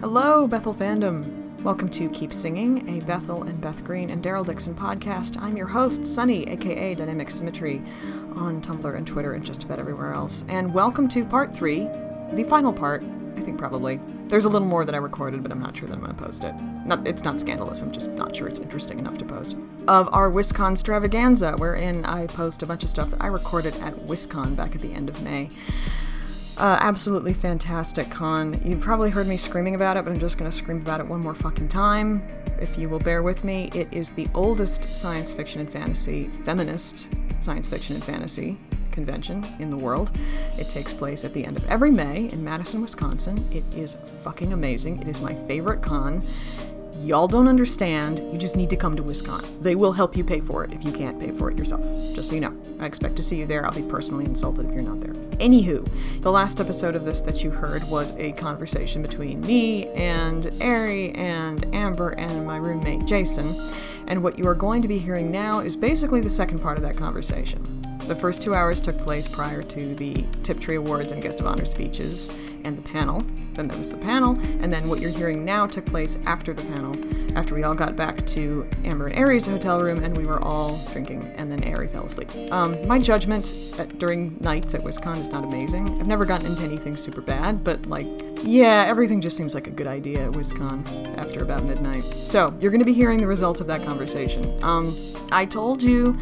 Hello, Bethyl fandom. Welcome to Keep Singing, a Bethyl and Beth Greene and Daryl Dixon podcast. I'm your host, Sunny, aka Dynamic Symmetry, on Tumblr and Twitter and just about everywhere else. And welcome to part three, the final part, I think probably. There's a little more that I recorded, but I'm not sure that I'm going to post it. Not, it's not scandalous, I'm just not sure it's interesting enough to post. Of our WisCon extravaganza, wherein I post a bunch of stuff that I recorded at WisCon back at the end of May. Uh, absolutely fantastic con. You've probably heard me screaming about it, but I'm just going to scream about it one more fucking time. If you will bear with me, it is the oldest science fiction and fantasy, feminist science fiction and fantasy convention in the world. It takes place at the end of every May in Madison, Wisconsin. It is fucking amazing. It is my favorite con. Y'all don't understand. You just need to come to WisCon. They will help you pay for it if you can't pay for it yourself. Just so you know. I expect to see you there. I'll be personally insulted if you're not there. Anywho, the last episode of this that you heard was a conversation between me and Ari and Amber and my roommate Jason. And what you are going to be hearing now is basically the second part of that conversation. The first two hours took place prior to the Tiptree Awards and Guest of Honor speeches and the panel. Then there was the panel, and then what you're hearing now took place after the panel, after we all got back to Amber and Ari's hotel room and we were all drinking, and then Ari fell asleep. Um, my judgment at, during nights at WisCon is not amazing. I've never gotten into anything super bad, but like, yeah, everything just seems like a good idea at WisCon after about midnight. So, you're to be hearing the results of that conversation. Um, I told you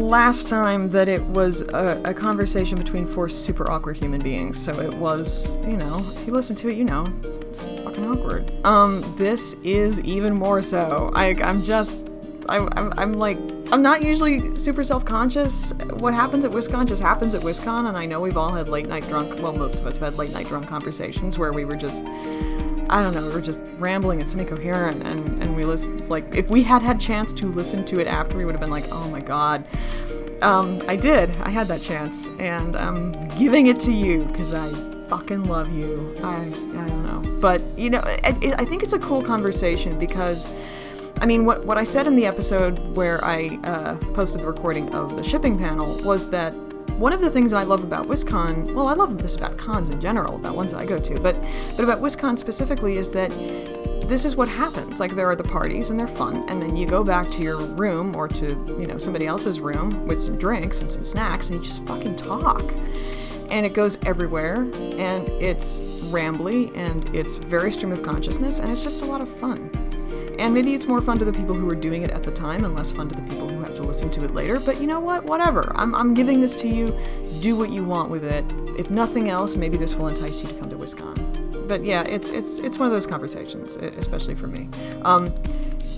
last time that it was a, a, conversation between four super awkward human beings. So it was, you know, if you listen to it, you know, it's fucking awkward. Um, this is even more so. I, I'm just, I, I'm, I'm like, I'm not usually super self conscious. What happens at WisCon just happens at WisCon, and I know we've all had late night drunk, well, most of us have had late night drunk conversations where we were just I don't know, we were just rambling and semi-coherent, and and we listen like if we had had chance to listen to it after, we would have been like, oh my god. Um, I did. I had that chance, and I'm giving it to you because I fucking love you. I I don't know, but you know, I, I think it's a cool conversation because. I mean, what, what I said in the episode where I uh, posted the recording of the shipping panel was that one of the things that I love about WisCon, well, I love this about cons in general, about ones that I go to, but but about WisCon specifically is that this is what happens. Like there are the parties and they're fun, and then you go back to your room or to you know somebody else's room with some drinks and some snacks, and you just fucking talk. And it goes everywhere, and it's rambly, and it's very stream of consciousness, and it's just a lot of fun. And maybe it's more fun to the people who are doing it at the time and less fun to the people who have to listen to it later. But you know what? Whatever. I'm, I'm giving this to you. Do what you want with it. If nothing else, maybe this will entice you to come to WisCon. But yeah, it's it's it's one of those conversations, especially for me. Um,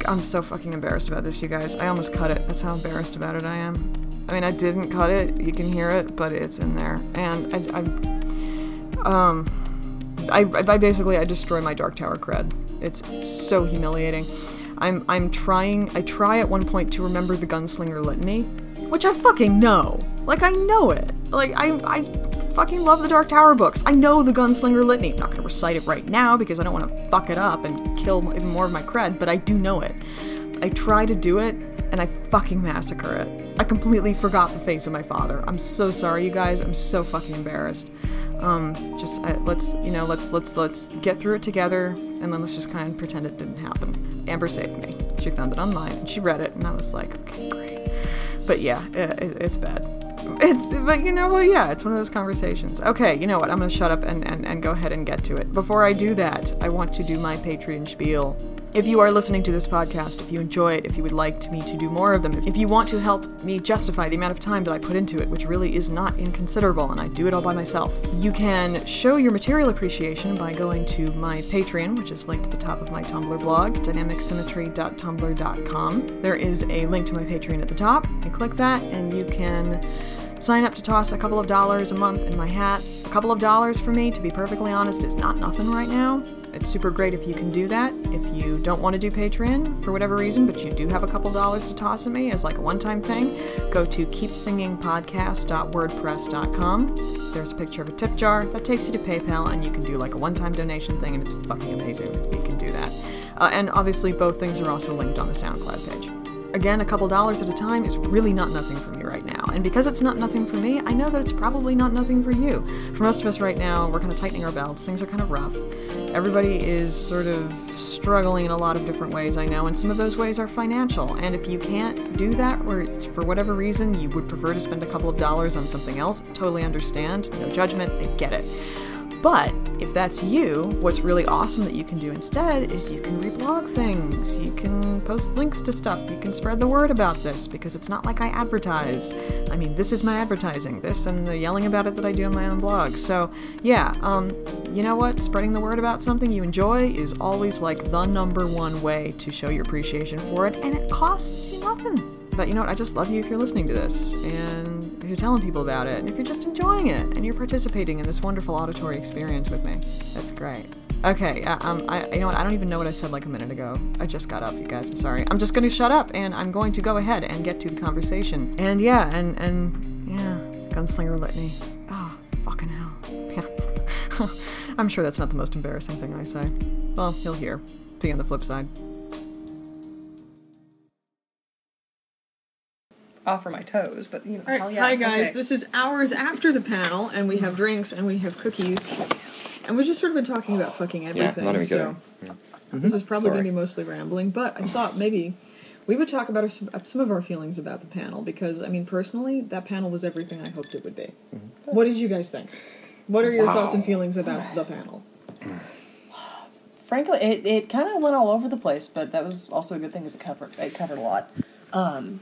I'm so fucking embarrassed about this, you guys. I almost cut it. That's how embarrassed about it I am. I mean, I didn't cut it. You can hear it, but it's in there. And I, I um, I, I basically I destroy my Dark Tower cred. It's so humiliating. I'm I'm trying I try at one point to remember the gunslinger litany, which I fucking know. Like I know it. Like I I fucking love the Dark Tower books. I know the gunslinger litany. I'm not gonna recite it right now because I don't want to fuck it up and kill even more of my cred, but I do know it. I try to do it and I fucking massacre it. I completely forgot the face of my father. I'm so sorry, you guys. I'm so fucking embarrassed. Um, just uh, let's you know let's let's let's get through it together, and then let's just kind of pretend it didn't happen. Amber saved me. She found it online and she read it, and I was like, okay, great. But yeah, it, it, it's bad. It's but you know well yeah, it's one of those conversations. Okay, you know what? I'm gonna shut up and, and, and go ahead and get to it. Before I do that, I want to do my Patreon spiel. If you are listening to this podcast, if you enjoy it, if you would like me to do more of them, if you want to help me justify the amount of time that I put into it, which really is not inconsiderable, and I do it all by myself, you can show your material appreciation by going to my Patreon, which is linked at the top of my Tumblr blog, dynamicsymmetry.tumblr.com. There is a link to my Patreon at the top. You click that, and you can sign up to toss a couple of dollars a month in my hat. A couple of dollars for me, to be perfectly honest, is not nothing right now. It's super great if you can do that. If you don't want to do Patreon for whatever reason, but you do have a couple dollars to toss at me as like a one time thing, go to keepsingingpodcast.wordpress.com. There's a picture of a tip jar that takes you to PayPal, and you can do like a one time donation thing, and it's fucking amazing if you can do that. Uh, and obviously, both things are also linked on the SoundCloud page. Again, a couple dollars at a time is really not nothing for me right now. And because it's not nothing for me, I know that it's probably not nothing for you. For most of us right now, we're kind of tightening our belts. Things are kind of rough. Everybody is sort of struggling in a lot of different ways, I know, and some of those ways are financial. And if you can't do that, or for whatever reason you would prefer to spend a couple of dollars on something else, totally understand. No judgment, I get it. But if that's you, what's really awesome that you can do instead is you can reblog things. You can post links to stuff. You can spread the word about this because it's not like I advertise. I mean, this is my advertising. This and the yelling about it that I do on my own blog. So, yeah, um, you know what? Spreading the word about something you enjoy is always like the number one way to show your appreciation for it, and it costs you nothing. But you know what? I just love you if you're listening to this. And you're telling people about it, and if you're just enjoying it, and you're participating in this wonderful auditory experience with me. That's great. Okay, uh, um, I, you know what? I don't even know what I said like a minute ago. I just got up, you guys. I'm sorry. I'm just going to shut up, and I'm going to go ahead and get to the conversation. And yeah, and and yeah, gunslinger litany. Oh, fucking hell. Yeah. I'm sure that's not the most embarrassing thing I say. Well, you'll hear. See you on the flip side. Offer my toes, but you know, All right, yeah. Hi guys, okay. this is hours after the panel, and we have drinks and we have cookies, and we've just sort of been talking about fucking everything. Yeah, not even so kidding. this is probably going to be mostly rambling, but I thought maybe we would talk about our, some of our feelings about the panel because I mean, personally, that panel was everything I hoped it would be. Mm-hmm. What did you guys think? What are your thoughts and feelings about the panel? Frankly, it, it kind of went all over the place, but that was also a good thing because it covered it covered a lot. Um,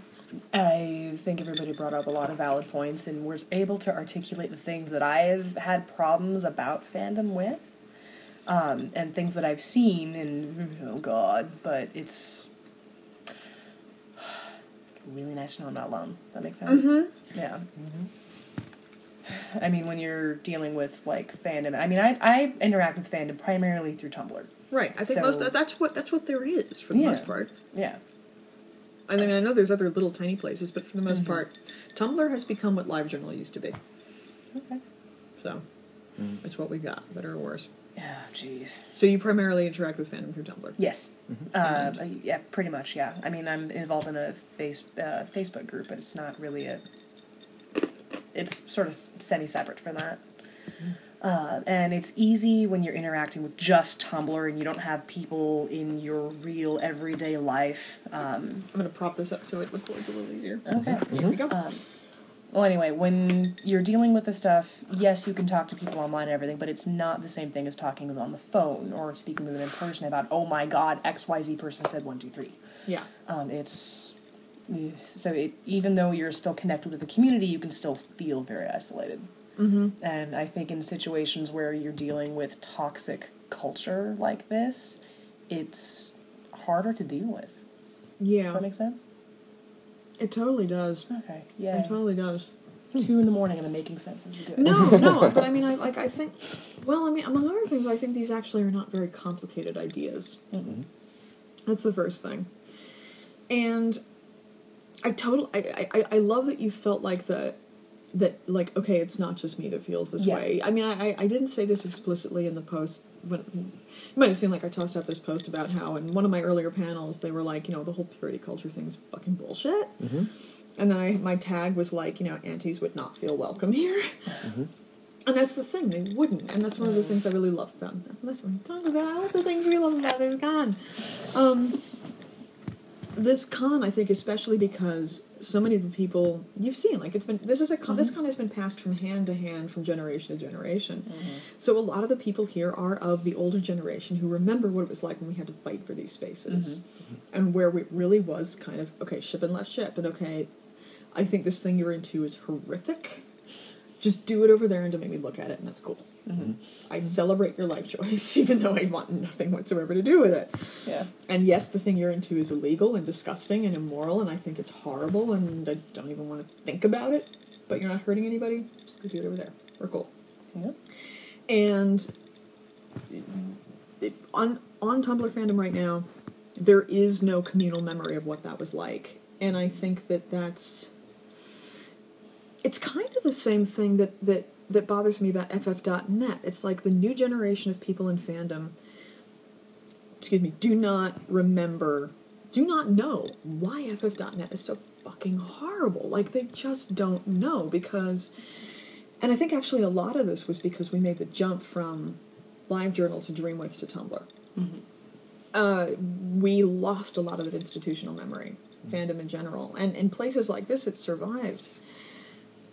I think everybody brought up a lot of valid points and was able to articulate the things that I've had problems about fandom with, um, and things that I've seen. And oh god, but it's really nice to know I'm not alone. That makes sense. Yeah. I mean, when you're dealing with like fandom, I mean, I I interact with fandom primarily through Tumblr. Right, I think So- most that's what that's what there is for the Yeah. most part. Yeah. I mean, I know there's other little tiny places, but for the Mm-hmm. most part, Tumblr has become what LiveJournal used to be. Okay. So it's what we got, better or worse. Yeah. Jeez. So you primarily interact with fandom through Tumblr. Yes. Uh, yeah. Pretty much. Yeah. I mean, I'm involved in a face uh, Facebook group, but it's not really a. It's sort of semi-separate from that. Uh, and it's easy when you're interacting with just Tumblr and you don't have people in your real everyday life. Um, I'm gonna prop this up so it records a little easier. okay. Here we go. Um, well, anyway, when you're dealing with this stuff, yes, you can talk to people online and everything, but it's not the same thing as talking to them on the phone or speaking to them in person about, oh my god, XYZ person said one, two, three. yeah. Um, it's. So it, even though you're still connected with the community, you can still feel very isolated. Mm-hmm. And I think in situations where you're dealing with toxic culture like this, it's harder to deal with. Does Yeah. that make sense? It totally does. Okay. Yeah. It totally does. Two in the morning and I'm making sense. This is good. No, no, but I mean, I like. I think. Well, I mean, among other things, I think these actually are not very complicated ideas. That's the first thing. And I totally. I, I I love that you felt like the. That like okay, it's not just me that feels this Yeah. way. I mean, I I didn't say this explicitly in the post, but you might have seen like I tossed out this post about how in one of my earlier panels they were like, you know, the whole purity culture thing's fucking bullshit. And then I my tag was like, you know, aunties would not feel welcome here. And that's the thing, they wouldn't. And that's one of the things I really love about them. That's what I'm talking about. All the things we love about is gone Um, this con, I think, especially because so many of the people you've seen, like it's been this is a con. This mm-hmm. con has been passed from hand to hand, from generation to generation. Mm-hmm. So a lot of the people here are of the older generation who remember what it was like when we had to fight for these spaces, mm-hmm. and where it really was kind of okay, ship and left ship, and okay, I think this thing you're into is horrific. Just do it over there and don't make me look at it, and that's cool. Mm-hmm. I celebrate your life choice, even though I want nothing whatsoever to do with it. Yeah. And yes, the thing you're into is illegal and disgusting and immoral, and I think it's horrible, and I don't even want to think about it. But you're not hurting anybody. Just do it over there. We're cool. Yep. And it, on on Tumblr fandom right now, there is no communal memory of what that was like, and I think that that's it's kind of the same thing that that that bothers me about FF.net. It's like the new generation of people in fandom, excuse me, do not remember, do not know why FF.net is so fucking horrible. Like they just don't know because and I think actually a lot of this was because we made the jump from LiveJournal to Dreamwidth to Tumblr. Uh, we lost a lot of that institutional memory, fandom in general, and in places like this, it survived.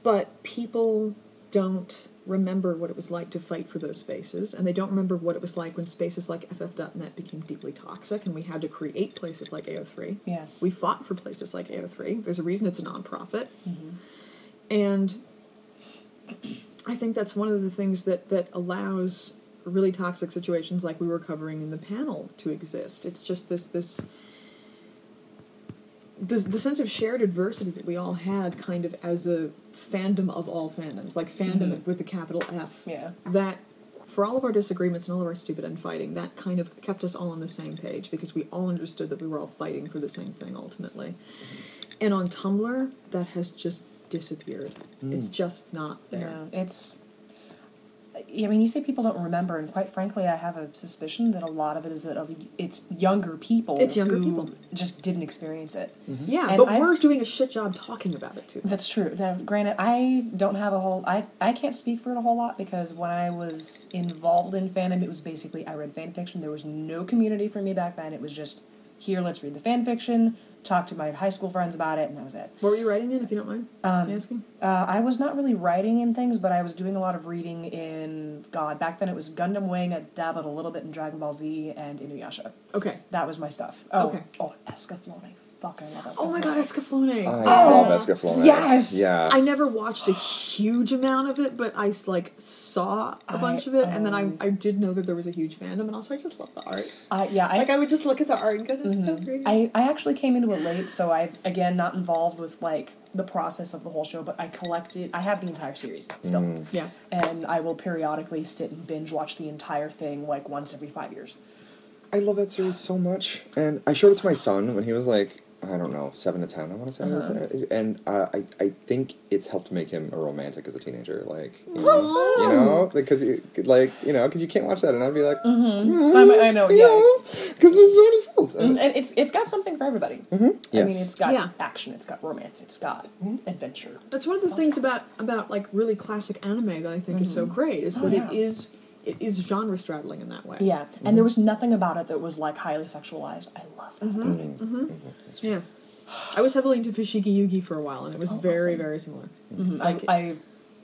But people don't remember what it was like to fight for those spaces, and they don't remember what it was like when spaces like FF.net became deeply toxic, and we had to create places like AO3. Yeah. We fought for places like AO3. There's a reason it's a nonprofit. Mm-hmm. And I think that's one of the things that, that allows really toxic situations like we were covering in the panel to exist. It's just this this the, the sense of shared adversity that we all had kind of as a fandom of all fandoms, like fandom Mhm. with the capital F. Yeah. That for all of our disagreements and all of our stupid infighting, that kind of kept us all on the same page because we all understood that we were all fighting for the same thing ultimately. And on Tumblr, that has just disappeared. It's just not there. Yeah, it's. I mean, you say people don't remember, and quite frankly, I have a suspicion that a lot of it is that it's younger people. It's younger who people. just didn't experience it. Mm-hmm. Yeah, And but I've- we're doing a shit job talking about it too. That's true. Now, granted, I don't have a whole. I I can't speak for it a whole lot because when I was involved in fandom, it was basically I read fan fiction. There was no community for me back then. It was just here. Let's read the fan fiction. Talk to my high school friends about it, and that was it. What were you writing in, if you don't mind Um, asking? Uh, I was not really writing in things, but I was doing a lot of reading in God. Back then, it was Gundam Wing. I dabbled a little bit in Dragon Ball Z and Inuyasha. Okay. That was my stuff. Oh, Okay. oh, Escaflowne. Fuck, I love Escaflowne. Oh my god, Escaflowne. I Oh, love Escaflowne. yes! Yeah. I never watched a huge amount of it, but I like saw a I, bunch of it, and then I, um, I did know that there was a huge fandom, and also I just love the art. Uh, yeah, I, like I would just look at the art and go, "That's so Mhm. great." I, I actually came into it late, so I again not involved with like the process of the whole show, but I collected. I have the entire series still, Mm. yeah. and I will periodically sit and binge watch the entire thing like once every five years. I love that series so much, and I showed it to my son when he was like, I don't know, seven to ten. I want to say, Uh-huh. there. and uh, I I think it's helped make him a romantic as a teenager. Like, you know, you know, because you like you know, because you can't watch that, and I'd be like, Mm-hmm. I, I know, yeah. because there's so many feels. And and it's it's got something for everybody. Mhm. I mean, Yes. it's got Yeah. action, it's got romance, it's got adventure. That's one of the things about about like really classic anime that I think is so great is Oh, that yeah. it is it is genre straddling in that way. Yeah, and there was nothing about it that was like highly sexualized. I love that. about it. Mm. Yeah. I was heavily into Fushigi Yugi for a while, and it was Oh, very, awesome. very similar. Like- I, I,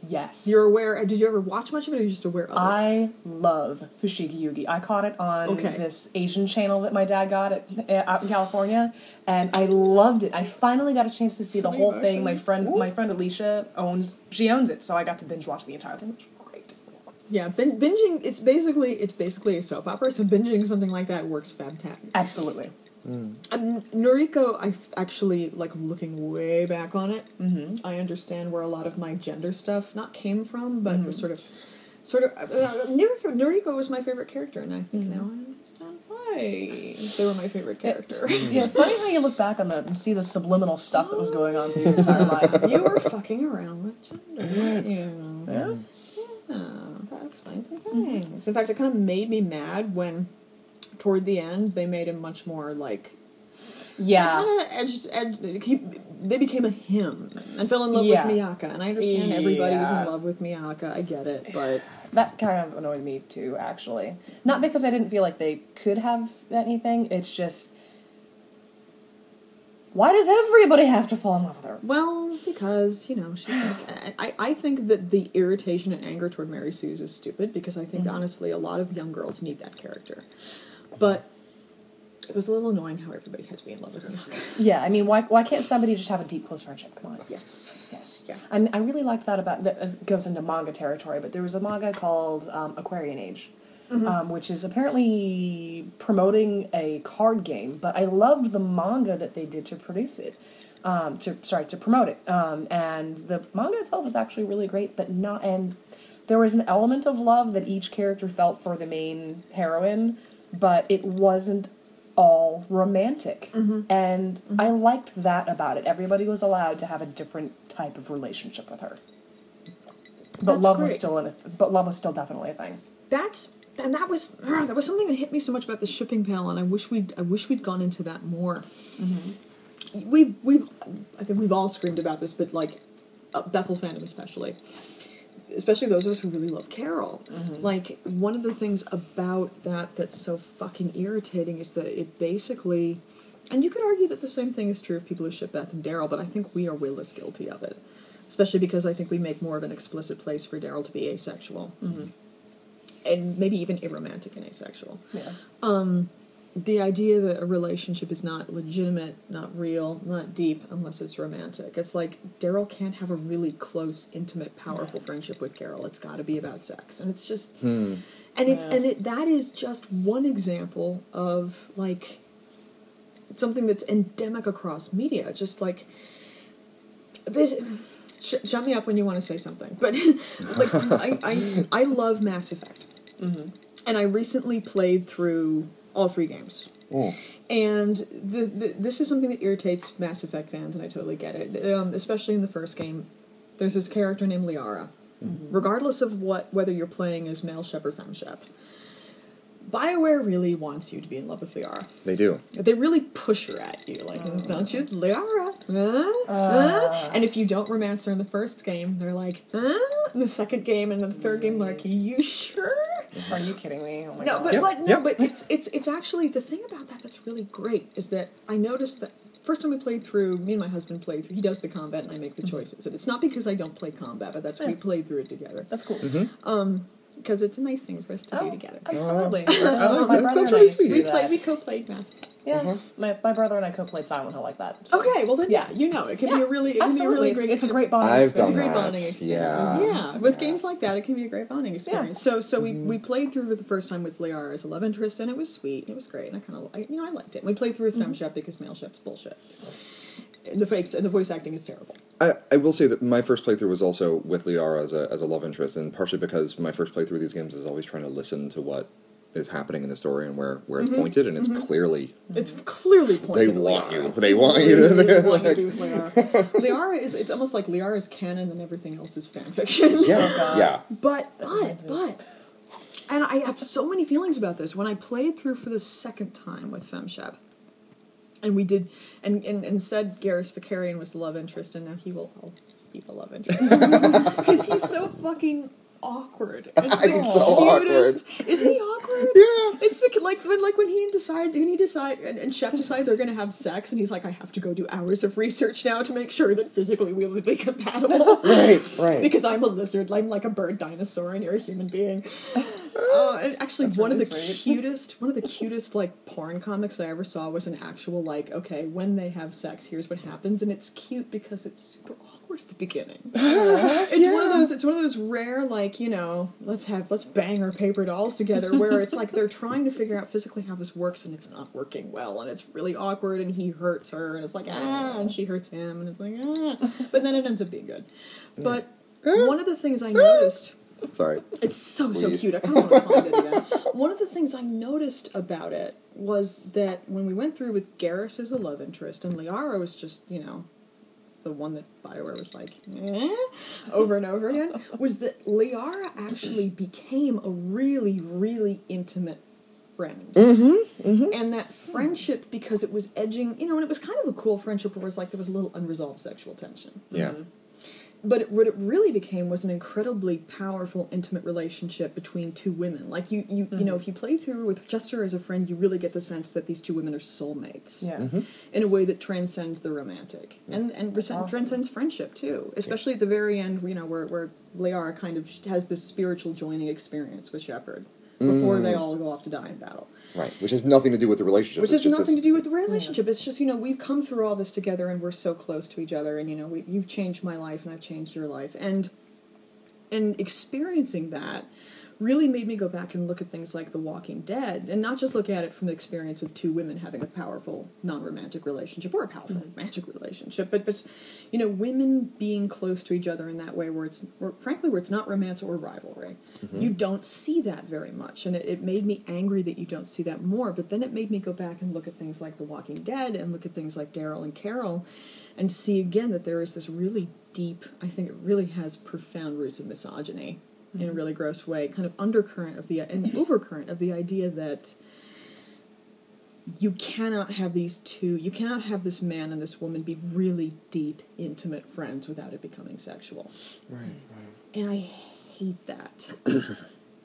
yes. You're aware? Did you ever watch much of it, or are you just aware of it? I love Fushigi Yugi. I caught it on Okay. this Asian channel that my dad got at, uh, out in California, and I loved it. I finally got a chance to see So the whole many thing. My friend, Ooh. my friend Alicia owns. She owns it, so I got to binge watch the entire thing. Which was great. Yeah, bin- binging. It's basically it's basically a soap opera. So binging something like that works fantastic. Absolutely. Um, Nuriko, I f- actually like looking way back on it. Mm-hmm. I understand where a lot of my gender stuff not came from, but Mm-hmm. was sort of, sort of. Uh, Nuriko, Nuriko was my favorite character, and I think Mhm. now I understand why they were my favorite character. Yeah, funny how you look back on that and see the subliminal stuff that was going on through your entire life. you were fucking around with gender, weren't you? Yeah. Yeah, Oh, that explains some things. In fact, it kind of made me mad when, toward the end, they made him much more like. Yeah. Kind of edged, edged. He, they became a him and fell in love Yeah. with Miaka. And I understand everybody was in love with Miaka. I get it, but That kind of annoyed me too, actually. Not because I didn't feel like they could have anything, it's just. Why does everybody have to fall in love with her? well, because you know she's like. I, I think that the irritation and anger toward Mary Sue's is stupid because I think Mhm. honestly a lot of young girls need that character, but. It was a little annoying how everybody had to be in love with Miaka. Yeah, I mean, why, why can't somebody just have a deep, close friendship? Come on. Yes. Yes. Yeah. I, mean, I really liked that about that. It goes into manga territory, but there was a manga called um, Aquarian Age, um, which is apparently promoting a card game. But I loved the manga that they did to produce it, um, to sorry to promote it. Um, and the manga itself is actually really great, but not and there was an element of love that each character felt for the main heroine, but it wasn't all romantic. And I liked that about it. Everybody was allowed to have a different type of relationship with her. But That's love was still it. But love was still definitely a thing. That's and that was ah, that was something that hit me so much about the shipping panel, and I wish we'd I wish we'd gone into that more. we've we've I think we've all screamed about this, but like uh, Bethyl fandom especially, especially those of us who really love Carol. Like one of the things about that that's so fucking irritating is that it basically, and you could argue that the same thing is true of people who ship Beth and Daryl, but I think we are way less guilty of it, especially because I think we make more of an explicit place for Daryl to be asexual, and maybe even aromantic and asexual Yeah. Um, the idea that a relationship is not legitimate, not real, not deep unless it's romantic. It's like Daryl can't have a really close, intimate, powerful friendship with Carol. It's got to be about sex, and it's just, hmm. and it's Yeah. and it that is just one example of like something that's endemic across media. Just like this. Sh- shut me up when you want to say something, but like I, I, I love Mass Effect, and I recently played through all three games. Oh. And the, the, this is something that irritates Mass Effect fans, and I totally get it. Um, especially in the first game, there's this character named Liara. Regardless of what, whether you're playing as male shep or femme shep, Bioware really wants you to be in love with Liara. They do. They really push her at you, like, oh. don't you, Liara? Huh? Uh. Huh?" And if you don't romance her in the first game, they're like, huh? In the second game and the third game, they're like, you sure? Are you kidding me? Oh my No, but Yep, but no, yep. but it's it's it's actually the thing about that that's really great is that I noticed that first time we played through, me and my husband played through. He does the combat and I make the mm-hmm. choices, and it's not because I don't play combat, but that's we Yeah. played through it together that's cool. Mm-hmm. Um, because it's a nice thing for us to Oh, do together. absolutely. I like My that. Sounds really sweet. We that. played, we co-played Mass. Effect. Yeah, my, my brother and I co-played Silent Hill like that. so- Okay, well then yeah, Yeah. you know it can be a really it can be a really it's, great. it's a great bonding I've It's a done experience. great that. bonding experience. Yeah. Yeah, with games like that, it can be a great bonding experience. So, so we, Mm-hmm. we played through for the first time with Liara as a love interest, and it was sweet. It was great, and I kind of, I, you know, I liked it. We played through with Mm-hmm. Femme because male Shep's bullshit. The fakes, the voice acting is terrible. I, I will say that my first playthrough was also with Liara as a, as a love interest, and partially because my first playthrough of these games is always trying to listen to what is happening in the story and where, where it's mm-hmm. pointed, and it's mm-hmm. clearly It's clearly they pointed. at want you. They want you Really to. want you to be with Liara. Liara is, it's almost like Liara is canon and everything else is fan fiction. yeah, God. yeah. But, but, but, and I have so many feelings about this. When I played through for the second time with FemShep, and we did, and, and, and said Garrus Vakarian was the love interest, and now he will always be the love interest. Because he's so fucking awkward. It's the He's so cutest. Isn't he awkward? Yeah. It's the like when like when he decide when he decide and, and Shep decide they're gonna have sex and he's like I have to go do hours of research now to make sure that physically we would be compatible. Right, right. because I'm a lizard, I'm like a bird dinosaur, and you're a human being. Uh, actually, That's one of the sweet. cutest, one of the cutest like porn comics I ever saw was an actual like, okay, when they have sex, here's what happens, and it's cute because it's super awkward at the beginning. it's one of those, it's one of those rare like, you know, let's have let's bang our paper dolls together, where it's like they're trying to figure out physically how this works, and it's not working well, and it's really awkward, and he hurts her, and it's like ah, and she hurts him, and it's like ah, but then it ends up being good. But one of the things I noticed. Sorry. It's so so cute. I kind of want to find it again. One of the things I noticed about it was that when we went through with Garrus as a love interest, and Liara was just you know the one that Bioware was like eh, over and over again, was that Liara actually became a really really intimate friend. Mm-hmm, mm-hmm. And that friendship, because it was edging, you know, and it was kind of a cool friendship where it was like there was a little unresolved sexual tension Yeah. Mm-hmm. But it, what it really became was an incredibly powerful intimate relationship between two women. Like you you, you know mm-hmm. if you play through with just her as a friend you really get the sense that these two women are soulmates. Yeah. Mm-hmm. in a way that transcends the romantic. And and res- awesome. transcends friendship too. Especially at the very end you know where where Liara kind of has this spiritual joining experience with Shepard before mm. they all go off to die in battle Right. Which has nothing to do with the relationship. which has nothing this- to do with the relationship. It's just you know we've come through all this together, and we're so close to each other. And you know we, you've changed my life, and I've changed your life, and and experiencing that really made me go back and look at things like The Walking Dead, and not just look at it from the experience of two women having a powerful non-romantic relationship or a powerful mm-hmm. romantic relationship, but but you know women being close to each other in that way, where it's where, frankly where it's not romance or rivalry. Mm-hmm. You don't see that very much, and it, it made me angry that you don't see that more. But then it made me go back and look at things like The Walking Dead and look at things like Daryl and Carol, and see again that there is this really deep. I think it really has profound roots of misogyny in a really gross way, kind of undercurrent of the and overcurrent of the idea that you cannot have these two. You cannot have this man and this woman be really deep, intimate friends without it becoming sexual. Right, right. And I hate that.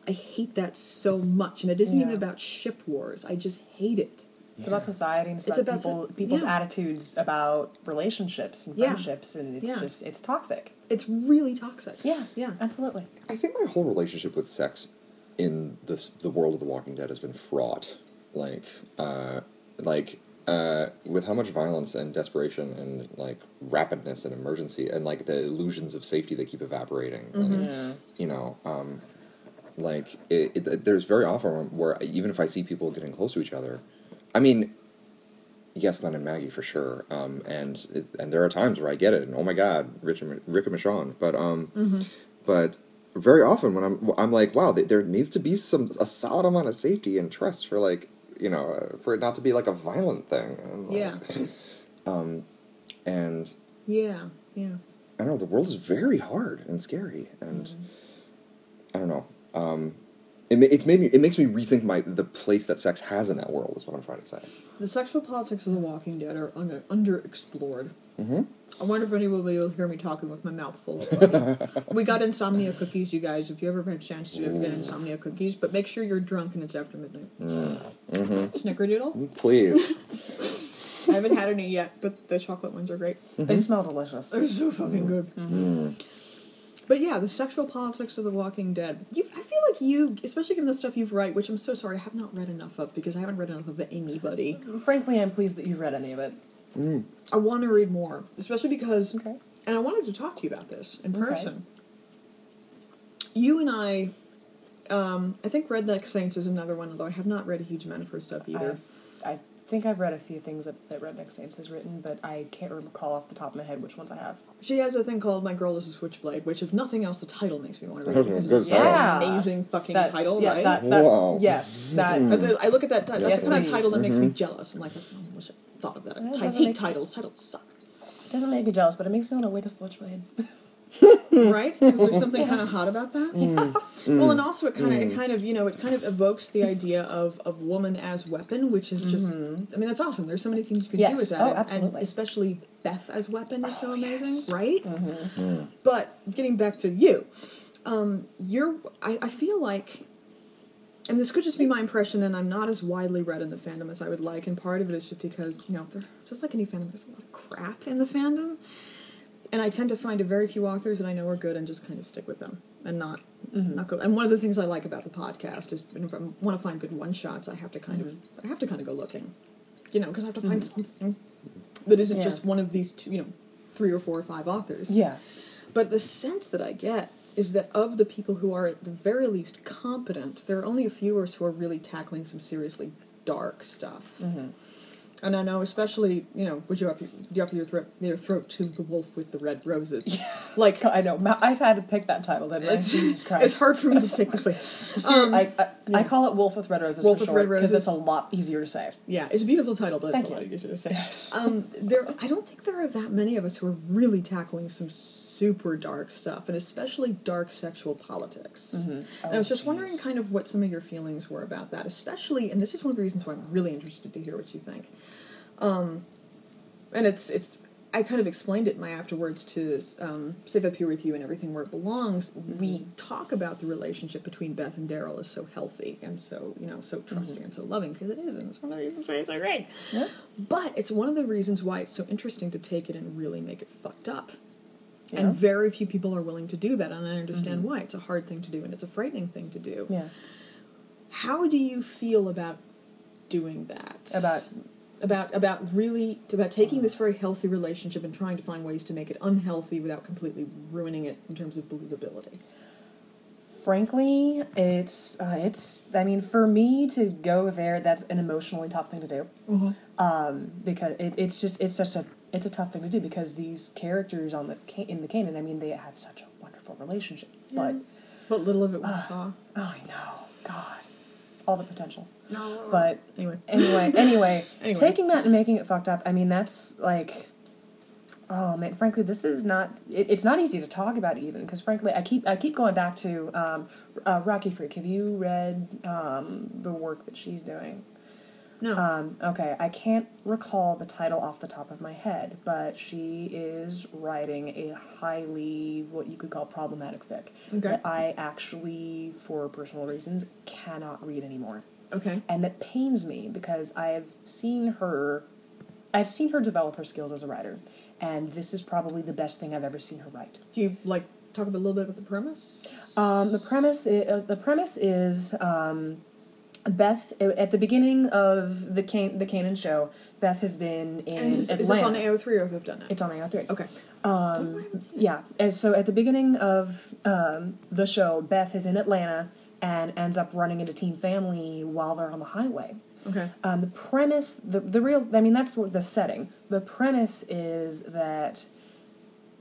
I hate that so much, and it isn't even about ship wars. I just hate it. It's about society and it's, It's about, about people, so- people's yeah. attitudes about relationships and Yeah. friendships, and it's Yeah. just it's toxic. It's really toxic. Yeah, Yeah. absolutely. I think my whole relationship with sex in this the world of The Walking Dead has been fraught. Like, uh, like uh, with how much violence and desperation and like rapidness and emergency and like the illusions of safety that keep evaporating. Like, Yeah. you know, um, like it, it, there's very often where even if I see people getting close to each other, I mean, yes, Glenn and Maggie for sure, um, and it, and there are times where I get it, and oh my God, Rich and, Rick and Michonne, but um, but very often when I'm I'm like, wow, there needs to be some a solid amount of safety and trust for like you know uh, for it not to be like a violent thing. And, like, Yeah. and Yeah. Yeah. I don't know. The world is very hard and scary, and I don't know. Um, it, it's made me. It makes me rethink my the place that sex has in that world. Is what I'm trying to say. The sexual politics of The Walking Dead are under, underexplored. Mm-hmm. I wonder if anyone will be able to hear me talking with my mouth full. we got insomnia cookies, you guys. If you ever had a chance to get mm. insomnia cookies, but make sure you're drunk and it's after midnight. Mm. Mm-hmm. Snickerdoodle. Mm, please. I haven't had any yet, but the chocolate ones are great. They smell delicious. They're so fucking good. But yeah, the sexual politics of The Walking Dead. You, I feel like you, especially given the stuff you've read, which I'm so sorry I have not read enough of because I haven't read enough of anybody. Frankly, I'm pleased that you've read any of it. I want to read more, especially because, Okay. and I wanted to talk to you about this in Okay. person. You and I, um, I think Redneck Saints is another one, although I have not read a huge amount of her stuff either. I, I think I've read a few things that, that Redneck Saints has written, but I can't recall off the top of my head which ones I have. She has a thing called My Girl is a Switchblade, which, if nothing else, the title makes me want to read Good because it's a title. very amazing fucking That- title, yeah, right? That, that's, Wow. Yes, that. That's a, I look at that title. That's Yes, the kind of title that makes me jealous. I'm like, oh, I wish I thought of that. Yeah, it I doesn't hate make- titles. Titles suck. It doesn't make me jealous, but it makes me want to wake a switchblade. right? Because there's something kind of hot about that. Well, and also it kind of, it kind of, you know, it kind of evokes the idea of of woman as weapon, which is just, mm-hmm. I mean, that's awesome. There's so many things you can Yes. do with that, Oh, absolutely. and especially Beth as weapon is so oh, amazing, yes. right? Mm-hmm. Mm-hmm. But getting back to you, um, you're, I, I feel like. And this could just be my impression, and I'm not as widely read in the fandom as I would like. And part of it is just because, you know, there, just like any fandom, there's a lot of crap in the fandom and I tend to find a very few authors that I know are good and just kind of stick with them and not mm-hmm. not go. And one of the things I like about the podcast is if I want to find good one shots, I have to kind of I have to kind of go looking, you know, because I have to find something that isn't Yeah. just one of these two, you know, three or four or five authors. Yeah. But the sense that I get is that of the people who are at the very least competent, there are only a few of us who are really tackling some seriously dark stuff. Mm-hmm. And I know, especially, you know, would you offer, you offer your, throat, your throat to the wolf with the red roses? Yeah. Like, I know. I had to pick that title, didn't I? it's, Jesus Christ. it's hard for me to say quickly. So Um, I, I, I call it Wolf with Red Roses Wolf for with Red because it's a lot easier to say. Yeah, it's a beautiful title, but it's Thank a lot easier to say. Yes. Um, there, I don't think there are that many of us who are really tackling some super dark stuff, and especially dark sexual politics. And I was Oh, just wondering, geez. kind of, what some of your feelings were about that, especially, and this is one of the reasons why I'm really interested to hear what you think. Um, and it's it's. I kind of explained it in my afterwards to um, Save Up Here with You and Everything Where It Belongs. We talk about the relationship between Beth and Daryl is so healthy and so you know so trusting and so loving because it is, and it's one of the reasons why it's so great. Yeah. But it's one of the reasons why it's so interesting to take it and really make it fucked up. Yeah. And very few people are willing to do that, and I understand why. It's a hard thing to do, and it's a frightening thing to do. Yeah. How do you feel about doing that? About about about really about taking this very healthy relationship and trying to find ways to make it unhealthy without completely ruining it in terms of believability. frankly, it's uh, it's. I mean, for me to go there, that's an emotionally tough thing to do. Um, because it, it's just it's just a it's a tough thing to do because these characters on the in the canon, I mean, they have such a wonderful relationship, but But little of it we saw. oh, I know, God, all the potential. No. But anyway, anyway, anyway, Anyway. taking that and making it fucked up. I mean, that's like, oh man. Frankly, this is not. It, it's not easy to talk about even because frankly, I keep I keep going back to um, uh, Rocky Freak. Have you read um, the work that she's doing? No. Um, okay, I can't recall the title off the top of my head, but she is writing a highly what you could call problematic fic Okay. that I actually, for personal reasons, cannot read anymore, okay. and that pains me because I have seen her, I've seen her develop her skills as a writer, and this is probably the best thing I've ever seen her write. Do you like talk a little bit about the premise? Um, the premise i uh, the premise is um, Beth at the beginning of the Can- the canon show. Beth has been in And is, Atlanta. is this on AO3 or have done it? It's on AO3. Okay. Um, I haven't seen it. yeah. And so at the beginning of um, the show, Beth is in Atlanta and ends up running into Teen Family while they're on the highway. Okay. Um, the premise, the the real, I mean, that's what the setting. The premise is that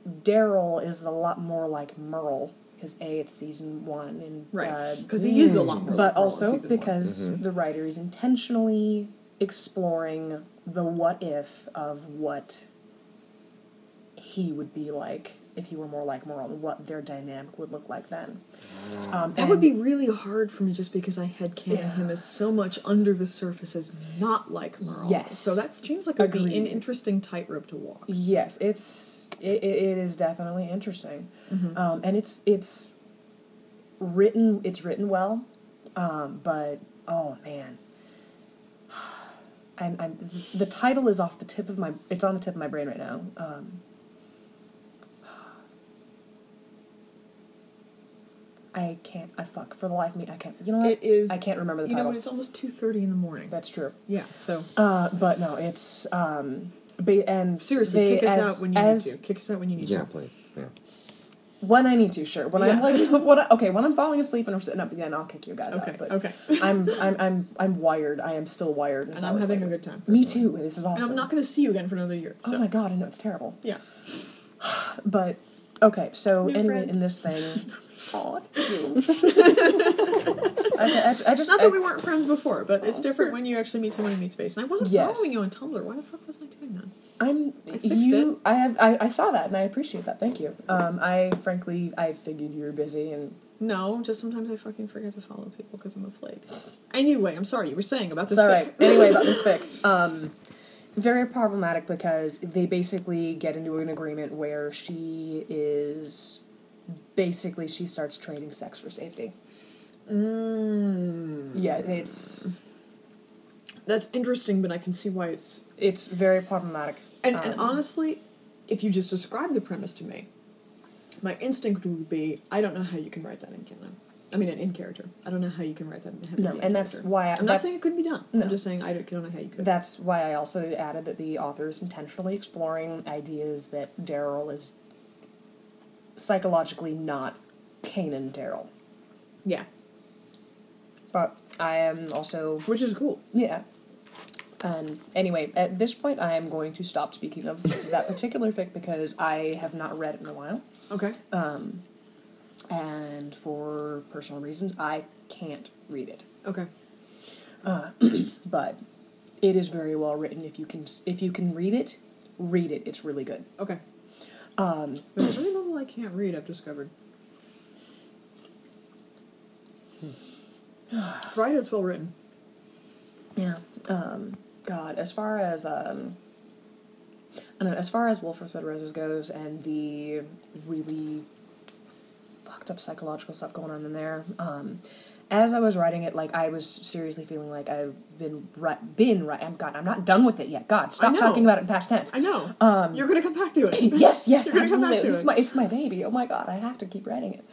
Daryl is a lot more like Merle because a it's season one and Right. uh, Because he is a lot more. but like Merle in also season one. because the writer is intentionally exploring the what if of what he would be like if he were more like Merle and what their dynamic would look like then. Um, That would be really hard for me just because I had canon Yeah. him as so much under the surface as not like Merle. Yes. So that seems like it would be an interesting tightrope to walk. Yes, it's it, it it is definitely interesting, Mm-hmm. um, and it's it's written it's written well, um, but oh man, I'm, I'm the title is off the tip of my it's on the tip of my brain right now. Um, I can't. I fuck for the life of me. I can't. You know what? It is. I can't remember the You know title. It's almost two thirty in the morning. That's true. yeah. So Uh, but no, it's um, but, and seriously, they- kick us as- out when you as- need to. Kick us out when you need Yeah, to. Yeah, please. Yeah. When I need to, sure. When I'm like, when I, okay, when I'm falling asleep and I'm sitting up again, I'll kick you guys Okay. out. But Okay. I'm, I'm, I'm, I'm wired. I am still wired. And I'm it's having a good time. Me too. This is awesome. And I'm not going to see you again for another year. Oh so. Oh my god, I know it's terrible. Yeah. But okay, so New anyway, friend. in this thing, oh, I, I, I just Not I- that we weren't friends before, but it's different when you actually meet someone in Meat Space. And I wasn't Yes. following you on Tumblr. Why the fuck was I doing that? I'm I fixed you. it. I have. I, I saw that and I appreciate that. Thank you. Um, I frankly, I figured you were busy and No, just sometimes I fucking forget to follow people because I'm a flake. Anyway, I'm sorry. You were saying about this. All right. anyway, about this fic, um, very problematic because they basically get into an agreement where she is basically she starts trading sex for safety. Mm, Yeah, it's that's interesting, but I can see why it's. it's very problematic. And, and Um, honestly, if you just describe the premise to me, my instinct would be I don't know how you can write that in canon. I mean, in, in character. I don't know how you can write that in No, and that's why I- I'm not saying it couldn't be done. No. I'm just saying I don't, don't know how you could. That's why I also added that the author is intentionally exploring ideas that Daryl is psychologically not canon Daryl. yeah, But I am also which is cool. Yeah. And anyway, at this point, I am going to stop speaking of that particular fic because I have not read it in a while. Okay. Um, and for personal reasons, I can't read it. Okay. Uh, But it is very well written. If you can, if you can read it, read it. It's really good. Okay. Um, But very little I can't read. I've discovered. Right, it's well written. Yeah. Um, God, as far as um, I don't know, as far as Wolf with Red Roses goes, and the really fucked up psychological stuff going on in there. Um, as I was writing it, like I was seriously feeling like I've been right, been right. I'm God, I'm not done with it yet. God, stop talking about it in past tense. I know. Um, You're gonna come back to it. yes, yes, You're gonna come absolutely. It's it. my it's my baby. Oh my god, I have to keep writing it.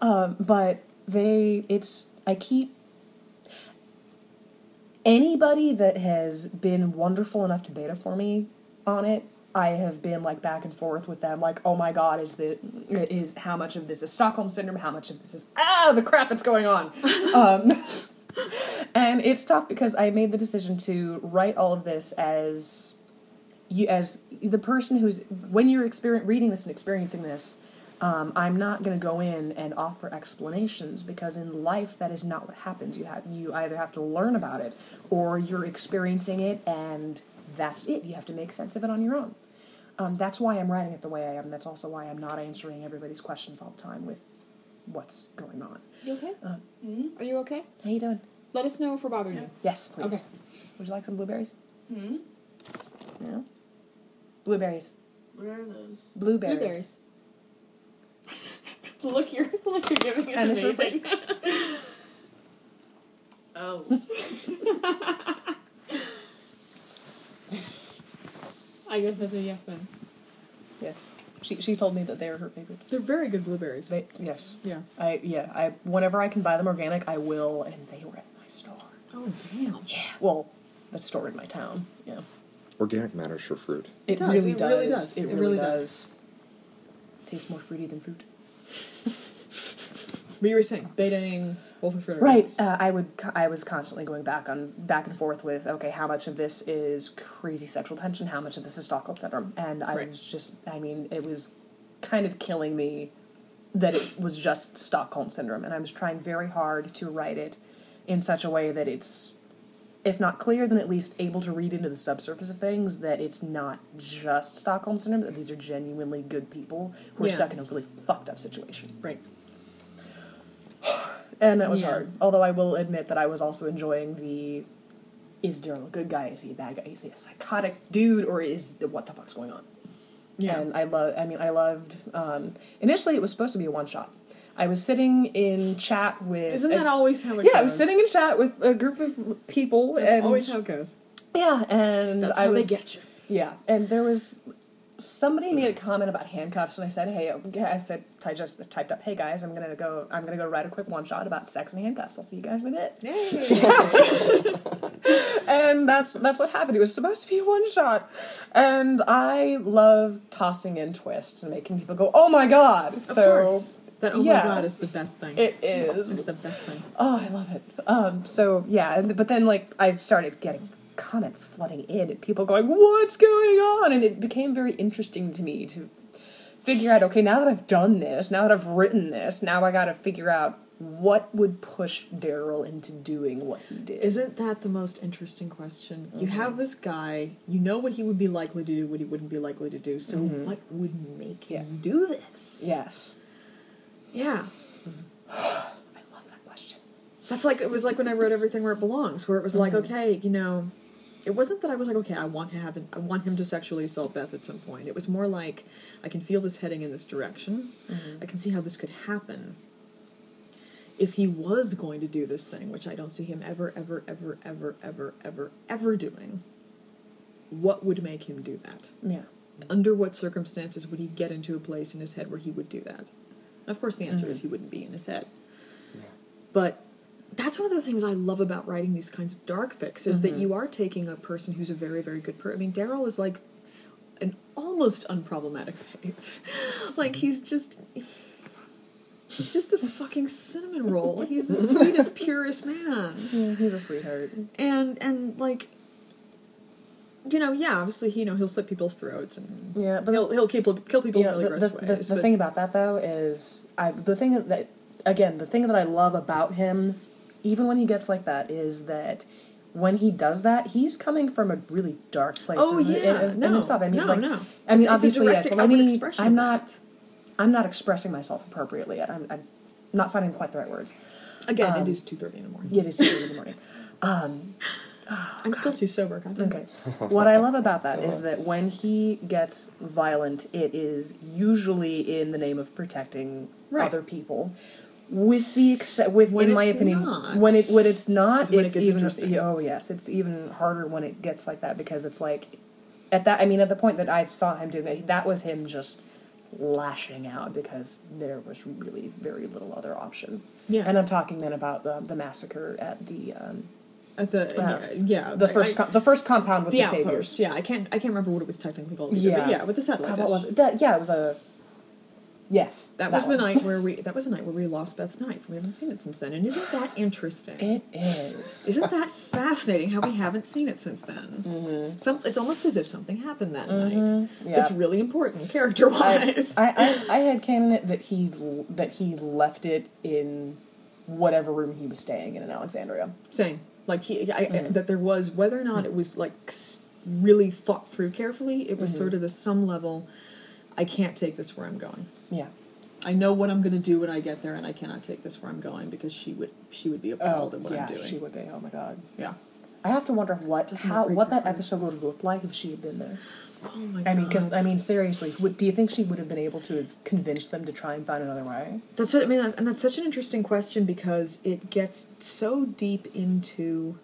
Um, but they, it's I keep anybody that has been wonderful enough to beta for me on it. I have been like back and forth with them, like, oh my god, is the is how much of this is Stockholm syndrome? How much of this is ah the crap that's going on? um, and it's tough because I made the decision to write all of this as you as the person who's when you're exper- reading this and experiencing this um, i'm not going to go in and offer explanations because in life that is not what happens you have you either have to learn about it or you're experiencing it and that's it you have to make sense of it on your own um, that's why i'm writing it the way i am that's also why i'm not answering everybody's questions all the time with what's going on You okay? Uh, Are you okay? how you doing Let us know if we're bothering Yeah. you. Yes, please. Okay. Would you like some blueberries? Hmm? Yeah. Blueberries. What are those? Blueberries. Blueberries. The look you're, the look you're giving is And it's amazing. Oh. I guess that's a yes then. Yes. She she told me that they were her favorite. They're very good blueberries. They yes. yeah. I yeah. I whenever I can buy them organic, I will, and they were at my store. Oh damn. Yeah. Well, that store in my town. Yeah. Organic matters for fruit. It, does, really, it does. really does. It, It really, really does. does. Tastes more fruity than fruit. But you were saying Whole Food Fruit. Right. Uh, I would. I was constantly going back on back and forth with okay, how much of this is crazy sexual tension? How much of this is Stockholm syndrome? And I Right. was just. I mean, it was kind of killing me that it was just Stockholm syndrome, and I was trying very hard to write it in such a way that it's, if not clear, then at least able to read into the subsurface of things that it's not just Stockholm syndrome. That these are genuinely good people who are Yeah. stuck in a really fucked up situation. Right. And that was Yeah. hard. Although I will admit that I was also enjoying the is Daryl a good guy? Is he a bad guy? Is he a psychotic dude? Or is what the fuck's going on? Yeah. And I love. I mean, I loved. Um, initially, it was supposed to be a one shot. I was sitting in chat with. Isn't that a- always how it Yeah, goes? Yeah, I was sitting in chat with a group of people, That's and always how it goes. yeah, and That's I how was, they get you. yeah, and there was somebody made a comment about handcuffs, and I said, "Hey," I said, I just typed up, "Hey guys, I'm gonna go. I'm gonna go write a quick one shot about sex and handcuffs. I'll see you guys with it." Yay! And that's that's what happened. It was supposed to be a one shot, and I love tossing in twists and making people go, "Oh my god!" Of so course. That oh yeah. my god is the best thing. It is. It's the best thing. Oh, I love it. Um, so yeah, and, but then like I started getting comments flooding in and people going, "What's going on?" And it became very interesting to me to figure out. Okay, now that I've done this, now that I've written this, now I got to figure out what would push Daryl into doing what he did. Isn't that the most interesting question? You Mm-hmm. have this guy, you know what he would be likely to do, what he wouldn't be likely to do, so what would make him Mm-hmm. Yeah. do this? yes, Yeah. I love that question. That's like it was like when I wrote everything where it belongs, where it was like, Mm-hmm. okay, you know, it wasn't that I was like, okay, I want to have, an, I want him to sexually assault Beth at some point. It was more like, I can feel this heading in this direction. Mm-hmm. I can see how this could happen. If he was going to do this thing, which I don't see him ever, ever, ever, ever, ever, ever, ever doing, what would make him do that? Yeah. Under what circumstances would he get into a place in his head where he would do that? Of course, the answer Mm-hmm. is he wouldn't be in his head. But that's one of the things I love about writing these kinds of dark fics is Mm-hmm. that you are taking a person who's a very, very good person. I mean, Daryl is like an almost unproblematic fave. like he's just. He's just a fucking cinnamon roll. He's the sweetest, purest man Yeah, he's a sweetheart. and and like you know yeah obviously he, you know he'll slit people's throats and Yeah, but he'll he'll kill, kill people you in know, really the, gross the, the, ways the but- thing about that though is I the thing that again the thing that I love about him, even when he gets like that, is that when he does that, he's coming from a really dark place. Oh, in, yeah. in, in No. himself. I mean, No, like, no. I mean, it's obviously, direct yes. Mean, I'm not. I'm not expressing myself appropriately yet. I'm, I'm not finding quite the right words. again um, it is 2.30 in the morning it is two thirty in the morning. i'm still too sober God damn Okay. what I love about that is that when he gets violent, it is usually in the name of protecting Right. other people. With the ex- with When in my opinion, not, when it when it's not, is when it it's gets even oh yes, it's even harder when it gets like that because it's like at that I mean at the point that I saw him doing that, that was him just lashing out because there was really very little other option. Yeah. and I'm talking then about the, the massacre at the um, at the Uh, yeah the I- first I- com- the first compound with the the, outpost saviors. yeah i can't i can't remember what it was technically called either, Yeah. but yeah with the satellite Uh, what was it? That, yeah, it was a. Yes, that, was the night where we that was the night where we lost beth's knife we haven't seen it since then and isn't that interesting It is. Isn't that fascinating how we haven't seen it since then? Mm-hmm. Some, it's almost as if something happened that night. Yeah. It's really important character I, wise. I, I, I had canon that he that he left it in whatever room he was staying in in Alexandria. Same. Like he, I, Mm. that there was whether or not it was like really thought through carefully. It Mm-hmm. was sort of the some level. I can't take this where I'm going. Yeah. I know what I'm going to do when I get there, and I cannot take this where I'm going because she would she would be appalled at what Oh, yeah, I'm doing. she would be. Oh my god. Yeah. I have to wonder what Doesn't how that what that episode would have looked like if she had been there. Oh my I mean, because I mean, seriously, would, do you think she would have been able to have convinced them to try and find another way? That's what I mean, and that's such an interesting question because it gets so deep into.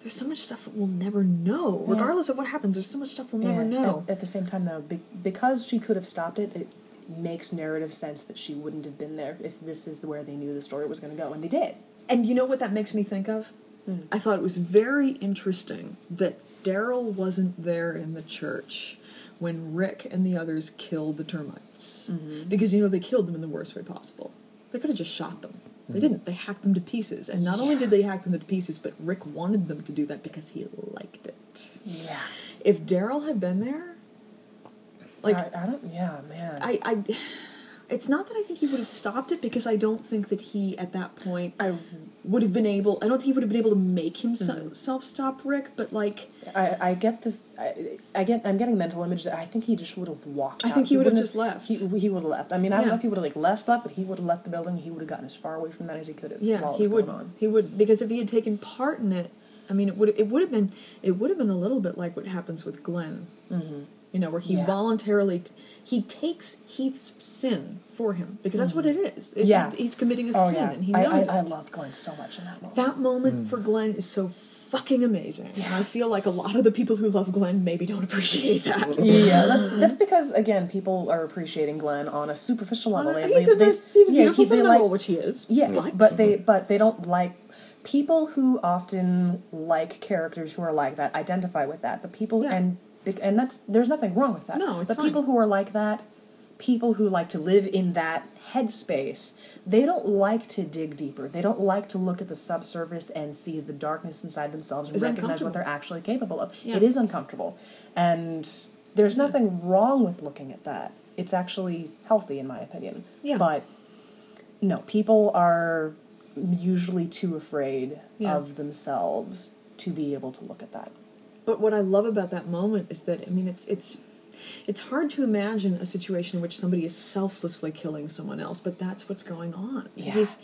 There's so much stuff that we'll never know, Yeah. regardless of what happens. There's so much stuff we'll never Yeah, know. At, at the same time, though, be, because she could have stopped it, it makes narrative sense that she wouldn't have been there if this is where they knew the story was going to go, and they did. And you know what that makes me think of? Hmm. I thought it was very interesting that Daryl wasn't there in the church when Rick and the others killed the termites. Mm-hmm. Because, you know, they killed them in the worst way possible. They could have just shot them. They didn't. They hacked them to pieces. And not only did they hack them to pieces, but Rick wanted them to do that because he liked it. Yeah. If Daryl had been there, like, I, I don't. Yeah, man. I, I, it's not that I think he would have stopped it because I don't think that he at that point I, would have been able. I don't think he would have been able to make himself Mm-hmm. stop Rick, but like I, I get the. I, I get. I'm getting mental images. That I think he just would have walked. I out. think he would have just left. He, he would have left. I mean, I don't know if he would have like left that, but he would have left the building. He would have gotten as far away from that as he could have. yeah, he would. On. He would because if he had taken part in it, I mean, it would it would have been it would have been a little bit like what happens with Glenn. Mm-hmm. You know, where he Yeah. voluntarily t- he takes Heath's sin for him because that's what it is. It's, Mm-hmm. Yeah. he's committing a Oh sin yeah, and he knows I, I it. love Glenn so much in that moment. that moment for Glenn is so fucking amazing. And I feel like a lot of the people who love Glenn maybe don't appreciate that. Yeah, that's that's because again, people are appreciating Glenn on a superficial level. They- he's, they- a, they- nice- he's a beautiful he- they Seminole, like- which he is. Yes, But- but they but they don't like people who often like characters who are like that identify with that. But people Yeah. and and that's there's nothing wrong with that. No, it's but fine. people who are like that, people who like to live in that headspace, they don't like to dig deeper. They don't like to look at the subsurface and see the darkness inside themselves and It's recognize what they're actually capable of. Yeah. It is uncomfortable, and there's nothing wrong with looking at that. It's actually healthy, in my opinion. Yeah. But no, people are usually too afraid Yeah. of themselves to be able to look at that. But what I love about that moment is that I mean it's it's it's hard to imagine a situation in which somebody is selflessly killing someone else, but that's what's going on. Yeah. He's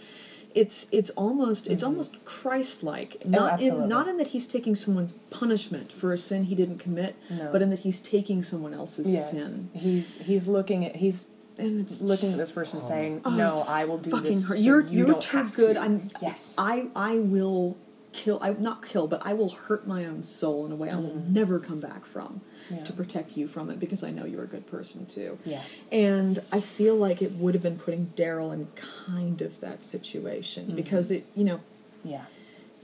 it's it's almost it's mm-hmm. almost Christ-like. Oh, not in absolutely. not in that he's taking someone's punishment for a sin he didn't commit, No. but in that he's taking someone else's Yes, sin. he's he's looking at he's And it's looking at this person saying, Oh, "No, it's I will do this. so You're you you're don't too good. to." I'm yes. I I will kill. I not kill, but I will hurt my own soul in a way I will never come back from Mm-hmm. Yeah. to protect you from it because I know you're a good person too. Yeah. And I feel like it would have been putting Daryl in kind of that situation Mm-hmm. because it you know yeah.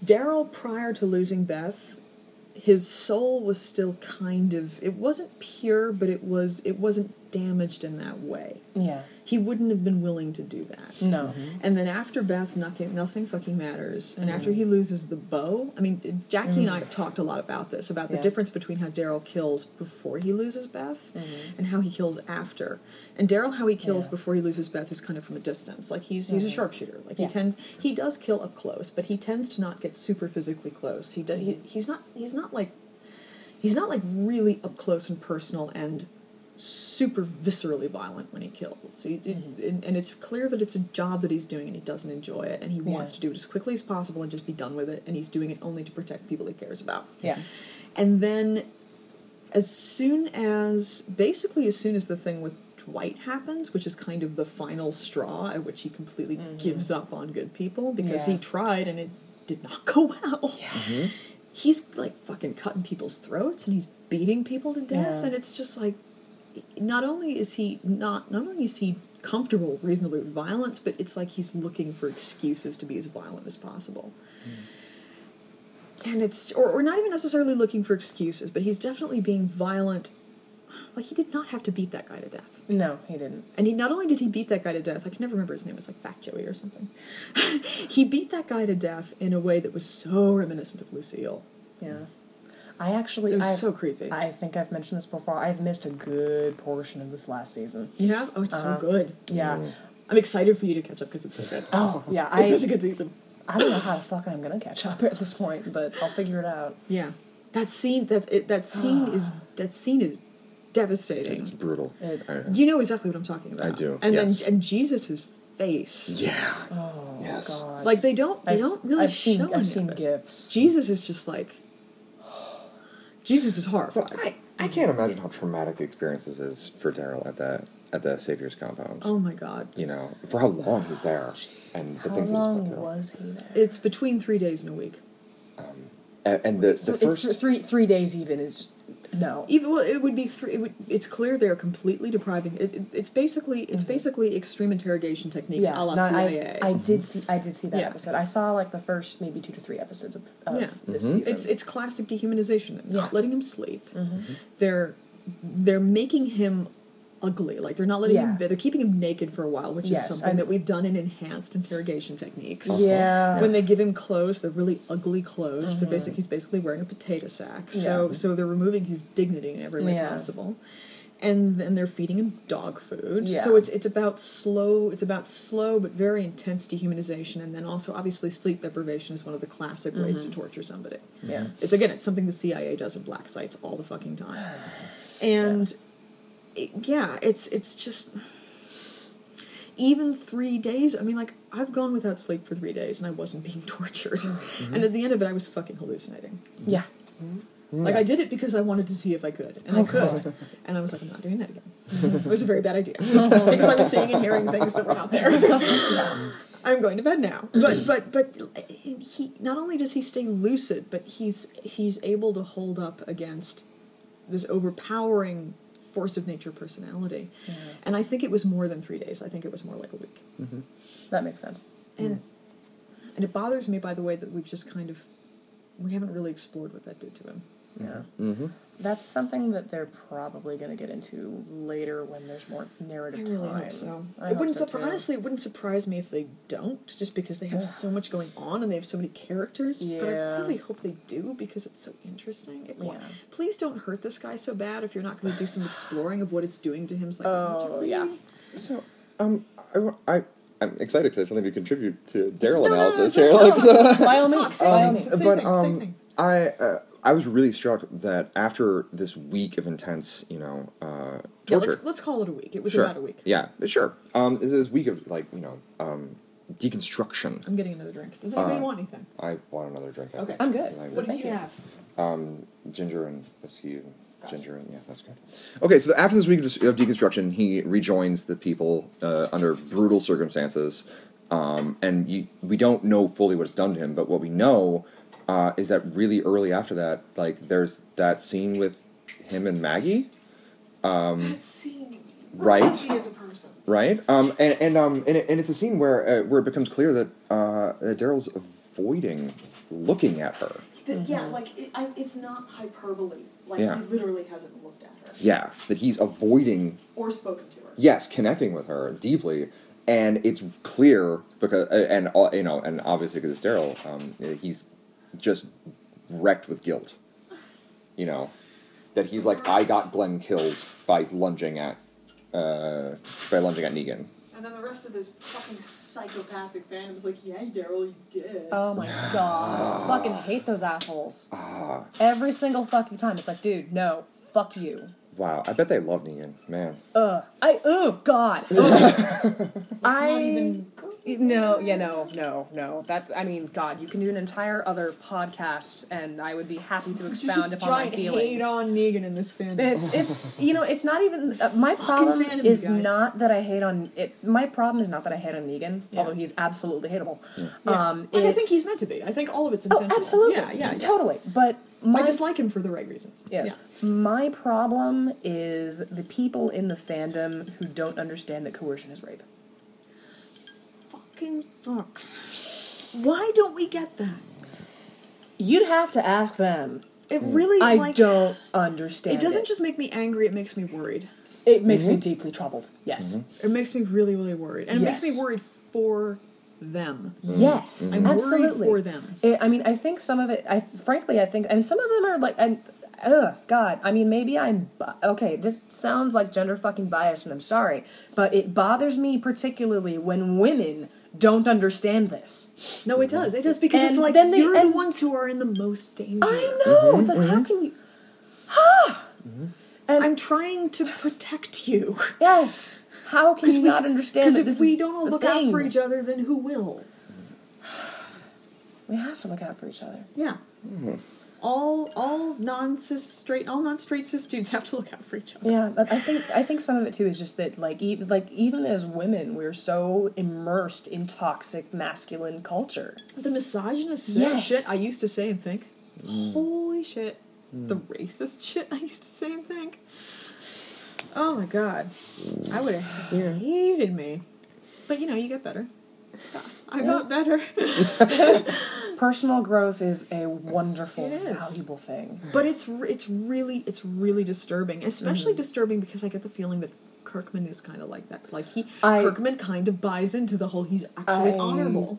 Daryl prior to losing Beth. His soul was still kind of it wasn't pure, but it was it wasn't damaged in that way. Yeah. He wouldn't have been willing to do that. No. And then after Beth, nothing, nothing fucking matters. And Mm-hmm. after he loses the bow, I mean, Jackie and I have talked a lot about this, about the difference between how Daryl kills before he loses Beth Mm-hmm. and how he kills after. And Daryl, how he kills Yeah. before he loses Beth is kind of from a distance. Like he's he's a Mhm. sharpshooter. Like he tends he does kill up close, but he tends to not get super physically close. He does he, Mm-hmm. he's not he's not like he's not like really up close and personal and super viscerally violent when he kills. He, Mm-hmm. and, and it's clear that it's a job that he's doing and he doesn't enjoy it and he wants to do it as quickly as possible and just be done with it and he's doing it only to protect people he cares about. Yeah. And then as soon as basically as soon as the thing with Dwight happens, which is kind of the final straw at which he completely gives up on good people because Mm-hmm. Yeah. he tried and it did not go well. Yeah. He's like fucking cutting people's throats and he's beating people to death Yeah. and it's just like not only is he not not only is he comfortable reasonably with violence, but it's like he's looking for excuses to be as violent as possible. And it's or, or not even necessarily looking for excuses, but he's definitely being violent. Like he did not have to beat that guy to death. No, he didn't. And he not only did he beat that guy to death, I can never remember his name, it's like Fat Joey or something. he beat that guy to death in a way that was so reminiscent of Lucille. Yeah. I actually It was I've- so creepy. I think I've mentioned this before. I've missed a good portion of this last season. Yeah. Oh, it's Uh-huh. so good. Yeah. I'm excited for you to catch up because it's so good. Oh, yeah. it's I such a good season. I don't know how the fuck I'm gonna catch up at this point, but I'll figure it out. Yeah, that scene that it, that scene is that scene is devastating. It's brutal. It- I- You know exactly what I'm talking about. I do, And yes. then and Jesus' face. yeah. Oh Yes. God. Like they don't they I've- don't really I've show seen any I've seen it. gifs. Jesus is just like Jesus is horrified. I, I can't imagine how traumatic the experience is for Daryl at the at the Savior's compound. oh my god. You know, for how long he's there, and the How things long that he's put through. was he there? It's between three days and a week. Um, and, and the the Th- first th- three three days even is no. Even well, it would be three. It would, it's clear they're completely depriving. It, it, it's basically it's basically extreme interrogation techniques Mm-hmm. Yeah, a la no, CIA. I, I did see I did see that Yeah. episode. I saw like the first maybe two to three episodes of, of yeah, this Mhm. season. it's it's classic dehumanization. Yeah. Not letting him sleep. Mhm. They're they're making him ugly. Like they're not letting Yeah. him. They're keeping him naked for a while, which Yes, is something I'm- that we've done in enhanced interrogation techniques. Yeah. When they give him clothes, they're really ugly clothes. They're Mhm. basically he's basically wearing a potato sack. So Yeah. so they're removing his dignity in every way Yeah. possible. And then they're feeding him dog food. Yeah. So it's it's about slow it's about slow but very intense dehumanization and then also obviously sleep deprivation is one of the classic ways to Mhm. torture somebody. yeah. It's again, it's something the CIA does in black sites all the fucking time, and yeah, it's it's just even three days. I mean, like I've gone without sleep for three days and I wasn't being tortured, mm-hmm. and at the end of it, I was fucking hallucinating. Yeah. Like I did it because I wanted to see if I could, and I oh, could, and I was like, I'm not doing that again. it was a very bad idea because I was seeing and hearing things that were not there. I'm going to bed now. But but but he not only does he stay lucid, but he's he's able to hold up against this overpowering force of nature personality. Yeah. And I think it was more than three days. I think it was more like a week. Mm-hmm. That makes sense. And mm-hmm. and it bothers me, by the way, that we've just kind of we haven't really explored what that did to him. Yeah. Mm-hmm. That's something that they're probably going to get into later when there's more I narrative really time. hope so. I it hope wouldn't so, surpri- too. honestly, it wouldn't surprise me if they don't, just because they have Yeah. so much going on and they have so many characters. But I really hope they do because it's so interesting. It, Yeah. Please don't hurt this guy so bad if you're not going to do some exploring of what it's doing to him. It's like, Oh, yeah. So, um, I, I I'm excited because I something to contribute to Daryl No, no, no, analysis no, here. no, Like, so- By all means, say by all means. But um. I uh, I was really struck that after this week of intense, you know, uh, Yeah, torture. let's, let's call it a week. It was sure. about a week. Yeah, sure. Um, this week of like you know, um, deconstruction. I'm getting another drink. Does anybody Uh, want anything? I want another drink. Okay. I'm good. What do you have? Um, ginger and whiskey and ginger and yeah, that's good. Okay, so after this week of of deconstruction, he rejoins the people uh, under brutal circumstances, um, and you, we don't know fully what it's done to him. But what we know uh, is that really early after that, like there's that scene with him and Maggie, that scene. right? Maggie as a person. right? Um, and and um, and, it, and it's a scene where uh, where it becomes clear that uh, Daryl's avoiding looking at her. That, Yeah, like it, I, it's not hyperbole. Like Yeah. he literally hasn't looked at her Yeah, that he's avoiding or spoken to her. yes, connecting with her deeply, and it's clear because uh, and you know, and obviously because it's Daryl, um, he's just wrecked with guilt. You know, that he's like, I got Glenn killed by lunging at, uh, by lunging at Negan. And then the rest of this fucking psychopathic fandom is like, yeah, Daryl, you did. Oh my god. fucking hate those assholes. Ah, Every single fucking time. It's like, dude, no. Fuck you. wow, I bet they love Negan, man. Ugh. I, oh god. Ugh. I. not even- No, yeah, no, no, no. That, I mean, God, you can do an entire other podcast and I would be happy to expound just upon try my feelings. hate on Negan in this fandom. It's it's you know it's not even uh, my problem fandom, is not that I hate on it. My problem is not that I hate on Negan, Yeah. although he's absolutely hateable. Yeah. Um, and I think he's meant to be. I think all of it's oh intentional. absolutely Yeah, yeah, yeah. totally. But my I dislike him for the right reasons. yes, Yeah. my problem is the people in the fandom who don't understand that coercion is rape. Fucking fuck. Why don't we get that? You'd have to ask them. It really I like don't understand. it doesn't just make me angry, it makes me worried. It makes me mm-hmm. deeply troubled. Yes. Mm-hmm. It makes me really, really worried. And it makes me worried for them. Mm-hmm. Yes, I'm absolutely. worried for them. It, I mean, I think some of it. I frankly, I think, and some of them are like, and ugh, God. I mean, maybe I'm bi- okay. This sounds like gender fucking bias, and I'm sorry, but it bothers me particularly when women don't understand this. No, it does. It does because it's like then they- you're the ones who are in the most danger. I know. Mm-hmm, it's like, how mm-hmm. can you? Ha! Mm-hmm. And- I'm trying to protect you. Yes. How can you not understand Because if this we don't all the look out for each other, then who will? We have to look out for each other. Yeah. Hmm. All all non cis straight all non straight cis dudes have to look out for each other. Yeah, but I think I think some of it too is just that like even like even as women, we're so immersed in toxic masculine culture. The misogynist Yes. shit I used to say and think. Mm. Holy shit. Mm. The racist shit I used to say and think. Oh my god. I would have hated me. But you know, you get better. I got better. Personal growth is a wonderful, is. valuable thing. But it's it's really it's really disturbing, especially Mm-hmm. disturbing because I get the feeling that Kirkman is kind of like that. Like he I- Kirkman kind of buys into the whole he's actually I- honorable.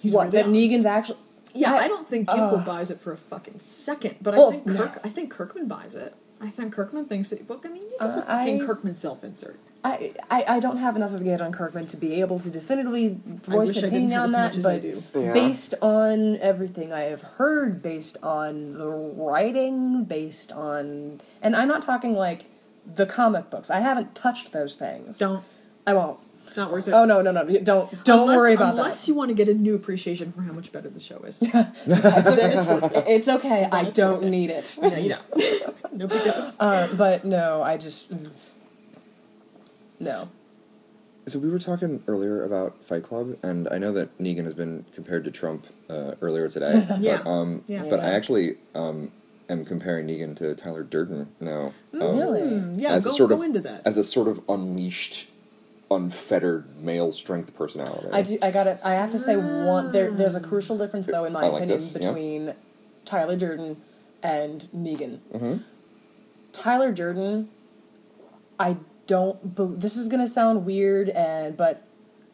He's what that really hon- Negan's actually? Yeah, I, I- don't think Gimple Ugh. buys it for a fucking second, but Well, I think no. I think Kirkman buys it. I think Kirkman thinks it. But I mean, it's a Uh, fucking I- Kirkman self-insert. I, I, I don't have enough of a gauge on Kirkman to be able to definitively voice wish an opinion on that, much as I but. Yeah. based on everything I have heard, based on the writing, based on, and I'm not talking like the comic books. I haven't touched those things. Don't. I won't. It's not worth it. Oh no no no! Don't don't unless, worry about unless that. Unless you want to get a new appreciation for how much better the show is. It's, okay. it's okay. I it's don't worth it. need it. yeah, you know. Nobody does. Uh, but no, I just mm. No. So we were talking earlier about Fight Club, and I know that Negan has been compared to Trump uh, earlier today. Yeah. But, um, Yeah. but I actually um, am comparing Negan to Tyler Durden now. Um, Really? Hmm, yeah, as go, a sort go of into that. as a sort of unleashed, unfettered male strength personality. I do. I gotta. I have to say one. There, there's a crucial difference, though, in my like opinion, this, yeah. between Tyler Durden and Negan. Mhm. Tyler Durden, I don't. Be, this is gonna sound weird, and but,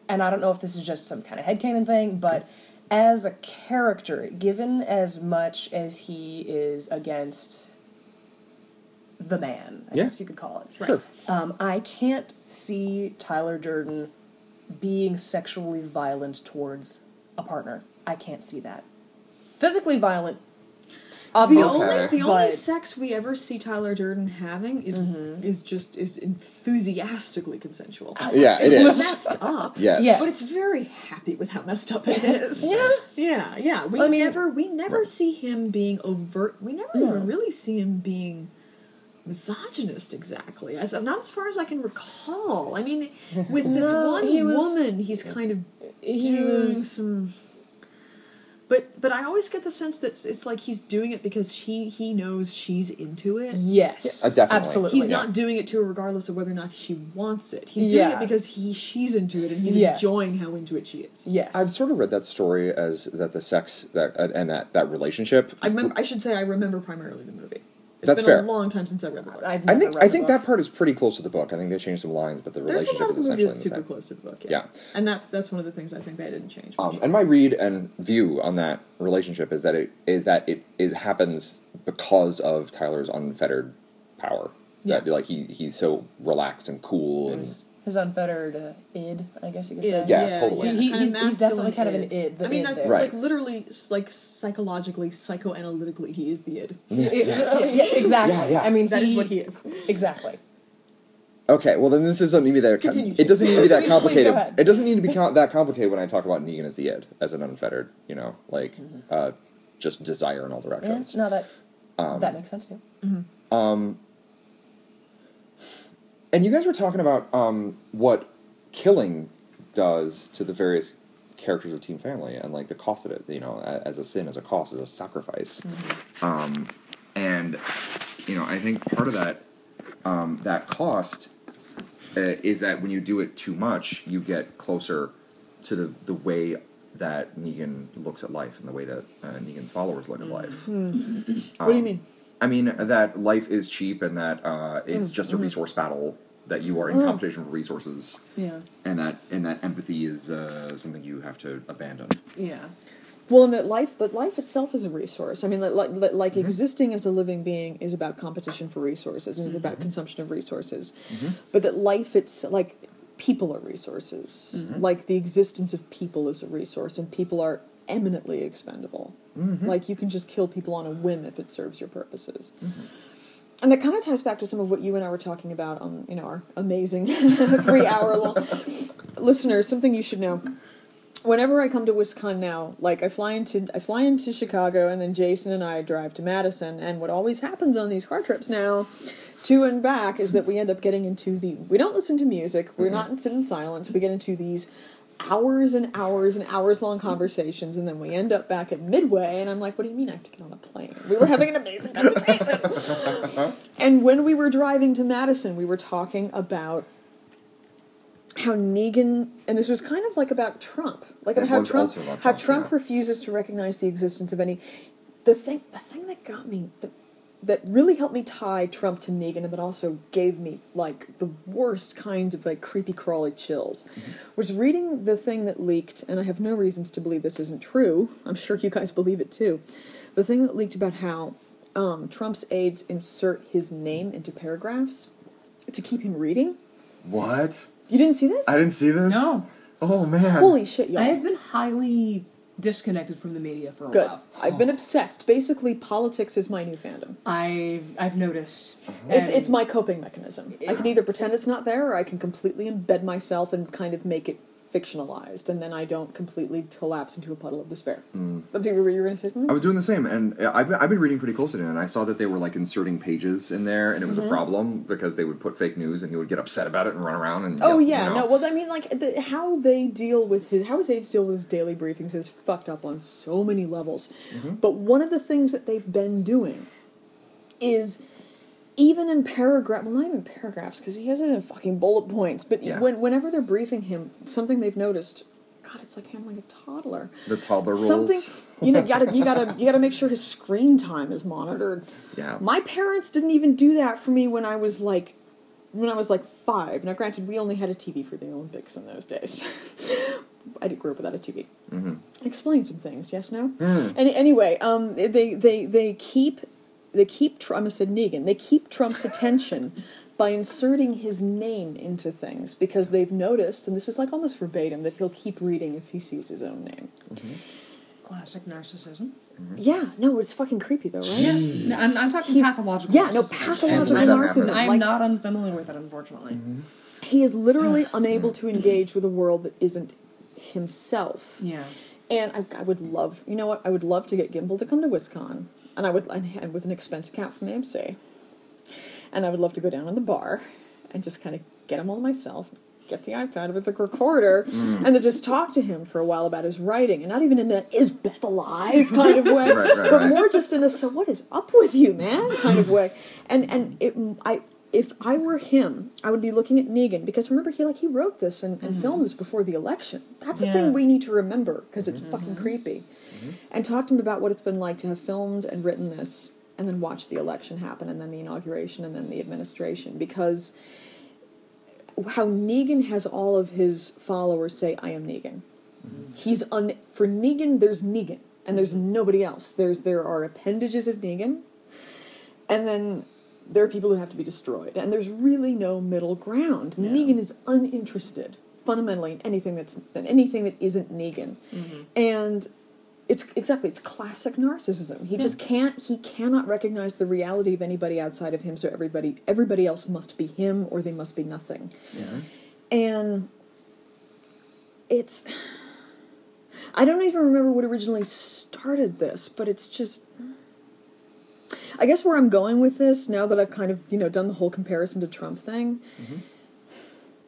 and I don't know if this is just some kind of headcanon thing, but as a character, given as much as he is against the man, I Yeah. guess you could call it. Sure. Um, I can't see Tyler Durden being sexually violent towards a partner. I can't see that. Physically violent, The only the only sex we ever see Tyler Durden having is Mm-hmm. is just is enthusiastically consensual. Yeah, it it's messed up. Yes. Yeah. but it's very happy with how messed up it is. Yeah. yeah, yeah. We I mean- never we never see him being overt. We never even really see him being misogynist exactly. As not as far as I can recall. I mean, with this No, one he was- woman, he's kind of He doing was- some. But but I always get the sense that it's like he's doing it because he he knows she's into it. Yes, Yeah, uh, definitely. absolutely. He's Yeah. not doing it to her regardless of whether or not she wants it. He's doing Yeah. it because he she's into it and he's Yes. enjoying how into it she is. Yes, I've sort of read that story as that the sex that uh, and that that relationship. I remember. I should say I remember primarily the movie. It's That's been fair. a long time since I read the book. I've I think read I the think book. that part is pretty close to the book. I think they changed some lines, but the There's a relationship lot of is the movie essentially that's the super same. close to the book. Yeah. Yeah. and that that's one of the things I think they didn't change. for Um, and my read and view on that relationship is that it is that it is happens because of Tyler's unfettered power. That Yeah. like he he's so relaxed and cool and his, his unfettered uh, id, I guess you could Id, say. Yeah, totally. He- he- he's- he's definitely kind of an id, the I mean, id that. Right. like literally, like psychologically, psychoanalytically, he is the id. Yeah, yeah, exactly. Yeah, yeah. I mean, That he, is what he is. Exactly. Okay, well then this isn't maybe that. Continue, it doesn't need to be that Please- please complicated. It doesn't need to be com- that complicated when I talk about Negan as the id, as an unfettered, you know, like uh, just desire in all Yeah, directions. no, that Um, that makes sense too. And you guys were talking about um, what killing does to the various characters of Team Family and like the cost of it, you know, as a sin, as a cost, as a sacrifice. Um, and you know, I think part of that um, that cost uh, is that when you do it too much, you get closer to the the way that Negan looks at life and the way that uh, Negan's followers look at life. What do you mean? I mean that life is cheap and that uh, it's just a resource battle that you are in competition for resources, Yeah. and that and that empathy is uh, something you have to abandon. Yeah. Well, and that life, but life itself is a resource. I mean, like, like, Mm-hmm. existing as a living being is about competition for resources and Mm-hmm. about consumption of resources. But that life, it's like people are resources. Mm-hmm. Like the existence of people is a resource, and people are eminently expendable. Mm-hmm. Like you can just kill people on a whim if it serves your purposes. Mm-hmm. and that kind of ties back to some of what you and I were talking about on you know our amazing three hour long listeners. Something you should know. Whenever I come to Wisconsin now, like I fly into I fly into Chicago, and then Jason and I drive to Madison. And what always happens on these car trips now, to and back, is that we end up getting into the. We don't listen to music. We're mm-hmm. not in sit in silence. We get into these hours and hours and hours long conversations, and then we end up back at Midway, and I'm like, "What do you mean I have to get on a plane?" We were having an amazing conversation. and when we were driving to Madison, we were talking about how Negan, and this was kind of like about Trump, like It how Trump, about how Trump, Trump yeah. refuses to recognize the existence of any. The thing, the thing that got me, that, that really helped me tie Trump to Negan, and that also gave me like the worst kind of like creepy crawly chills, Mm-hmm. was reading the thing that leaked, and I have no reasons to believe this isn't true. I'm sure you guys believe it too. The thing that leaked about how um, Trump's aides insert his name into paragraphs to keep him reading. What? You didn't see this? I didn't see this. No. Oh man. Holy shit, y'all. I have been highly disconnected from the media for a Good. while. I've been obsessed. Basically, politics is my new fandom. I've I've noticed. Uh-huh. It's And it's my coping mechanism. I can either pretend it's not there, or I can completely embed myself and kind of make it fictionalized, and then I don't completely collapse into a puddle of despair. But you were you were going to say something? I was doing the same, and uh, I've been, I've been reading pretty closely, and I saw that they were like inserting pages in there, and it was Mm-hmm. a problem because they would put fake news, and he would get upset about it and run around and. Oh yeah, you know. no. Well, I mean, like the, how they deal with his, how his aides deal with his daily briefings is fucked up on so many levels. Mm-hmm. But one of the things that they've been doing is even in paragraph, well, not even paragraphs, because he has it in fucking bullet points. But Yeah. when, whenever they're briefing him, something they've noticed, God, it's like handling a toddler. the toddler rules. Something you know, you gotta you gotta you gotta make sure his screen time is monitored. Yeah. My parents didn't even do that for me when I was like when I was like five. Now, granted, we only had a TV for the Olympics in those days. I did grow up without a TV. Mm-hmm. Explain some things, yes, no. Mm. Any, anyway, um, they they they keep they keep Tr- I almost said Negan. They keep Trump's attention by inserting his name into things because they've noticed, and this is like almost verbatim, that he'll keep reading if he sees his own name. Mm-hmm. Classic narcissism. Mm-hmm. Yeah, no, it's fucking creepy though, right? Yeah, no, I'm, I'm talking He's- pathological. yeah, no, narcissism. pathological And I'm- narcissism, I'm like- not unfamiliar with it, unfortunately. Mm-hmm. He is literally unable to engage with a world that isn't himself. Yeah. And I, I would love, you know what? I would love to get Gimple to come to Wisconsin, and I would, and, and with an expense account from AMC, and I would love to go down in the bar, and just kind of get him all myself, get the iPad with the recorder, mm. and then just talk to him for a while about his writing, and not even in the "Is Beth alive?" kind of way, Right, right, but right. more just in a "So what is up with you, man?" kind of way, and and it, I. If I were him, I would be looking at Negan because remember he like he wrote this and, and mm-hmm. filmed this before the election. That's a thing we need to remember because it's fucking mm-hmm. creepy. Mm-hmm. And talk to him about what it's been like to have filmed and written this and then watch the election happen and then the inauguration and then the administration because how Negan has all of his followers say I am Negan. Mm-hmm. He's un for Negan there's Negan and there's mm-hmm. nobody else. There's there are appendages of Negan and then there are people who have to be destroyed and there's really no middle ground. Negan is uninterested fundamentally in anything that's in anything that isn't Negan. And it's exactly it's classic narcissism. He just can't he cannot recognize the reality of anybody outside of him so everybody everybody else must be him or they must be nothing. yeah. And it's I don't even remember what originally started this, but it's just I guess where I'm going with this now that I've kind of, you know, done the whole comparison to Trump thing mm-hmm.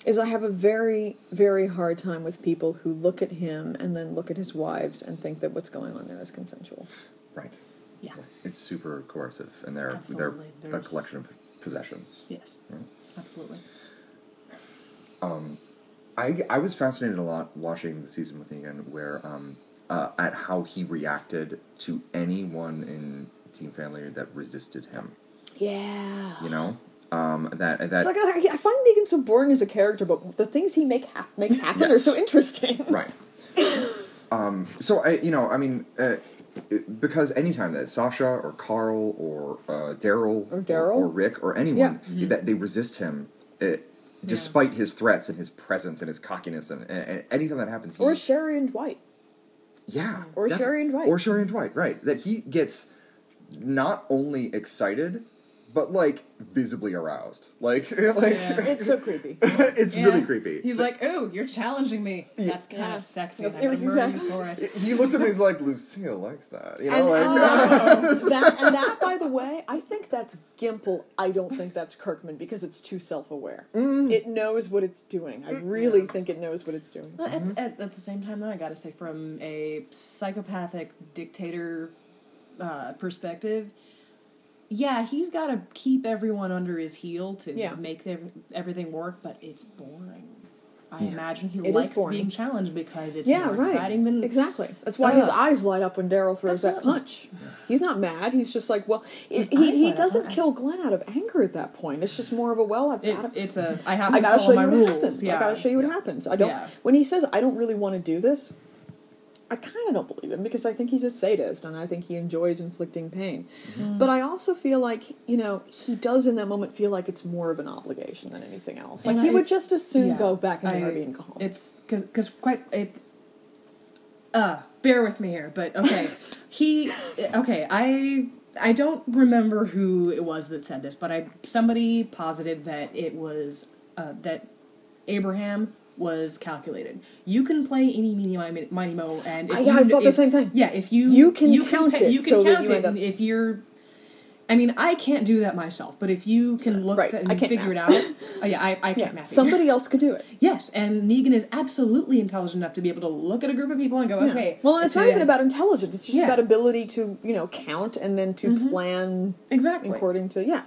Is I have a very very hard time with people who look at him and then look at his wives and think that what's going on there is consensual. Right. Yeah. It's super coercive, and they're Absolutely. they're a collection of possessions. Yes. Absolutely. I, I was fascinated a lot watching the season with Negan, where um, uh, at how he reacted to anyone in Team Family that resisted him. Yeah. You know, um, that that like I find Negan so boring as a character, but the things he make hap- makes happen are so interesting. right. Um, so I, you know, I mean, uh, it- because anytime that Sasha or Carl or uh, Daryl Or Daryl. or, Rick or anyone Yeah. that they resist him, it, despite his threats and his presence and his cockiness and, and, and anything that happens, Or Sherry and Dwight. Yeah. Or defi- Sherry and Dwight. Or Sherry and Dwight, right. That he gets not only excited, but like visibly aroused. Like, like Yeah. It's so creepy. it's Yeah. really creepy. He's like, "Oh, you're challenging me. That's kind of sexy. That's I'm gonna you exactly- for it." he looks at me. He's like, Lucille likes that. You know, And, like uh, that, and that, by the way, I think that's Gimple. I don't think that's Kirkman because it's too self-aware. It knows what it's doing. I really think it knows what it's doing. Well, at, at, at the same time, though, I gotta say, from a psychopathic dictator uh, perspective, yeah, he's got to keep everyone under his heel to Yeah. make ev- everything work, but it's boring. I Yeah. imagine he It is likes being challenged because it's Yeah, more right. exciting than Exactly. That's why his eyes light up when Daryl throws that punch. He's not mad. He's just like, well, His he, he doesn't I- kill Glenn out of anger at that point. It's just more of a well, I've It, got to. it's a I have to I gotta follow show you my what rules. happens. Yeah. I gotta show you what happens. I don't. Yeah. When he says, "I don't really want to do this," I kind of don't believe him because I think he's a sadist and I think he enjoys inflicting pain. Mm. But I also feel like you know he does in that moment feel like it's more of an obligation than anything else. Like And he would just as soon yeah, go back in the I- RV and go home. It's because quite it. Uh, bear with me here, but okay, he okay. I I don't remember who it was that said this, but I somebody posited that it was uh, that Abraham was calculated. You can play any miny miny mo, and if I- you, I thought the same thing. Yeah, if you You can count pa- it you can so count you it, up- if you're. I mean, I can't do that myself, but if you can look right, and figure math. it out, oh yeah, I, I can't math. either. somebody else could do it. Yes, and Negan is absolutely intelligent enough to be able to look at a group of people and go, Yeah. okay. Well, and it's not even about intelligence. It's just Yeah. about ability to, you know, count and then to mm-hmm. plan exactly. according to yeah.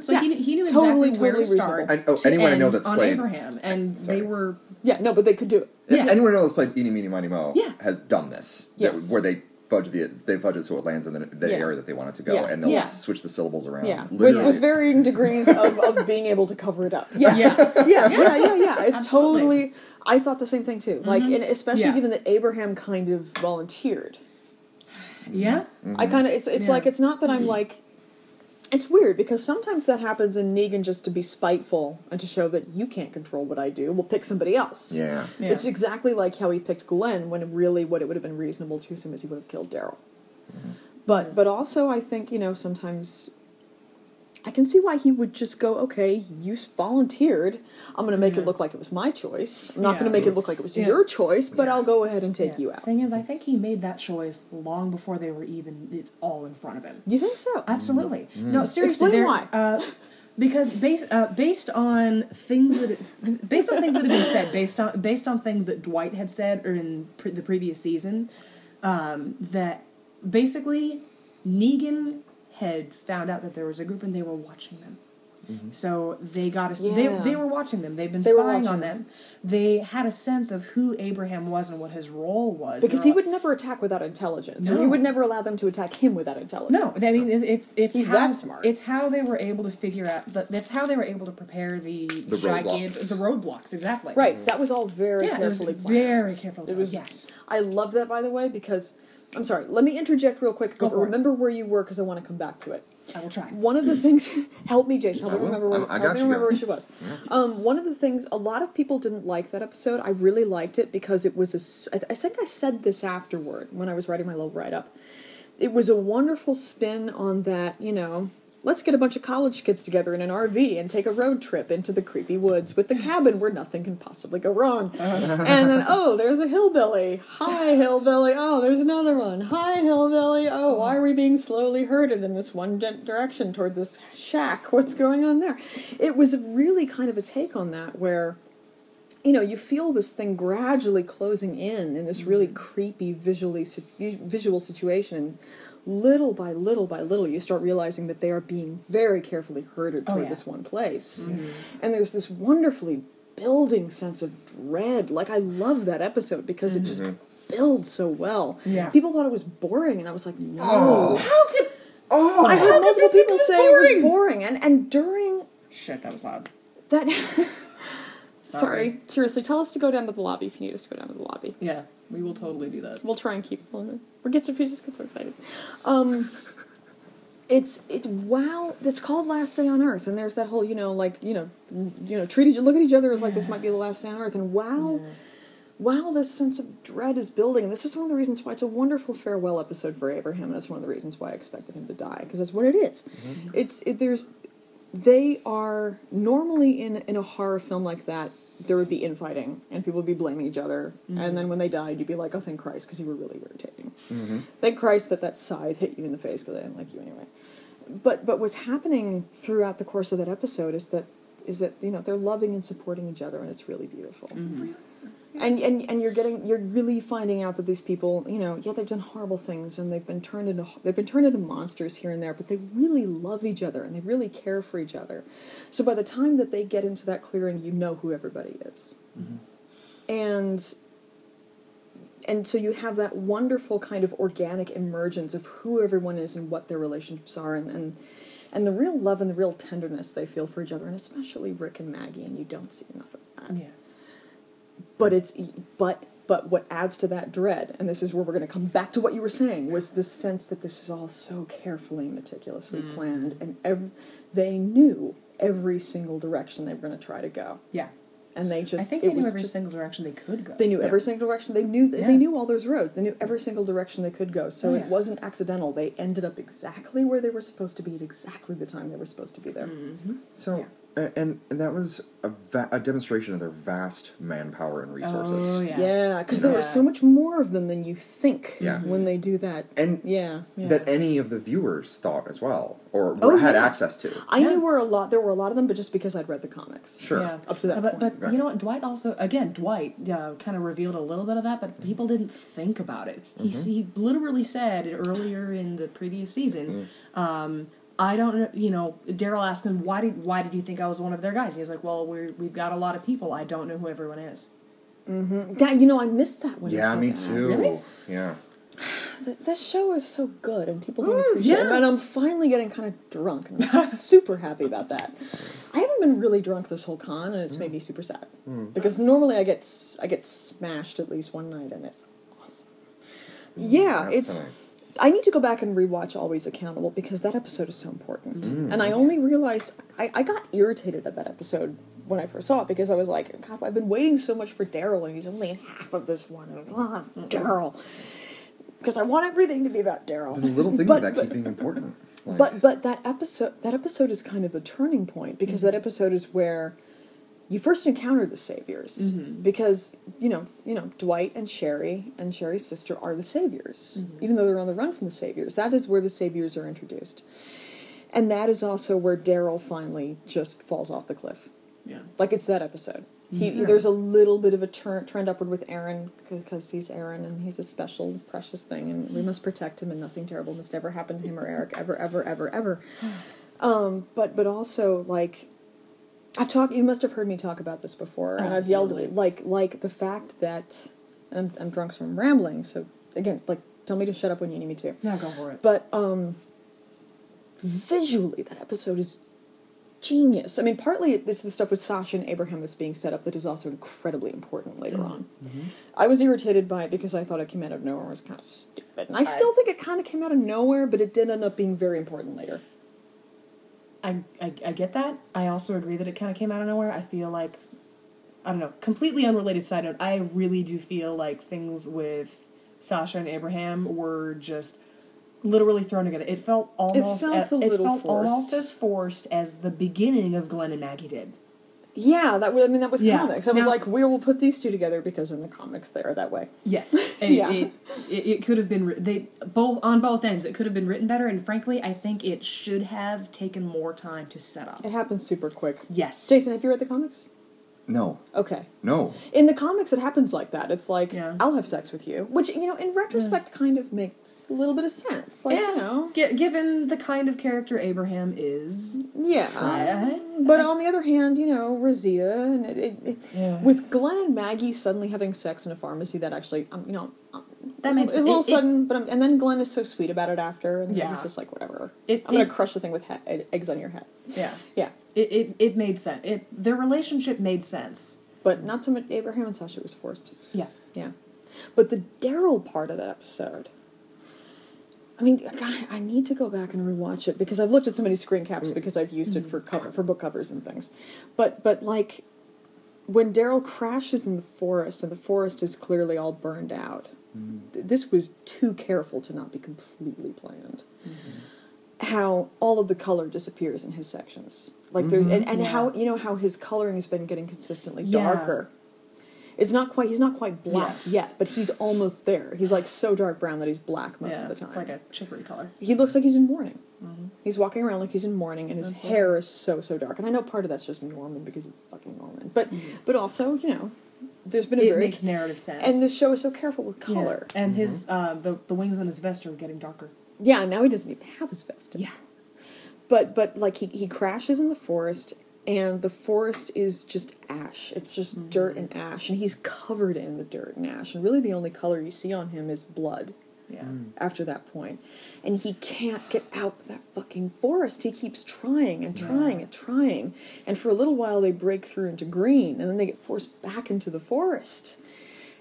So Yeah. he, he knew Totally, exactly where totally to start. reasonable. And- oh, anyone I know that's on played- Abraham, and Sorry. they were Yeah, no, but they could do it. Yeah. anyone who knows played Eeny Meeny Miny Mo Yeah. has done this. That- where they fudge the they fudge it so it lands in the, the Yeah. area that they want it to go, Yeah. and they'll Yeah. switch the syllables around. Yeah, with, Literally. with varying degrees of, of being able to cover it up. Yeah, Yeah. yeah, yeah, yeah, yeah. It's Absolutely. totally. I thought the same thing too. Like, mm-hmm. and especially Yeah. given that Abraham kind of volunteered. yeah. I kind of. It's it's Yeah. like it's not that I'm mm-hmm. like. It's weird because sometimes that happens in Negan just to be spiteful and to show that you can't control what I do. We'll pick somebody else. yeah. Yeah. It's exactly like how he picked Glenn when really what it would have been reasonable to assume is he would have killed Daryl. Mm-hmm. But but also I think you know sometimes I can see why he would just go okay you volunteered I'm going to make it look like it was my choice I'm not going to make it look like it was Yeah. your choice but I'll go ahead and take Yeah. you out. Thing is, I think he made that choice long before they were even all in front of him. You think so? Absolutely. No, seriously. Explain why. Uh, because based uh, based on things that based on things that have been said, based on based on things that Dwight had said or in pre- the previous season, um, that basically Negan had found out that there was a group and they were watching them. Mm-hmm. So they got us. Yeah. They, they were watching them. They've been They spying on them. them. They had a sense of who Abraham was and what his role was. Because he would never attack without intelligence. Or he would never allow them to attack him without intelligence. No, intelligence. I mean it's it's He's how, that smart. It's how they were able to figure out. That, that's how they were able to prepare the The gigant roadblocks. the roadblocks exactly. Right, that was all very Yeah, it was carefully planned. very carefully It was. yes. I love that, by the way, because I'm sorry. Let me interject real quick. Go but for it. remember where you were because I want to come back to it. I will try. One of the things, help me, Jason. Help I me remember where, I- I help got me you, remember where she was. Um, one of the things, a lot of people didn't like that episode. I really liked it because it was a. s- I, I think I said this afterward when I was writing my little write up. It was a wonderful spin on that. You know, let's get a bunch of college kids together in an RV and take a road trip into the creepy woods with the cabin where nothing can possibly go wrong. and then, oh, there's a hillbilly. Hi, hillbilly. Oh, there's another one. Hi, hillbilly. Oh, why are we being slowly herded in this one di- direction toward this shack? What's going on there? It was really kind of a take on that where you know, you feel this thing gradually closing in in this really mm-hmm. creepy visually visual situation. Little by little by little, you start realizing that they are being very carefully herded Oh, toward yeah. this one place, mm-hmm. and there's this wonderfully building sense of dread. Like I love that episode because it just mm-hmm. builds so well. Yeah. people thought it was boring, and I was like, no. Oh. How could Oh, I heard multiple people it was say it was boring? boring, and and during shit? That was loud. that. Sorry. Sorry, seriously, tell us to go down to the lobby if you need us to go down to the lobby. Yeah, we will totally do that. We'll try and keep. We'll, we'll get if you just get so excited. Um, it's it. Wow, it's called Last Day on Earth, and there's that whole you know like you know you know treat each look at each other as like this might be the last day on Earth, and wow. while this sense of dread is building, and this is one of the reasons why it's a wonderful farewell episode for Abraham, and that's one of the reasons why I expected him to die, because that's what it is. It's it, there's they are normally in in a horror film like that. There would be infighting, and people would be blaming each other. Mm-hmm. And then when they died, you'd be like, "Oh, thank Christ," because you were really irritating. Mm-hmm. Thank Christ that that scythe hit you in the face, because I didn't like you anyway. But but what's happening throughout the course of that episode is that is that you know they're loving and supporting each other, and it's really beautiful. Mm-hmm. And, and and you're getting you're really finding out that these people you know yeah they've done horrible things and they've been turned into they've been turned into monsters here and there but they really love each other and they really care for each other. So by the time that they get into that clearing you know who everybody is. Mm-hmm. And and so you have that wonderful kind of organic emergence of who everyone is and what their relationships are and, and and the real love and the real tenderness they feel for each other and especially Rick and Maggie and you don't see enough of that. Yeah. But it's but but what adds to that dread and this is where we're going to come back to what you were saying was the sense that this is all so carefully meticulously planned and ev- they knew every single direction they were going to try to go Yeah. and they just I think it they knew was every just- single direction they could go. they knew Yeah. every single direction they knew they Yeah. knew all those roads they knew every single direction they could go so Oh, it wasn't accidental they ended up exactly where they were supposed to be at exactly the time they were supposed to be there Mm-hmm. So, and, and that was a, va- a demonstration of their vast manpower and resources. Oh, yeah. yeah because there Yeah. was so much more of them than you think Yeah. when they do that And yeah, yeah. that any of the viewers thought as well, or Oh, had yeah. access to. I Yeah. knew were a lot. There were a lot of them, but just because I'd read the comics. Sure. Yeah. Up to that but, point. But Right. you know what? Dwight also, again, Dwight uh, kind of revealed a little bit of that, but people didn't think about it. He, he literally said earlier in the previous season, um, I don't know, you know, Daryl asked him, why did, why did you think I was one of their guys? He's like, well, we're, we've got a lot of people. I don't know who everyone is. Yeah, you know, I missed that one. Yeah, me that. too. Really? Yeah. Th- This show is so good, and people don't Mm, appreciate it. And I'm finally getting kind of drunk, and I'm super happy about that. I haven't been really drunk this whole con, and it's Mm. made me super sad because normally I get s- I get smashed at least one night, and it's awesome. Yeah, That's it's. nice. I need to go back and rewatch Always Accountable because that episode is so important. Mm. And I only realized I, I got irritated at that episode when I first saw it because I was like, God, I've been waiting so much for Daryl and he's only in half of this one. Daryl. Because I want everything to be about Daryl. The little things But- that but- keep being important. Like, But but that episode that episode is kind of a turning point because that episode is where you first encounter the saviors mm-hmm. because you know you know Dwight and Sherry and Sherry's sister are the saviors mm-hmm. even though they're on the run from the saviors that is where the saviors are introduced and that is also where Daryl finally just falls off the cliff Yeah. like it's that episode. He, mm-hmm. There's a little bit of a turn, trend upward with Aaron because he's Aaron and he's a special, precious thing, and we must protect him, and nothing terrible must ever happen to him or Eric, ever, ever, ever, ever. Um, but but also like, I've talked. You must have heard me talk about this before, and I've yelled at it. Like like the fact that and I'm I'm drunk, so I'm rambling. So again, like tell me to shut up when you need me to. Yeah, go for it. But um, visually, that episode is genius. I mean, partly it's the stuff with Sasha and Abraham that's being set up that is also incredibly important later on. I was irritated by it because I thought it came out of nowhere and was kind of stupid. And I still think it kind of came out of nowhere, but it did end up being very important later. I, I, I get that. I also agree that it kind of came out of nowhere. I feel like, I don't know, completely unrelated side note, I really do feel like things with Sasha and Abraham were just literally thrown together. It felt almost it felt as, a little it felt forced. almost as forced as the beginning of Glenn and Maggie did. Yeah, that was, I mean, that was Yeah. comics. I was like, we will put these two together because in the comics they are that way. Yes, and Yeah. it, it, it could have been they both on both ends. It could have been written better, and frankly, I think it should have taken more time to set up. It happens super quick. Yes, Jason, have you read the comics? No, Okay. no. In the comics, it happens like that. It's like, Yeah. I'll have sex with you. Which, you know, in retrospect, kind of makes a little bit of sense. Like, yeah. you know. Gi- given the kind of character Abraham is, Yeah. I- but on the other hand, you know, Rosita, and it, it, it, Yeah. with Glenn and Maggie suddenly having sex in a pharmacy, that actually, um, you know, That makes it's a little it- it- sudden, but um, and then Glenn is so sweet about it after, and Yeah. he's just like, whatever. It- I'm gonna crush the thing with eggs on your head. yeah, Yeah, it, it it made sense. It their relationship made sense. but not so much. Abraham and Sasha was forced. Yeah, Yeah, but the Daryl part of that episode. I mean, God, I need to go back and rewatch it because I've looked at so many screen caps because I've used it for cover for book covers and things. But but like when Daryl crashes in the forest and the forest is clearly all burned out, this was too careful to not be completely planned. Mm-hmm. How all of the color disappears in his sections, like there's mm-hmm. and, and how you know how his coloring has been getting consistently Yeah. darker. It's not quite. He's not quite black Yeah. yet, but he's almost there. He's like so dark brown that he's black most yeah, of the time. It's like a chicory color. he looks like he's in mourning. Mm-hmm. He's walking around like he's in mourning, and his Absolutely. hair is so so dark. And I know part of that's just Norman because he's fucking Norman, but but also you know, there's been a It very makes narrative sense. and the show is so careful with color. Yeah, And his uh, the the wings on his vest are getting darker. Yeah, now he doesn't even have his vest. Yeah. but but like he he crashes in the forest. And the forest is just ash. It's just dirt and ash, and he's covered in the dirt and ash. And really, the only color you see on him is blood. Yeah. Mm. after that point. And he can't get out of that fucking forest. He keeps trying and trying and trying. And for a little while they break through into green and then they get forced back into the forest.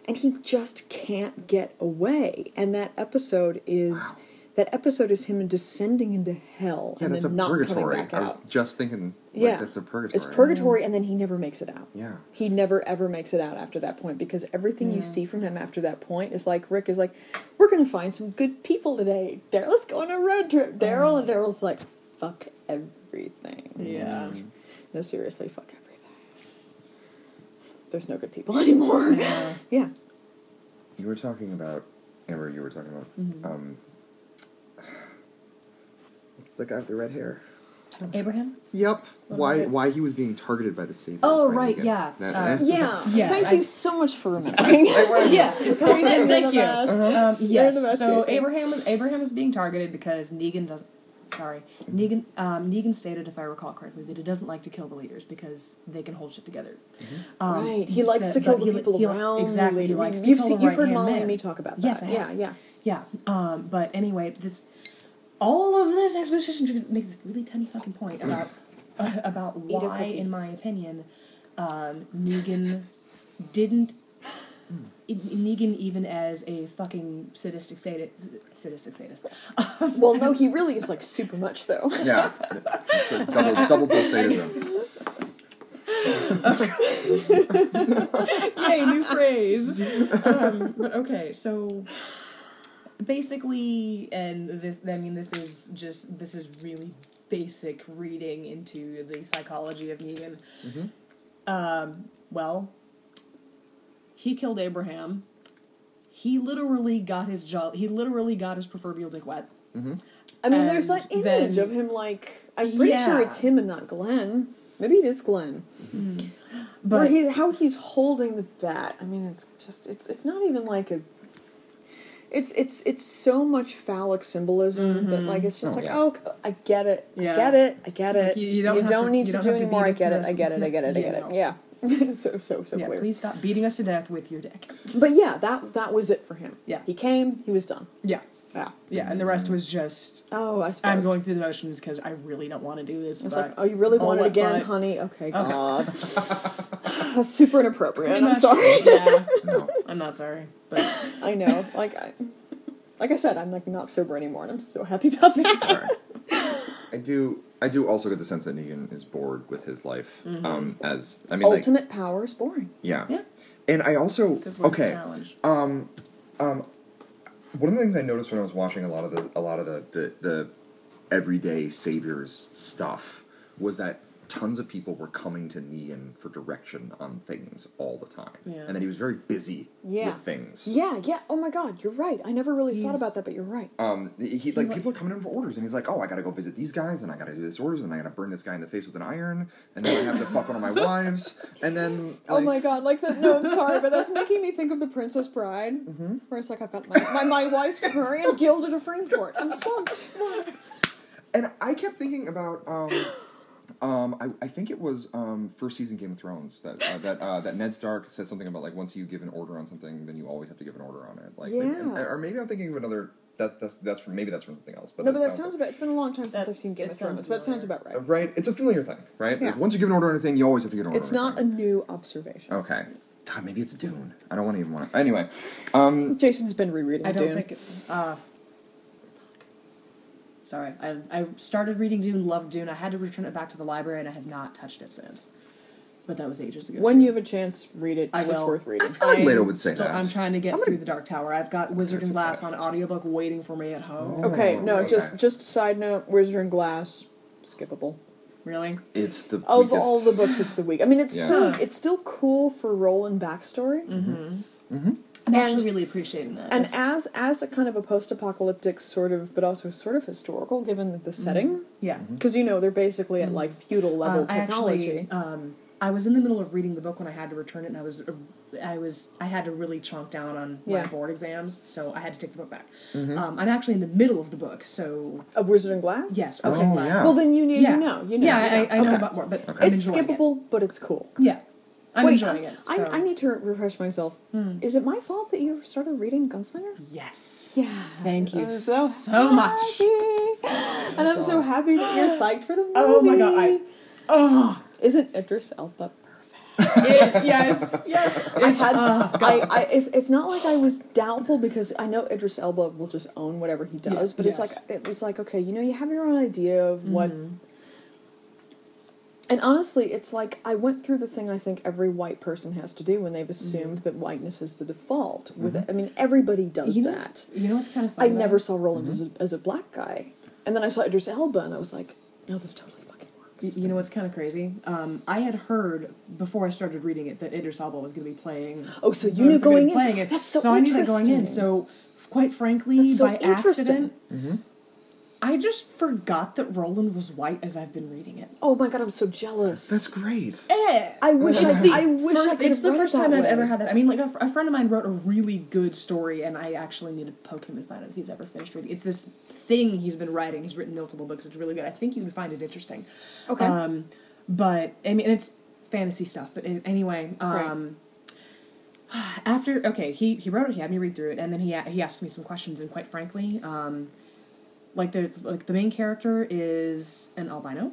And he just can't get away. And that episode is that episode is him descending into hell Yeah, and then not purgatory. coming back I was out. just thinking, like, Yeah. that's a purgatory. It's purgatory, and then he never makes it out. Yeah. He never ever makes it out after that point because everything you see from him after that point is like Rick is like, "We're gonna find some good people today. Daryl, let's go on a road trip." Daryl and Daryl's like, "Fuck everything." Yeah. No, seriously, fuck everything. There's no good people anymore. Yeah. yeah. You were talking about Amber. You were talking about Mm-hmm. um, the guy with the red hair. Abraham. Yep. Why? Why he was being targeted by the Saviors? Oh, by right, Negan. yeah. That- Uh, that- Yeah. Yeah, Thank I- you so much for remembering. yeah. Thank you. best. Um, yes. So Jason. Abraham Abraham is being targeted because Negan doesn't. Sorry, Negan. Um, Negan stated, if I recall correctly, that he doesn't like to kill the leaders because they can hold shit together. Um, right. He likes said- to kill the he- people he- around. Exactly. He the leader. likes to you've kill seen, the you've heard right-hand Molly and me talk about that. Yes, I yeah, have. yeah. Yeah. Um, but anyway, this all of this exposition to make this really tiny fucking point about uh, about Eat why, in my opinion, um, Negan didn't. I- Negan, even as a fucking sadistic sadist, sadistic sadist, Well, no, he really is like super much though. yeah. It's a double double dose sadism. Yay, new phrase. Um, but okay, so basically, and this, I mean, this is just, this is really basic reading into the psychology of Negan. Mm-hmm. Um, well, he killed Abraham. He literally got his jaw, he literally got his proverbial dick wet. Mm-hmm. I mean, there's And that image then- of him like I'm pretty sure it's him and not Glenn. Maybe it is Glenn. Mm-hmm. Where But he how he's holding the bat. I mean, it's just it's it's not even like a. It's it's it's so much phallic symbolism that mm-hmm. like it's just Oh, like yeah. oh I get it. I get it. I get Like, it. you- you don't to- need you to don't do anymore. I get it. I get it. I get it. I get it. yeah. So so so yeah, clear please stop beating us to death with your dick. but yeah that that was it for him. Yeah. he came. He was done. Yeah, yeah yeah, and the rest was just oh I suppose I'm going through the motions because I really don't want to do this. It's like, oh, you really want it again, but- honey? Okay, God. That's super inappropriate. Pretty I'm much, sorry. yeah, No. I'm not sorry, but I know. Like, I, like I said, I'm like not sober anymore, and I'm so happy about that. All right. I do. I do also get the sense that Negan is bored with his life. Um, as I mean, like, Ultimate power is boring. yeah. Yeah. And I also okay. challenged. Um, um, one of the things I noticed when I was watching a lot of the a lot of the the, the everyday saviors stuff was that tons of people were coming to Negan for direction on things all the time, Yeah. and then he was very busy Yeah. with things. Yeah, yeah. Oh my God, you're right. I never really thought about that, but you're right. Um, he like wa- people are coming in for orders, and he's like, "Oh, I gotta go visit these guys, and I gotta do this orders, and I gotta burn this guy in the face with an iron, and then I have to fuck one of my wives, and then oh my God, like the no, I'm sorry, but that's making me think of the Princess Bride, Mm-hmm. where it's like I've got my my, my wife to marry and gilded a frame for it. I'm swamped. And I kept thinking about um, um, I, I think it was um, first season Game of Thrones that uh, that uh, that Ned Stark said something about like once you give an order on something, then you always have to give an order on it. Like, Yeah. or maybe I'm thinking of another. That's that's that's from maybe that's from something else. But No, but that sounds sounds about. It's been a long time since I've seen Game of Thrones, sounds but it sounds familiar. about uh, right. right. It's a familiar thing, right? Yeah. Like, once you give an order on anything, you always have to give an order. It's on not a new observation. Okay. God, maybe it's Dune. I don't want to even want to. Anyway, um, Jason's been rereading I don't Dune. think. It, uh, sorry, I I started reading Dune, loved Dune. I had to return it back to the library, and I have not touched it since. but that was ages ago. When you have a chance, read it. I It's will. worth reading. feel like I'm Lena would say still- that. I'm trying to get I'm gonna- through the Dark Tower. I've got Wizard and Glass on audiobook waiting for me at home. Oh. Okay, Oh, no, okay. just just side note, Wizard and Glass, skippable. Really? It's the Of weakest- all the books, it's the weak. I mean, it's Yeah. still it's still cool for Roland backstory, mm-hmm. Mm-hmm. Mm-hmm. I'm And- actually really appreciating that. and It's- as as a kind of a post-apocalyptic sort of, but also sort of historical, given the setting, yeah. because you know they're basically at like feudal level Uh, I technology. actually, um, I was in the middle of reading the book when I had to return it, and I was, I was, I had to really chunk down on Yeah. my board exams, so I had to take the book back. Um, I'm actually in the middle of the book, so of Wizard and Glass. yes. Oh, Okay. yeah. Well, then you need yeah, you know you know. Yeah, you I, I know Okay. about more, but I'm It's enjoying skippable, but it's cool. Yeah, I'm Wait, enjoying it. I, so. Hmm. I need to refresh myself. Is it my fault that you started reading Gunslinger? Yes. Yeah. Thank you so, so much. happy. And I'm so happy that you're psyched for the movie. Oh my god! I. Oh. Isn't Idris Elba It, yes. Yes. I had, I, I, it's, it's not like I was doubtful because I know Idris Elba will just own whatever he does, Yeah, but it's like it was like okay, you know, you have your own idea of what. Mm-hmm. And honestly, it's like I went through the thing I think every white person has to do when they've Mm-hmm. assumed that whiteness is the default. With I mean, everybody does you know that. You know what's kind of funny? I funny? never saw Roland as, a, as a black guy, and then I saw Idris Elba, and I was like, no, this totally fucking works. Y- You know what's kind of crazy? Um, I had heard before I started reading it that Idris Elba was going to be playing. Oh, so you knew be in. playing it. That's so I knew that going in. So, quite frankly, so by accident, I just forgot that Roland was white as I've been reading it. Oh my god, I'm so jealous. That's great. Eh. I wish I, It's the I wish fir- I could It's the first it that time I've ever had that. I mean, like a, a friend of mine wrote a really good story, and I actually need to poke him and find out if he's ever finished reading. It's this thing he's been writing. He's written multiple books. It's really good. I think you would find it interesting. Okay. Um, but I mean, it's fantasy stuff. But it, anyway, um, after okay, he he wrote it. He had me read through it, and then he he asked me some questions. And quite frankly, um, like the like the main character is an albino.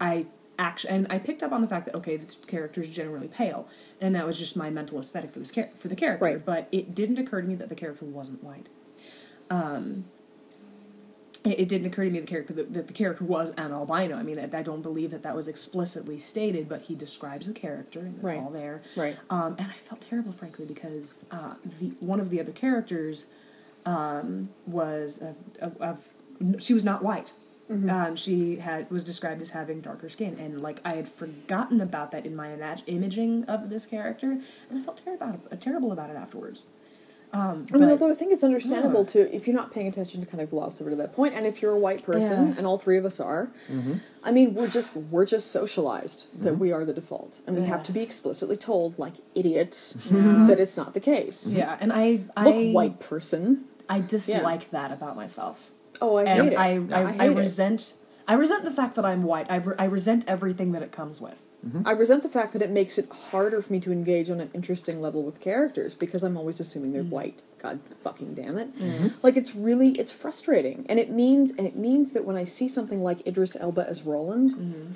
I actually and I picked up on the fact that okay, the character is generally pale, and that was just my mental aesthetic for this char- for the character. Right. But it didn't occur to me that the character wasn't white. Um, it, it didn't occur to me the character that, that the character was an albino. I mean, I, I don't believe that that was explicitly stated, but he describes the character, and that's Right. all there. Right. Um, and I felt terrible, frankly, because uh, the one of the other characters um, was of, of, of she was not white. Um, she had was described as having darker skin, and like I had forgotten about that in my imag- imaging of this character, and I felt terrible about it, terrible about it afterwards. Um, I mean, although I think it's understandable Yeah. to, if you're not paying attention, to kind of gloss over to that. And if you're a white person, Yeah. and all three of us are, I mean, we're just we're just socialized that we are the default, and we have to be explicitly told, like idiots, that it's not the case. yeah, and I I look I white person. I dislike that about myself. Oh, I and hate it. I, I, I, I, hate it. resent I resent the fact that I'm white. I, re- I resent everything that it comes with. Mm-hmm. I resent the fact that it makes it harder for me to engage on an interesting level with characters because I'm always assuming they're mm. white. God fucking damn it! Mm-hmm. Like it's really it's frustrating, and it means and it means that when I see something like Idris Elba as Roland, mm-hmm.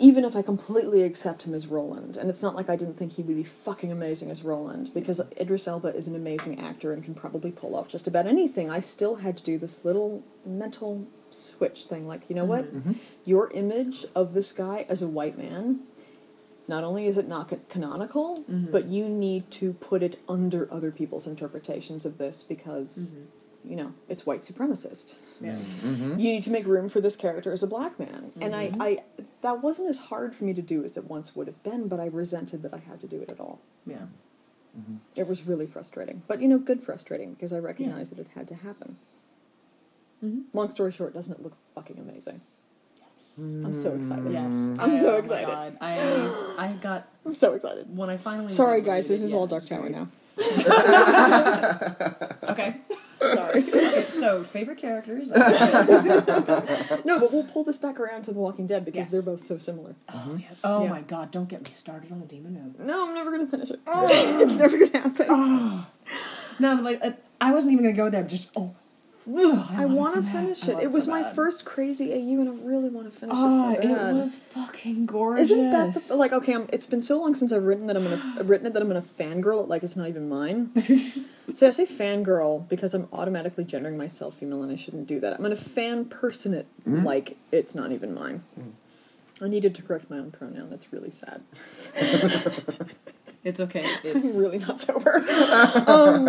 Even if I completely accept him as Roland, and it's not like I didn't think he would be fucking amazing as Roland, because Idris Elba is an amazing actor and can probably pull off just about anything, I still had to do this little mental switch thing. Like, you know what? Mm-hmm, mm-hmm. Your image of this guy as a white man, not only is it not ca- canonical, mm-hmm. but you need to put it under other people's interpretations of this because. You know, it's white supremacist. Yeah. Mm-hmm. you need to make room for this character as a black man. And I, mm-hmm. I that wasn't as hard for me to do as it once would have been but i resented that i had to do it at all. Yeah. Mm-hmm. it was really frustrating but you know good frustrating because i recognized that it had to happen. Long story short doesn't it look fucking amazing? Yes. i'm so excited. Yes. i'm I- so oh my excited. God. I I got i'm so excited. when I finally sorry guys this is yeah, all dark tower now. Okay. sorry Okay, so favorite characters. no but we'll pull this back around to the walking dead because Yes. they're both so similar oh, yeah. Oh Yeah. my god! Don't get me started on the Demon Moon. no i'm never gonna finish it it's never gonna happen No, like uh, I wasn't even gonna go there. Just oh, ugh, I love want to finish I it. It was so my bad. first crazy AU, and I really want to finish Oh, it ah, so bad. it was fucking gorgeous. Isn't that the, like okay? I'm, it's been so long since I've written that I'm gonna written it that I'm gonna fangirl it like it's not even mine. so I say fangirl because I'm automatically gendering myself female, and I shouldn't do that. I'm gonna fan person it mm-hmm. like it's not even mine. Mm. I needed to correct my own pronoun. That's really sad. It's okay. I'm It's really not sober. um,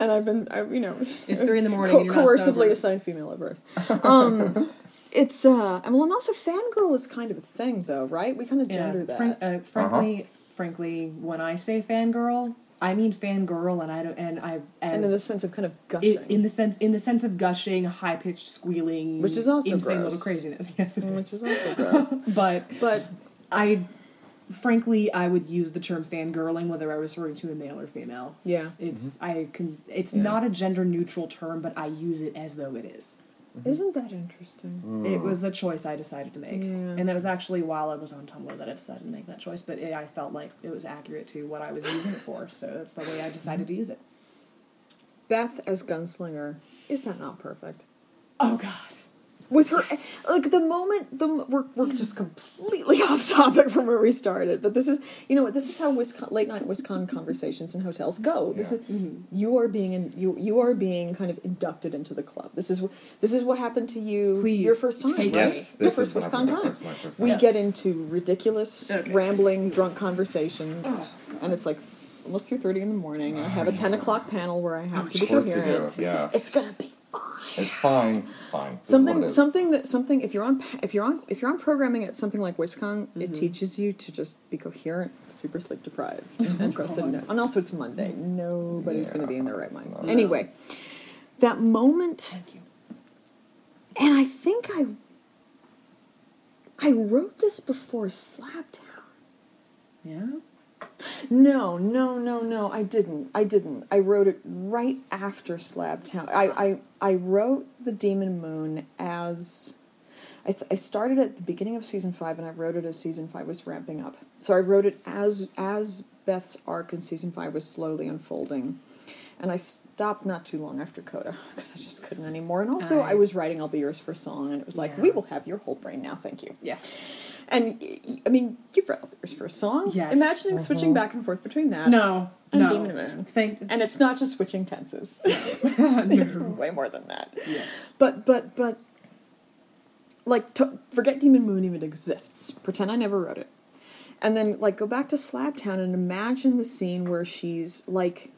and I've been, I, you know, It's three in the morning co- you're coercively sober. assigned female at birth. Um, it's uh, and well, and also fangirl is kind of a thing, though, right? We kind of gender that. Fran- uh, frankly, frankly, when I say fangirl, I mean fangirl, and I don't, and I as and in the sense of kind of gushing. in, in the sense in the sense of gushing, high pitched squealing, Which is also insane gross. little craziness. Yes, it is. which is also gross. but But I, frankly, I would use the term fangirling whether I was referring to a male or female. yeah, It's mm-hmm. I can. It's Yeah. not a gender neutral term, but I use it as though it is. Mm-hmm. isn't that interesting? Mm. It was a choice I decided to make, Yeah. and that was actually while I was on Tumblr that I decided to make that choice. But it, I felt like it was accurate to what I was using it for, so that's the way I decided to use it. Beth as gunslinger is that not perfect? Oh God. With her like the moment the we're, we're just completely off topic from where we started but this is you know what this is how Wisconsin, late night wisconsin conversations in hotels go. This Yeah. is mm-hmm. you are being in, you you are being kind of inducted into the club. This is this is what happened to you Please, your first time take right? Yes, your first is wisconsin happened. time. My first- my first we time. get into ridiculous Okay. rambling drunk conversations oh. and it's like almost 3.30 in the morning and i oh have a 10 o'clock panel where i have oh, to be Of course you do, coherent. Yeah. it's gonna be fine It's fine. It's fine. This something it is. something that something if you're on if you're on if you're on programming at something like WisCon, it mm-hmm. teaches you to just be coherent, super sleep deprived, mm-hmm. and trust that. No, and also it's Monday. Nobody's going to be in their right mind. it's not- Anyway, that moment, Thank you. and I think I I wrote this before Slabtown. Yeah. No, no, no, no. I didn't. I didn't. I wrote it right after Slabtown. I, I, I wrote the Demon Moon as. I, th- I started at the beginning of season five, and I wrote it as season five was ramping up. So I wrote it as as Beth's arc in season five was slowly unfolding, and I stopped not too long after Coda because I just couldn't anymore. And also, I, I- was writing "I'll Be Yours" for a song, and it was like, Yeah. "We will have your whole brain now, thank you." Yes. And I mean, you've read "I'll for a song. Yes. Imagining switching uh-huh. back and forth between that. No. And no. Demon Moon. Thank. And it's not just switching tenses. no. it's way more than that. Yes. But but but like to, forget Demon Moon even exists. Pretend I never wrote it. And then like go back to Slabtown and imagine the scene where she's like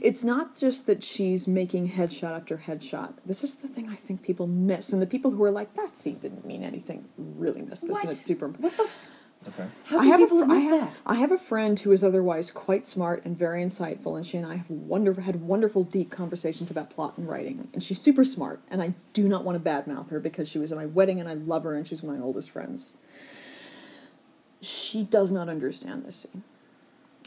it's not just that she's making headshot after headshot. This is the thing I think people miss. And the people who are like, that scene didn't mean anything really miss this and What? it's super important. What the? F- Okay. how I can have, a fr- I, have, that? I have a friend who is otherwise quite smart and very insightful, and she and I have wonderful had wonderful deep conversations about plot and writing. And she's super smart, and I do not want to badmouth her because she was at my wedding and I love her and she's one of my oldest friends. She does not understand this scene.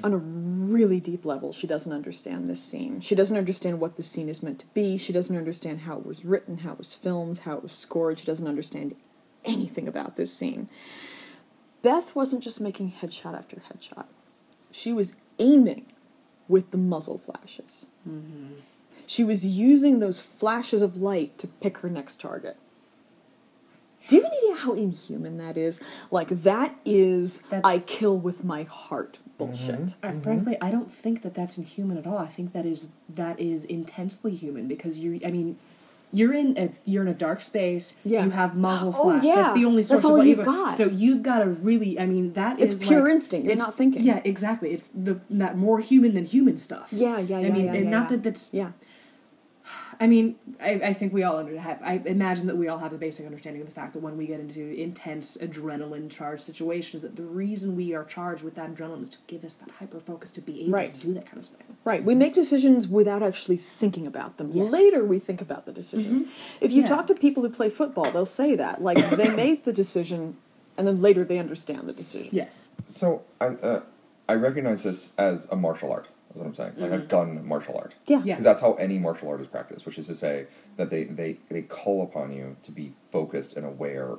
On a really deep level, she doesn't understand this scene. She doesn't understand what the scene is meant to be. She doesn't understand how it was written, how it was filmed, how it was scored. She doesn't understand anything about this scene. Beth wasn't just making headshot after headshot. She was aiming with the muzzle flashes. Mm-hmm. She was using those flashes of light to pick her next target. Do you have any idea how inhuman that is? Like, that is That's- I kill with my heart bullshit. Uh, frankly, I don't think that that's inhuman at all. I think that is that is intensely human because you. I mean, you're in a you're in a dark space. Yeah. You have muzzle Oh, flash. yeah. That's the only source That's of all what you've you've got. So you've got to really. I mean, that It's is pure like- instinct. You're not thinking. Yeah, exactly. It's the that more human than human stuff. Yeah, yeah, yeah. I mean, yeah, and yeah, not yeah. that that's. Yeah. I mean, I, I think we all under have. I imagine that we all have a basic understanding of the fact that when we get into intense adrenaline charged situations, that the reason we are charged with that adrenaline is to give us that hyper focus to be able Right. to do that kind of thing. Right. We make decisions without actually thinking about them. Yes. Later, we think about the decision. If you Yeah. talk to people who play football, they'll say that. Like, they made the decision, and then later they understand the decision. Yes. So I uh, I recognize this as a martial art. Is what I'm saying, like a gun martial art. Yeah. Yeah. Because that's how any martial art is practiced, which is to say that they, they, they call upon you to be focused and aware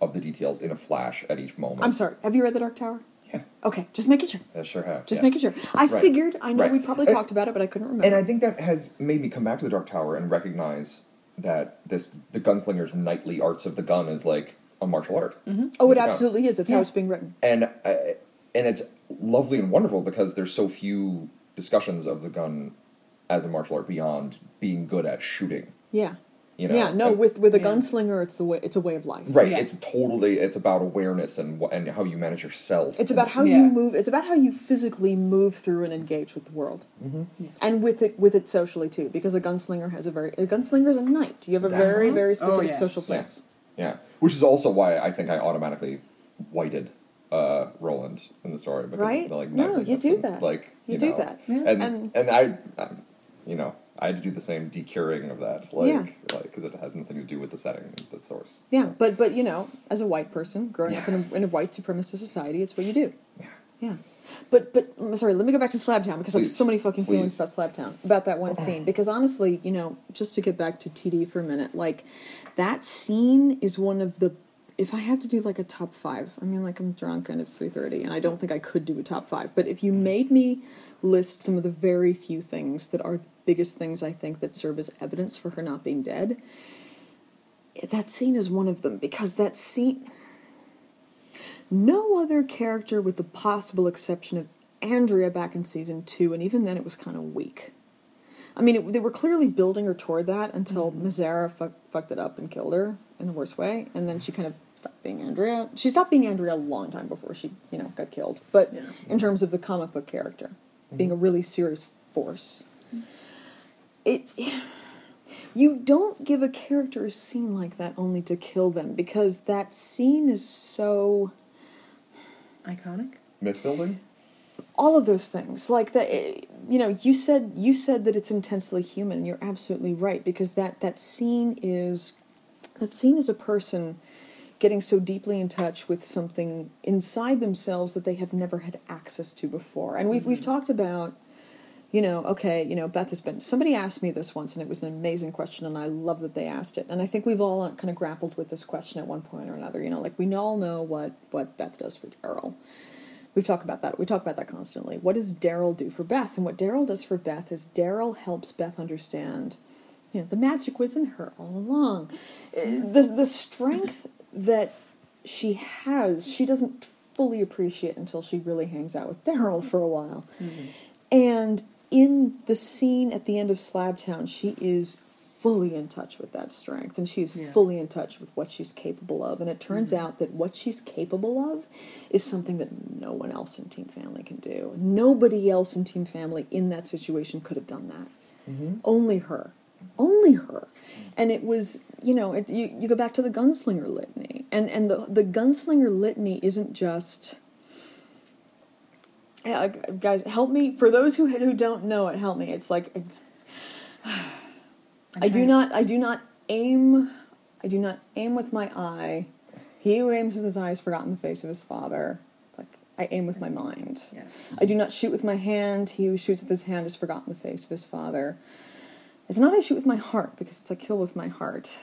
of the details in a flash at each moment. I'm sorry. Have you read The Dark Tower? Yeah, Okay, just making sure. I sure have. Just yes. making sure. I Right. figured. I know Right. we probably And- talked about it, but I couldn't remember. And I think that has made me come back to the Dark Tower and recognize that this the gunslinger's knightly arts of the gun is like a martial art. oh, it Yeah. absolutely is. It's how it's being written. and uh, and it's lovely and wonderful because there's so few discussions of the gun as a martial art beyond being good at shooting. Yeah. You You know, yeah, no, And- with with a Yeah. gunslinger, it's the way it's a way of life. right. Yeah. It's totally it's about awareness and wh- and how you manage yourself. It's about how Yeah. you move. It's about how you physically move through and engage with the world, Mm-hmm. and with it with it socially too. Because a gunslinger has a very a gunslinger is a knight. You have a very Uh-huh. very specific yes. social Yeah. place. Yeah, which is also why I think I automatically whited uh, Roland in the story. Because Right? Of the, like, No, you do and, that. Like You do know, that. Yeah. and And- and, I, I, you know, I had to do the same decuring of that, like, Yeah. like because it has nothing to do with the setting, the source. Yeah, but but you know, as a white person growing up in a, in a white supremacist society, it's what you do. Yeah. Yeah. But but I'm sorry, let me go back to Slabtown because I have so many fucking feelings Please. about Slabtown about that one scene. Because honestly, you know, just to get back to TD for a minute, like that scene is one of the. If I had to do like a top five, I mean, like I'm drunk and it's three thirty, and I don't think I could do a top five. But if you mm-hmm. made me list some of the very few things that are the biggest things I think that serve as evidence for her not being dead, eh, that scene is one of them because that scene no other character with the possible exception of andrea back in season two and even then it was kind of weak. I mean it, they were clearly building her toward that until mm-hmm. Mazzara fuck, fucked it up and killed her in the worst way and then she kind of stopped being andrea she stopped being andrea a long time before she you know got killed but Yeah. in terms of the comic book character being a really serious force it you don't give a character a scene like that only to kill them because that scene is so Iconic. Myth building. all of those things like that eh, you know you said you said that it's intensely human and you're absolutely right because that that scene is that scene is a person getting so deeply in touch with something inside themselves that they have never had access to before and we've we've mm-hmm. talked about you know, okay, you know, Beth has been. Somebody asked me this once, and it was an amazing question, and I love that they asked it. And I think we've all kind of grappled with this question at one point or another. You know, like we all know what what Beth does for Daryl. We've talked about that. We talk about that constantly. What does Daryl do for Beth? And what Daryl does for Beth is Daryl helps Beth understand. You know, the magic was in her all along. The the strength that she has, she doesn't fully appreciate until she really hangs out with Daryl for a while. Mm-hmm. And in the scene at the end of Slabtown, she is fully in touch with that strength and she is Yeah. fully in touch with what she's capable of. And it turns mm-hmm. out that what she's capable of is something that no one else in Team Family can do. Nobody else in Team Family in that situation could have done that. Mm-hmm. Only her. Only her. And it was, you know, it, you, you go back to the gunslinger litany. And, and the, the gunslinger litany isn't just yeah, guys, help me. For those who who don't know it, help me. It's like I do not. I do not aim. I do not aim with my eye. He who aims with his eye has forgotten the face of his father. It's like I aim with my mind. Yes. I do not shoot with my hand. He who shoots with his hand has forgotten the face of his father. It's not I shoot with my heart because it's I kill with my heart.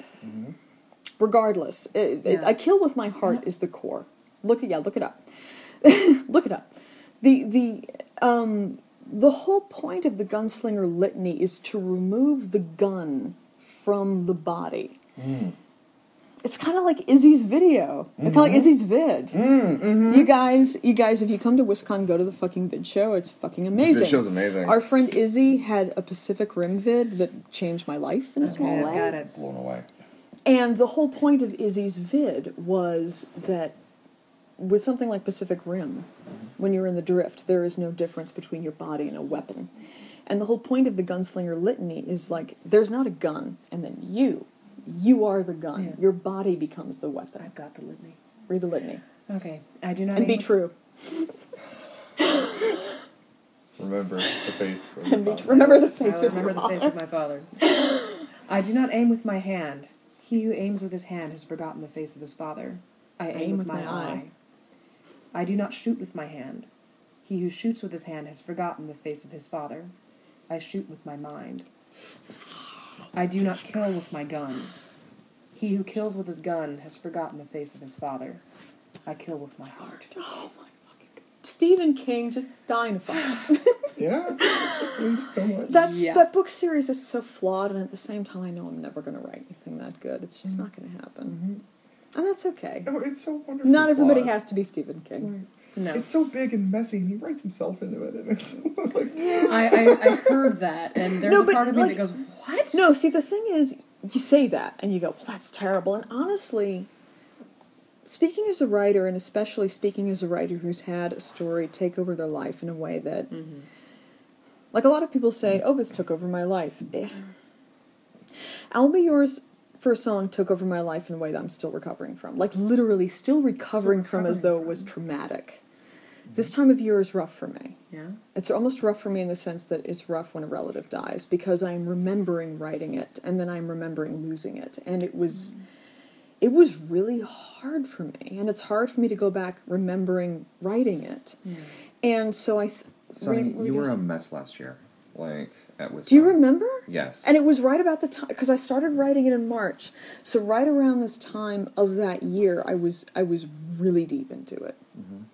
Regardless, it, it- I kill with my heart is the core. Look at yeah, look it up. look it up. The the um the whole point of the gunslinger litany is to remove the gun from the body. It's kind of like Izzy's video. It's kind of like mm-hmm. Izzy's vid. Mm, mm-hmm. You guys, you guys, if you come to WisCon, go to the fucking vid show. It's fucking amazing. show's amazing. Our friend Izzy had a Pacific Rim vid that changed my life in a small way. I've got it. Blown away. And the whole point of Izzy's vid was that with something like Pacific Rim, when you're in the drift, there is no difference between your body and a weapon. And the whole point of the gunslinger litany is like there's not a gun, and then you, you are the gun. Yeah. Your body becomes the weapon. I've got the litany. Read the litany Okay. I do not. and be true. Remember the face. of And be the tr- remember the I face of remember your the face of my father. I do not aim with my hand. He who aims with his hand has forgotten the face of his father. I aim, with, my, eye. I do not shoot with my hand. He who shoots with his hand has forgotten the face of his father. I shoot with my mind. I do not kill with my gun. He who kills with his gun has forgotten the face of his father. I kill with my heart. Oh my fucking god. Stephen King just dying to fuck. Yeah. Thank so. That's Yeah. that book series is so flawed, and at the same time, I know I'm never going to write anything that good. It's just mm-hmm. not going to happen, mm-hmm. and that's okay. Oh, it's so wonderful. Not everybody has to be Stephen King. No. It's so big and messy, and he writes himself into it, and it's like I, I, I heard that, and there's No, a part of me like- that goes, What? No, see, the thing is, you say that and you go, well, that's terrible. And honestly, speaking as a writer, and especially speaking as a writer who's had a story take over their life in a way that, like a lot of people say, oh, this took over my life. Eh. I'll Be Yours a song took over my life in a way that I'm still recovering from. Like literally still recovering from as though it was traumatic. This time of year is rough for me. Yeah. It's almost rough for me in the sense that it's rough when a relative dies because I'm remembering writing it and then I'm remembering losing it. And it was mm. it was really hard for me. And it's hard for me to go back remembering writing it. Mm. And so I th- Sonny, were- were you were a mess last year. Like at with Do you remember? Yes. And it was right about the time because I started writing it in March. So right around this time of that year, I was I was really deep into it.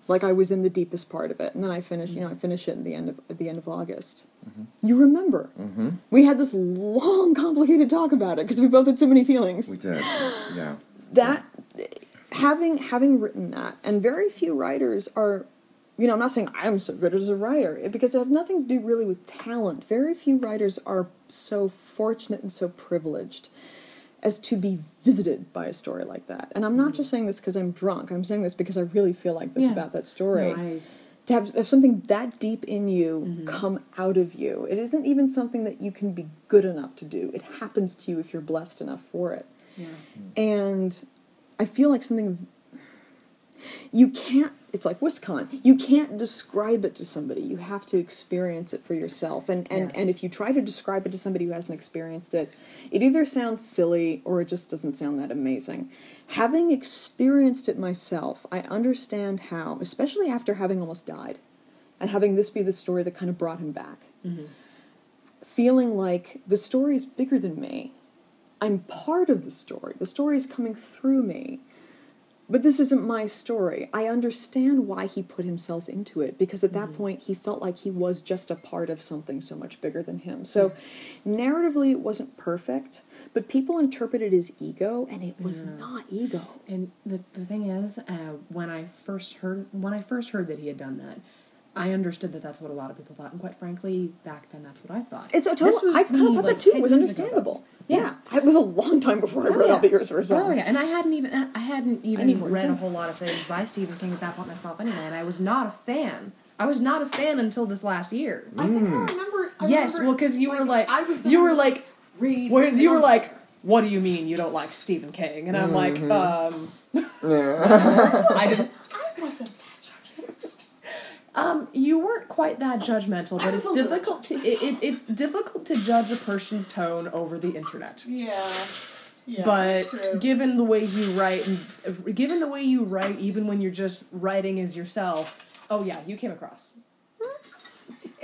Like I was in the deepest part of it, and then I finished. You know, I finished it at the end of at the end of August. You remember? Mm-hmm. We had this long, complicated talk about it because we both had so many feelings. we did. Yeah. that having having written that, and very few writers are. You know, I'm not saying I'm so good as a writer because it has nothing to do really with talent. Very few writers are so fortunate and so privileged as to be visited by a story like that. And I'm not just saying this because I'm drunk. I'm saying this because I really feel like this Yeah. about that story. No, I- to have, have something that deep in you mm-hmm. come out of you. It isn't even something that you can be good enough to do. It happens to you if you're blessed enough for it. Yeah. And I feel like something you can't it's like WisCon. You can't describe it to somebody. You have to experience it for yourself. And and, Yeah. and if you try to describe it to somebody who hasn't experienced it, it either sounds silly or it just doesn't sound that amazing. Having experienced it myself, I understand how, especially after having almost died and having this be the story that kind of brought him back. Mm-hmm. Feeling like the story is bigger than me. I'm part of the story. The story is coming through me. But this isn't my story. I understand why he put himself into it because at that point he felt like he was just a part of something so much bigger than him. So, narratively, it wasn't perfect, but people interpreted it as ego, and it was not ego. And the, the thing is, uh, when I first heard when I first heard that he had done that, I understood that that's what a lot of people thought, and quite frankly, back then that's what I thought. It's a This total. was I kind of thought like, that too. It was understandable. Yeah. Yeah. it was a long time before I read all the years for a. Oh yeah, and I hadn't even I hadn't even need read a whole lot of things by Stephen King at that point myself anyway, and I was not a fan. I was not a fan until this last year. I think I remember. I yes, remember, well, because you were like, I was you were like, read. where, you were like, what do you mean you don't like Stephen King? And I'm like, um, Yeah. I didn't. I wasn't that judgmental. Um, you weren't quite that judgmental, but it's difficult to it, it, it's difficult to judge a person's tone over the internet. Yeah. Yeah. but given the way you write and given the way you write even when you're just writing as yourself oh yeah you came across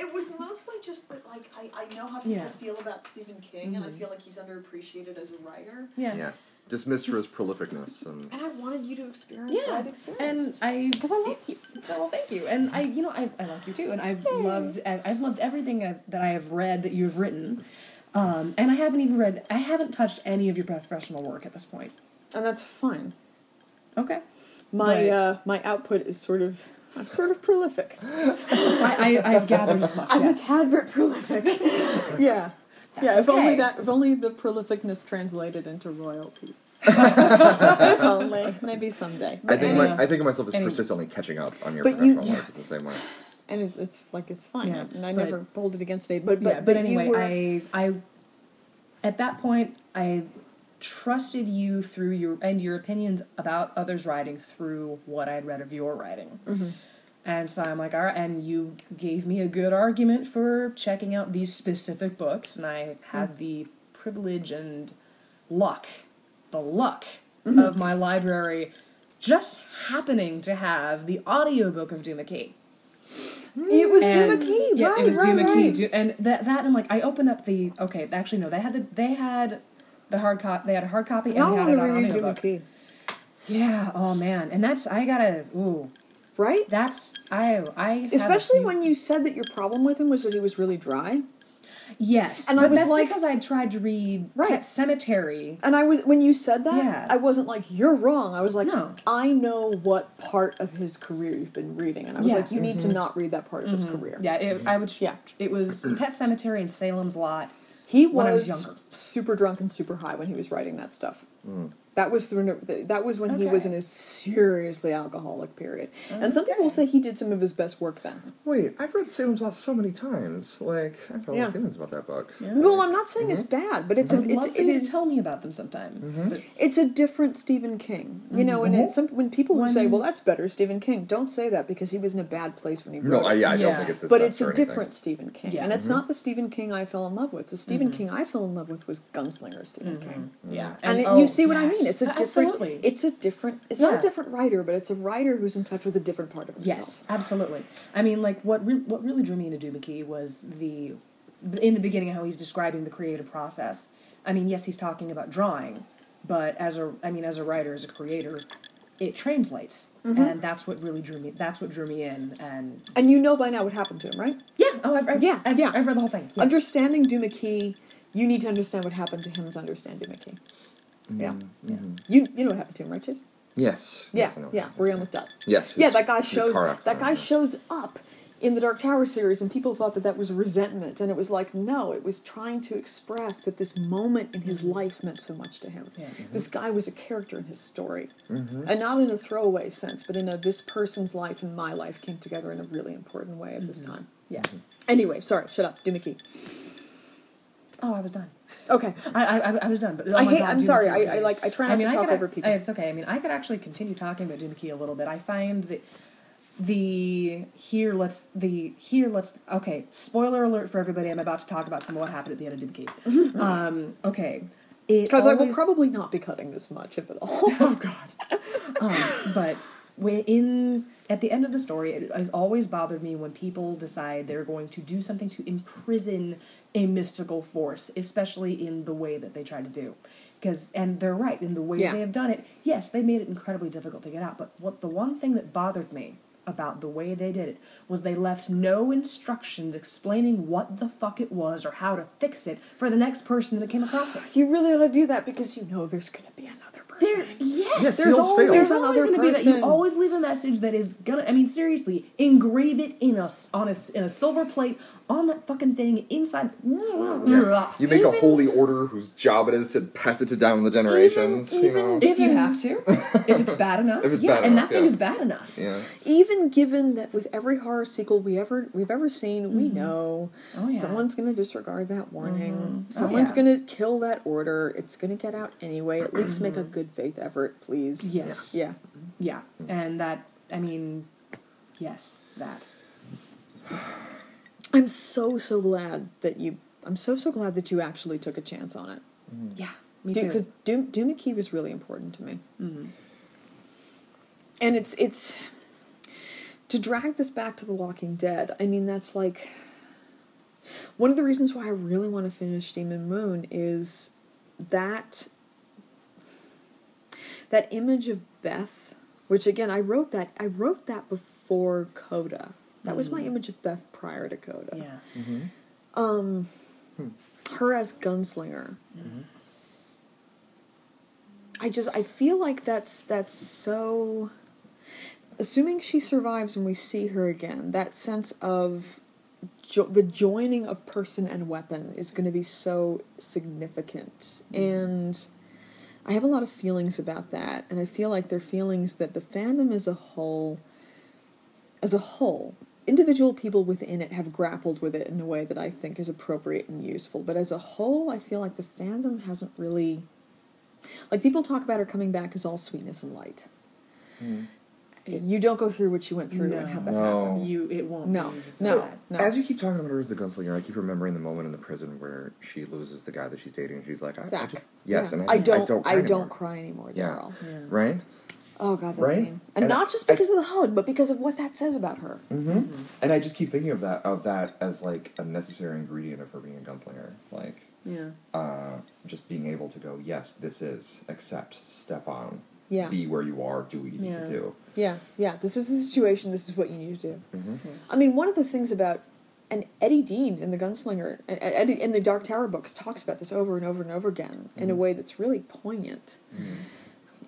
It was mostly just that, like, I, I know how people Yeah. feel about Stephen King, and I feel like he's underappreciated as a writer. yeah yes. Dismissed for his prolificness and And I wanted you to experience yeah what I've and i because I love you. well thank you and i you know i, I like you too and i've loved I- i've loved everything I've, that i have read that you've written um, and i haven't even read i haven't touched any of your professional work at this point. point And that's fine. okay My But- uh, my output is sort of I'm sort of prolific. I, I i've gathered as much I'm yes. a tad bit prolific. yeah. yeah, if okay. only that if only the prolificness translated into royalties. if only. Maybe someday. I think anyway, my, I think of myself as Anyway. persistently catching up on your But you- professional yeah. life in the same way. and it's, it's like it's fine. Yeah, and I but- never hold it against it. But but, yeah, but, you anyway, were- I I at that point I trusted you through your and your opinions about others' writing through what I'd read of your writing. Mm-hmm. And so I'm like, all right, and you gave me a good argument for checking out these specific books, and I had the privilege and luck, the luck Mm-hmm. of my library just happening to have the audiobook of Duma Key. it was And- Duma Key, yeah, right? it was right, Duma Key, right. Du- and that that and like I opened up the okay, actually no, they had the they had the hard copy. They had a hard copy and I want to reread audiobook. Yeah, oh man, and that's I gotta ooh, Right? that's I I Especially when you said that your problem with him was that he was really dry. yes, and I was that's like- because I tried to read Right. Pet Sematary. And I was when you said that, Yeah. I wasn't like you're wrong. I was like, No. I know what part of his career you've been reading, and I was Yeah. like, you need to mm-hmm. not read that part of his mm-hmm. career. Yeah, it, I would. Yeah. it was Pet Sematary and Salem's Lot. He When I was was, younger. Super drunk and super high when he was writing that stuff. Mm. That was the, that was when he was in his seriously alcoholic period. And mm, some people Okay. say he did some of his best work then. Wait, I've read Salem's Lot so many times. Like, I have a lot of feelings about that book. Well, I'm not saying it's mm-hmm. bad, but it's a, I'd it's love for it you to tell me about them sometime. Mm-hmm. But it's a different Stephen King, you know. And mm-hmm. it's some when people who say, "Well, that's better Stephen King," don't say that because he was in a bad place when he wrote No, it. I, yeah, I don't Yeah. think it's this but it's a anything. different Stephen King, Yeah. and it's not the Stephen King I fell in love with. The Stephen King I fell in love with was Gunslinger Stephen King, yeah, and, it, oh, you see what I yes, mean. It's a different. Absolutely. It's a different. It's not a different writer, but it's a writer who's in touch with a different part of himself. Yes, absolutely. I mean, like what re- what really drew me into Duma Key was the in the beginning how he's describing the creative process. I mean, yes, he's talking about drawing, but as a I mean, as a writer, as a creator, it translates, Mm-hmm. and that's what really drew me. That's what drew me in, and And you know by now what happened to him, right? yeah, oh, I've, I've Yeah, I've, yeah. I've read the whole thing. Yes. Understanding Duma Key, you need to understand what happened to him to understand Duma Key. Yeah. Mm-hmm. Yeah. You you know what happened to him, right, Chase? Yes. Yeah, yes, I know. yeah, where he almost died. Yes. Yeah, that guy shows that guy shows up in the Dark Tower series, and people thought that that was resentment, and it was like no, it was trying to express that this moment in his mm-hmm. life meant so much to him. Yeah. Mm-hmm. This guy was a character in his story, Mm-hmm. and not in a throwaway sense, but in a this person's life and my life came together in a really important way at this time. Yeah. Anyway, sorry, shut up, Duma Key. Oh, I was done. Okay, I, I, I was done, but oh I hate. God, I'm sorry, I- I, like- I try not to talk could- over people. It's okay. I mean, I could actually continue talking about Duma Key a little bit. I find that the here let's the here let's okay. Spoiler alert for everybody. I'm about to talk about some of what happened at the end of Duma Key. um, okay. Because I will probably not be cutting this much, if at all. oh god um, but in at the end of the story it has always bothered me when people decide they're going to do something to imprison a mystical force especially in the way that they try to do because and they're right in the way Yeah. they have done it yes they made it incredibly difficult to get out but what the one thing that bothered me about the way they did it was they left no instructions explaining what the fuck it was or how to fix it for the next person that came across it you really ought to do that because you know there's going to be another person. there, yes, Yes, There's always fail. there's another always going to be that. person. You always leave a message that is gonna. I mean, seriously, engrave it in a s- on a s- in a silver plate on that fucking thing inside. You make a holy order whose job it is to pass it to down the generations. you even know. If you have to, if it's bad enough, If it's yeah, bad and enough, that thing is bad enough. yeah. even given that with every horror sequel we ever we've ever seen, we mm-hmm. know Oh, yeah. someone's going to disregard that warning. Mm-hmm. Oh, Someone's yeah. going to kill that order. It's going to get out anyway. At least make a mm-hmm. good faith effort, please. Yes. Yeah. Yeah, and that. I mean, yes, that. I'm so so glad that you. I'm so so glad that you actually took a chance on it. Yeah, me too. Because Doom Duma Key was really important to me. Mhm. and it's it's to drag this back to the walking dead i mean that's like one of the reasons why i really want to finish demon moon is that that image of beth which again i wrote that i wrote that before coda that was my Mm. image of beth prior to coda. Yeah. um her as gunslinger. I just i feel like that's that's so assuming she survives and we see her again that sense of jo- the joining of person and weapon is going to be so significant. And i have a lot of feelings about that and i feel like they're feelings that the fandom as a whole as a whole individual people within it have grappled with it in a way that i think is appropriate and useful but as a whole i feel like the fandom hasn't really like people talk about her coming back as all sweetness and light hmm. you don't go through what she went through and have that No. happen You, it won't. No, be no. sad. No. As you keep talking about her as the gunslinger, I keep remembering the moment in the prison where she loses the guy that she's dating. and She's like, I, I just, yes, Yeah. and I, just, don't. I don't, cry I anymore. don't cry anymore, Yeah. Daryl. Yeah. Right? Oh god, that Right? scene, and, And not I- just because of the hug, but because of what that says about her. Mm-hmm. And I just keep thinking of that of that as like a necessary ingredient of her being a gunslinger. Like, Yeah. uh, just being able to go, yes, this is, accept, step on, Yeah. be where you are, do what you need Yeah. to do. Yeah, yeah. This is the situation. This is what you need to do. Mm-hmm. I mean, one of the things about and Eddie Dean in the Gunslinger, Eddie in the Dark Tower books talks about this over and over and over again in a way that's really poignant.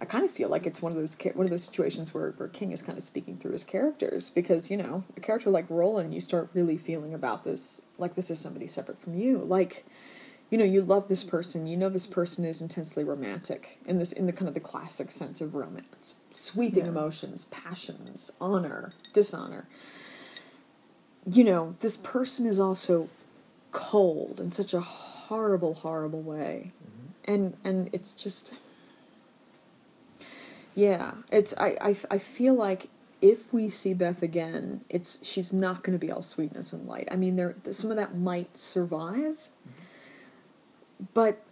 I kind of feel like it's one of those one of those situations where, where King is kind of speaking through his characters because you know a character like Roland, you start really feeling about this like this is somebody separate from you. Like, you know, you love this person, you know this person is intensely romantic in this in the kind of the classic sense of romance. Sweeping Yeah. emotions, passions, honor, dishonor. You know, this person is also cold in such a horrible, horrible way. Mm-hmm. And and it's just yeah, it's I, I, I feel like if we see Beth again, it's she's not going to be all sweetness and light. I mean, there some of that might survive, but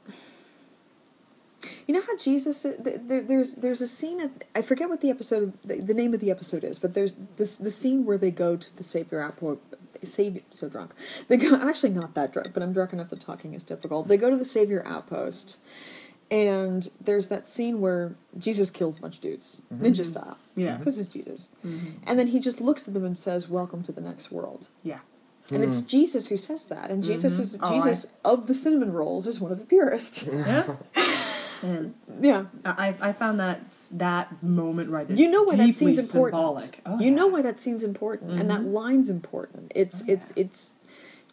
you know how Jesus there, there's there's a scene I forget what the episode the, the name of the episode is, but there's this the scene where they go to the Savior outpost. Savior, so drunk. They go. I'm actually not that drunk, but I'm drunk enough that talking is difficult. They go to the Savior outpost, and there's that scene where Jesus kills a bunch of dudes, mm-hmm. ninja style. Yeah. Because it's Jesus. Mm-hmm. And then he just looks at them and says, Welcome to the next world. Yeah. And it's mm. Jesus who says that. And Jesus mm-hmm. is Oh, I- Jesus of the cinnamon rolls is one of the purest. Yeah. and yeah. I, I found that that moment right there. You know why that scene's important. Symbolic. Oh, you know yeah. Mm-hmm. why that scene's important and that line's important. It's Oh, it's it's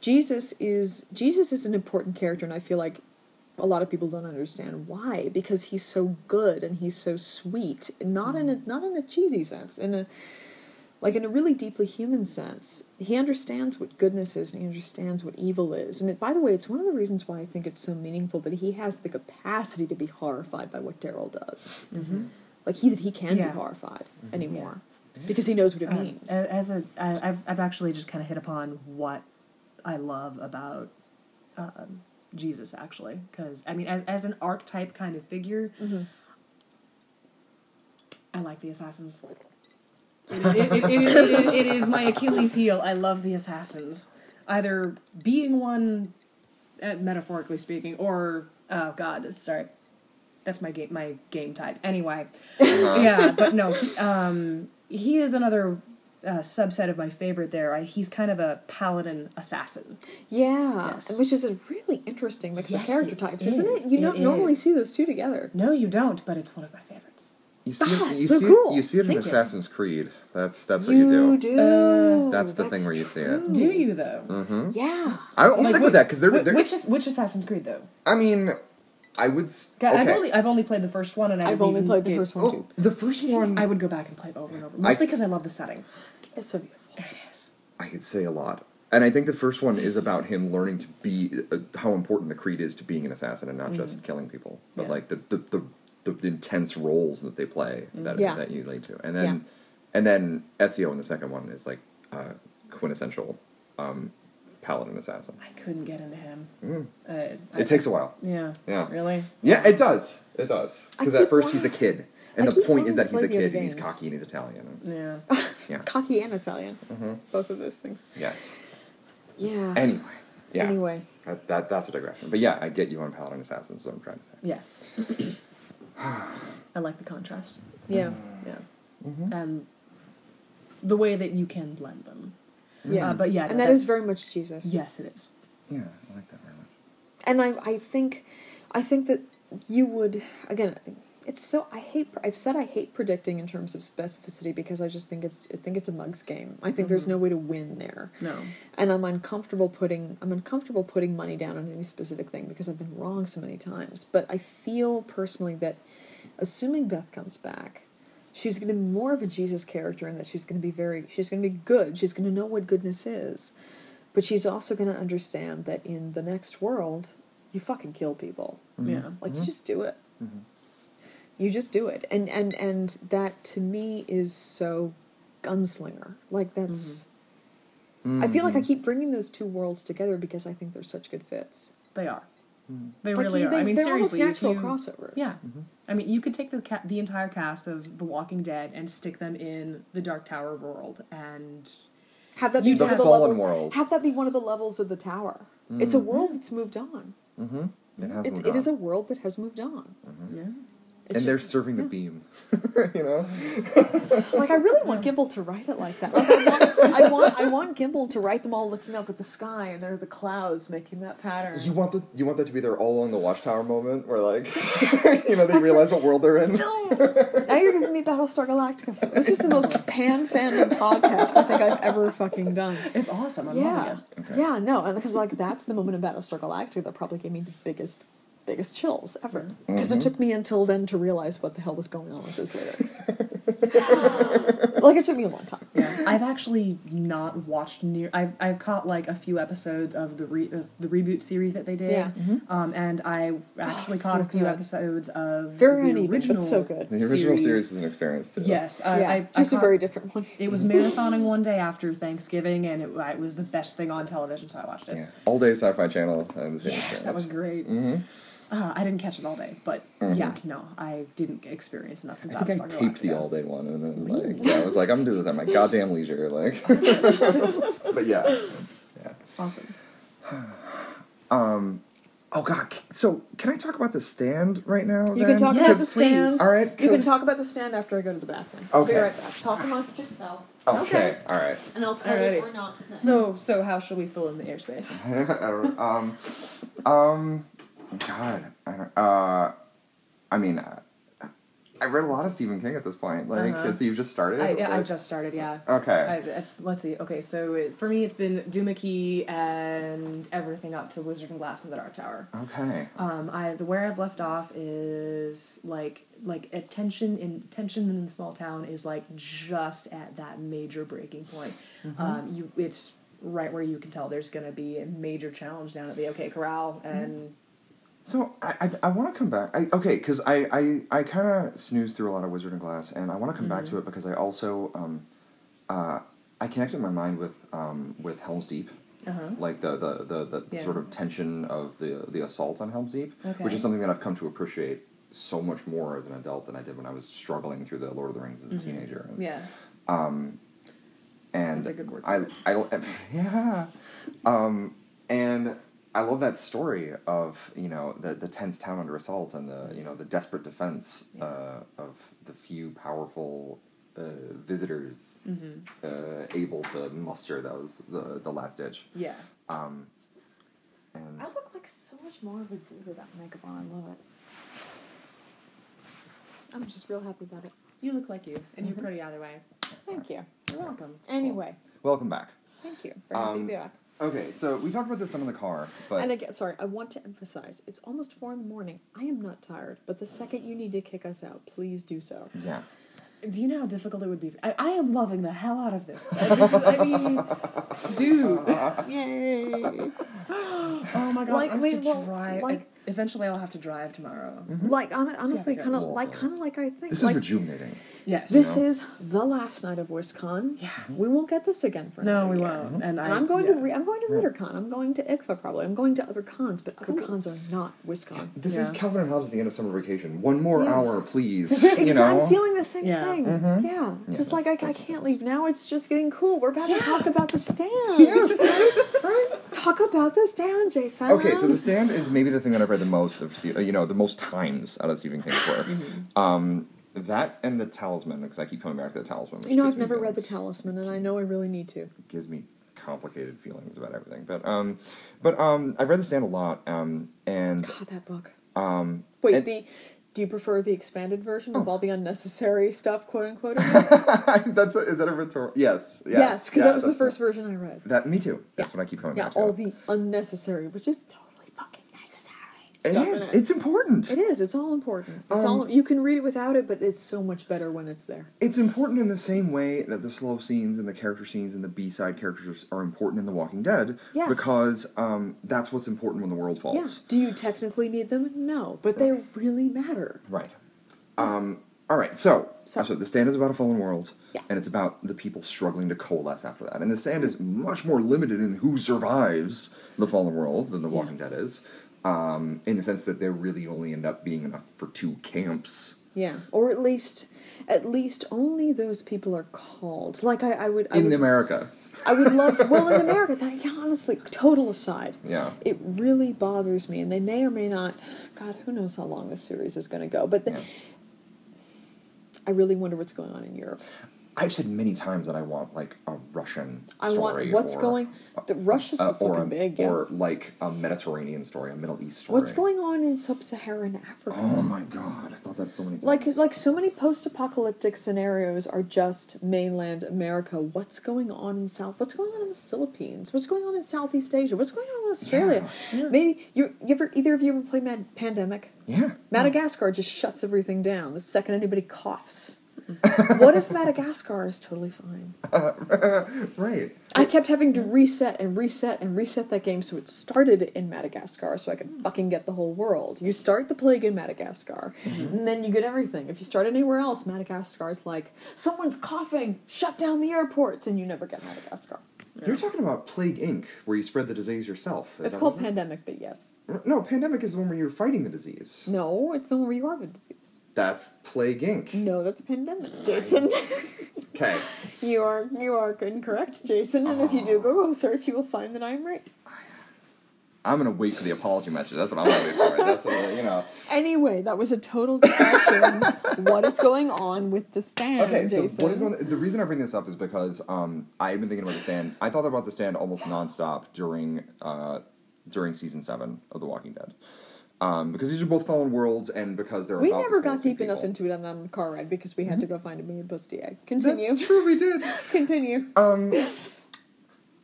Jesus is Jesus is an important character and I feel like a lot of people don't understand why because he's so good and he's so sweet not in a Mm-hmm. not in a cheesy sense in a like in a really deeply human sense he understands what goodness is and he understands what evil is and it, by the way it's one of the reasons why i think it's so meaningful that he has the capacity to be horrified by what daryl does like he that he can Mm-hmm. Yeah. be horrified anymore because he knows what it Uh, means as a, I, I've, I've actually just kind of hit upon what I love about um, Jesus, actually, because I mean, as, as an archetype kind of figure, Mm-hmm. I like the assassins. It, it, it, it, it- it is my Achilles heel. I love the assassins, either being one, uh, metaphorically speaking, or oh god, sorry, that's my game my game type. Anyway, yeah, but no, he, um, he is another uh, subset of my favorite. There, I, he's kind of a paladin assassin. yeah Yes. which is a really interesting mix Yes, of character types is. isn't it you It don't normally see those two together No, you don't, but it's one of my favorites. You see, Ah, it, you so see cool. it. You see it in Thank you. Assassin's Creed. That's that's what you do. do. That's the thing where you see it. Do you though? Mm-hmm. Yeah. I'll Like, stick wh- with that because they're, wh- they're which is which Assassin's Creed though? I mean, I would. s- God, I've okay. only I've only played the first one, and I I've only played the get- first one Oh, too. the first one. I I, would go back and play it over and over, mostly because I love the setting. It's so beautiful. It is. I could say a lot, and I think the first one is about him learning to be uh, how important the creed is to being an assassin and not just killing people, but Mm-hmm. Yeah. like the the, the the intense roles that they play that Yeah. that you lead to, and then Yeah. and then Ezio in the second one is like uh, quintessential um, paladin assassin. I couldn't get into him. Mm. Uh, I- It takes a while. Yeah. Yeah. Really. Yeah, it does. It does. Because at first he's a kid, and I the point is that he's a play the other kid and he's cocky and he's Italian. Yeah. Yeah. Cocky and Italian. Mm-hmm. Both of those things. Yes. Yeah. Anyway. Yeah. Anyway. That, that that's a digression. But yeah, I get you on paladin assassins. Is what I'm trying to say. Yeah. I like the contrast. Yeah. Yeah. Mm-hmm. And the way that you can blend them. Yeah. Uh, but yeah, and that is that's- very much Jesus. Yes, it is. Yeah, I like that very much. and I, I think I think that you would again it's so I hate I've said I hate predicting in terms of specificity because I just think it's I think it's a mugs game. I think there's no way to win there. No. And I'm uncomfortable putting I'm uncomfortable putting money down on any specific thing because I've been wrong so many times. But I feel personally that assuming Beth comes back, she's going to be more of a Jesus character in that she's going to be very she's going to be good. She's going to know what goodness is. But she's also going to understand that in the next world, you fucking kill people. Mm-hmm. Yeah. Like you mm-hmm. just do it. Mm-hmm. You just do it. And and and that to me is so gunslinger. Like that's I feel like I keep bringing those two worlds together because I think they're such good fits. They are. Mm-hmm. They Like, really you- are. they- I mean, they're almost seriously, if natural you- crossovers. Yeah. Mm-hmm. I mean, you could take the ca- the entire cast of The Walking Dead and stick them in the Dark Tower world, and Have that be You'd one of the The fallen level- world. Have that be one of the levels of the tower. It's a mm-hmm. world that's moved on. Mm-hmm. It has It's moved it is a world that has moved on. yeah, It's and they're just- serving the beam. you know. Like I really want Gimple to write it like that. Like I want, I want, I want Gimple to write them all looking up at the sky, and they're the clouds making that pattern. You want the you want that to be their all along the watchtower moment where like you know they realize what world they're in. now you're giving me Battlestar Galactica. This is the most pan fandom podcast I think I've ever fucking done. It's awesome. I'm Yeah. Okay. yeah, no, because like that's the moment in Battlestar Galactica that probably gave me the biggest, biggest chills ever. Because it took me until then to realize what the hell was going on with those lyrics. like it took me a long time. Yeah, I've actually not watched near. I've I've caught like a few episodes of the re, uh, the reboot series that they did. Yeah. Um, and I actually so caught a few good. episodes of Very the uneven, original. but so good. The original series, is an experience too. Yes, I, yeah, I, just I a caught- very different one. It was marathoning one day after Thanksgiving, and it, it was the best thing on television, so I watched it. Yeah. All day Sci-Fi Channel and the same Yes, that was experience. great. Uh, I didn't catch it all day, but yeah, no, I didn't experience enough of I think I taped the all day one and then like yeah, I was like I'm doing this at my goddamn leisure like. but yeah. Yeah. Awesome. Um, Oh god. So can I talk about the stand right now? You then? can talk Yes, about the please. stand. All right, You can talk about the stand after I go to the bathroom. I'll be Okay. right back. Talk amongst yourself. Okay. All right. And I'll cut it or not. So, so how should we fill in the airspace? um, um, God, I don't. Uh, I mean, uh, I read a lot of Stephen King at this point. Like, Uh-huh. so you've just started. I, yeah, I Like- just started, yeah. Okay. I, I, let's see. Okay, so it, for me, it's been Duma Key and everything up to Wizard and Glass and the Dark Tower. Okay. Um, I the where I've left off is like like a tension in tension in the small town is like just at that major breaking point. Um, you it's right where you can tell there's going to be a major challenge down at the OK Corral and So I I, I want to come back. I, okay, because I I, I kind of snoozed through a lot of Wizard and Glass, and I want to come back Mm-hmm. to it because I also um, uh, I connected my mind with um with Helm's Deep. uh-huh. Like the the, the, the Yeah. sort of tension of the the assault on Helm's Deep, which is something that I've come to appreciate so much more as an adult than I did when I was struggling through the Lord of the Rings as a teenager. And, Mm-hmm. yeah. and That's a good word I, I, yeah, um, and I love that story of you know the the tense town under assault and the you know the desperate defense Yeah. uh, of the few powerful uh, visitors Mm-hmm. uh, able to muster those the the last ditch. Yeah. Um, and I look like so much more of a dude with that makeup on. I love it. I'm just real happy about it. You look like you and you're pretty either way. Thank you. You're welcome. Anyway, welcome back. thank you for having Um, me back. Okay, so we talked about this some in the car, but And again, sorry, I want to emphasize it's almost four in the morning. I am not tired, but the second you need to kick us out, please do so. yeah. Do you know how difficult it would be? I, I am loving the hell out of this. This is- I mean, dude. Yay! Oh my god! Like, I have I to well, drive. like- I- eventually, I'll have to drive tomorrow. like hon- honestly, kind of like kind of like I think This like is rejuvenating. Yes. this know? is the last night of WisCon. Yeah. we won't get this again for No, we year. won't. And, And I, I'm going yeah. to re- I'm going to ReaderCon. I'm going to ICFA probably. I'm going to other cons, but other Cool. cons are not WisCon. This is Calvin and Hobbes at the end of summer vacation. One more Yeah. hour, please. You know. I'm feeling the same Yeah. thing. Mhm. Yeah, Yeah, just like I, I can't leave now. It's just getting cool. We're about to talk about the stand. Yes, right, right. Talk about the stand, Jason. Okay, so the stand is maybe the thing that I've read the most of, you know, the most times out of Stephen King's work. Mm-hmm. Um, that and the Talisman, because I keep coming back to the Talisman. You know, I've never read the Talisman, and I know I really need to. It gives me complicated feelings about everything, but um, but um, I've read the stand a lot, um, and God, that book. um, Wait, and- the do you prefer the expanded version of Oh. all the unnecessary stuff, quote unquote? that's a, is that a rhetorical? Yes, yes, yes, because yeah, that was the first version I read. That me too. That's Yeah. what I keep coming Yeah, back to. Yeah, all the unnecessary, which is totally. It in it. It's important. It is. It's all important. It's Um, all you can read it without it, but it's so much better when it's there. It's important in the same way that the slow scenes and the character scenes and the B side characters are important in The Walking Dead. Yes. Because um, that's what's important when the world falls. Yeah. Do you technically need them? No, but they really matter. Right. Um, all right. So, So- so the stand is about a fallen world. Yeah. And it's about the people struggling to coalesce after that. And the stand is much more limited in who survives the fallen world than The Walking Dead is. Um, in the sense that there really only end up being enough for two camps. Yeah, or at least, at least only those people are called. Like I, I would, I In would, America. I would love. Well, in America, that yeah, honestly, total aside, Yeah. it really bothers me, and they may or may not. God, who knows how long this series is going to go? But the, Yeah. I really wonder what's going on in Europe. I've said many times that I want like a Russian I want what's or, going. The Russia's so uh, fucking a- big. Yeah. or like a Mediterranean story, a Middle East story. what's going on in sub-Saharan Africa? Oh my god! I thought that's so many times. Like like so many post-apocalyptic scenarios are just mainland America. What's going on in South? What's going on in the Philippines? What's going on in Southeast Asia? What's going on in Australia? Yeah, yeah. Maybe you, you ever either of you ever play Mad- Pandemic? yeah. Madagascar just shuts everything down the second anybody coughs. what if Madagascar is totally fine? Right. I kept having to reset and reset and reset that game so it started in Madagascar so I could fucking get the whole world. You start the plague in Madagascar, mm-hmm. and then you get everything. If you start anywhere else, Madagascar's like, someone's coughing, shut down the airports, and you never get Madagascar. You're talking about Plague Inc., where you spread the disease yourself. It's called pandemic, but yes. No, pandemic is the one where you're fighting the disease. No, it's the one where you have the disease. That's Plague Inc. No, that's pandemic, Jason. Okay. you are you are incorrect, Jason. And if you do Google search, you will find that I'm right. I'm gonna wait for the apology message. That's what I'm gonna wait for. That's what you know. Anyway, that was a total digression. what is going on with the stand, Okay, so Jason? what is going? On, The reason I bring this up is because um, I've been thinking about the stand. I thought about the stand almost nonstop during uh, during season seven of The Walking Dead, um, because these are both fallen worlds, and because they're we never got deep enough into it on that car ride because we had to go find a million pussy egg. Continue. That's true, we did. Continue. Um,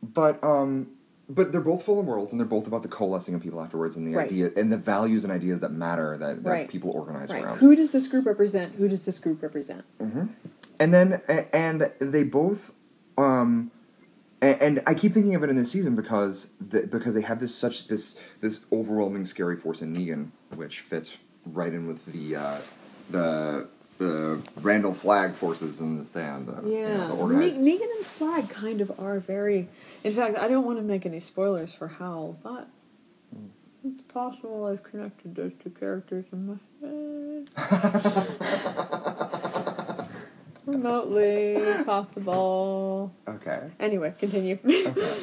but um, but they're both fallen worlds, and they're both about the coalescing of people afterwards, and the Right. idea and the values and ideas that matter that, that Right. people organize right. around. Who does this group represent? Who does this group represent? and then and they both um a- and I keep thinking of it in this season because the, because they have this such this this overwhelming scary force in Negan, which fits right in with the uh, the the Randall Flagg forces in the stand. Uh, you know, Yeah, the Ne- Negan and Flagg kind of are very. In fact, I don't want to make any spoilers for Howl, but it's possible I've connected those two characters in my head. Remotely possible. okay. Anyway, continue. okay.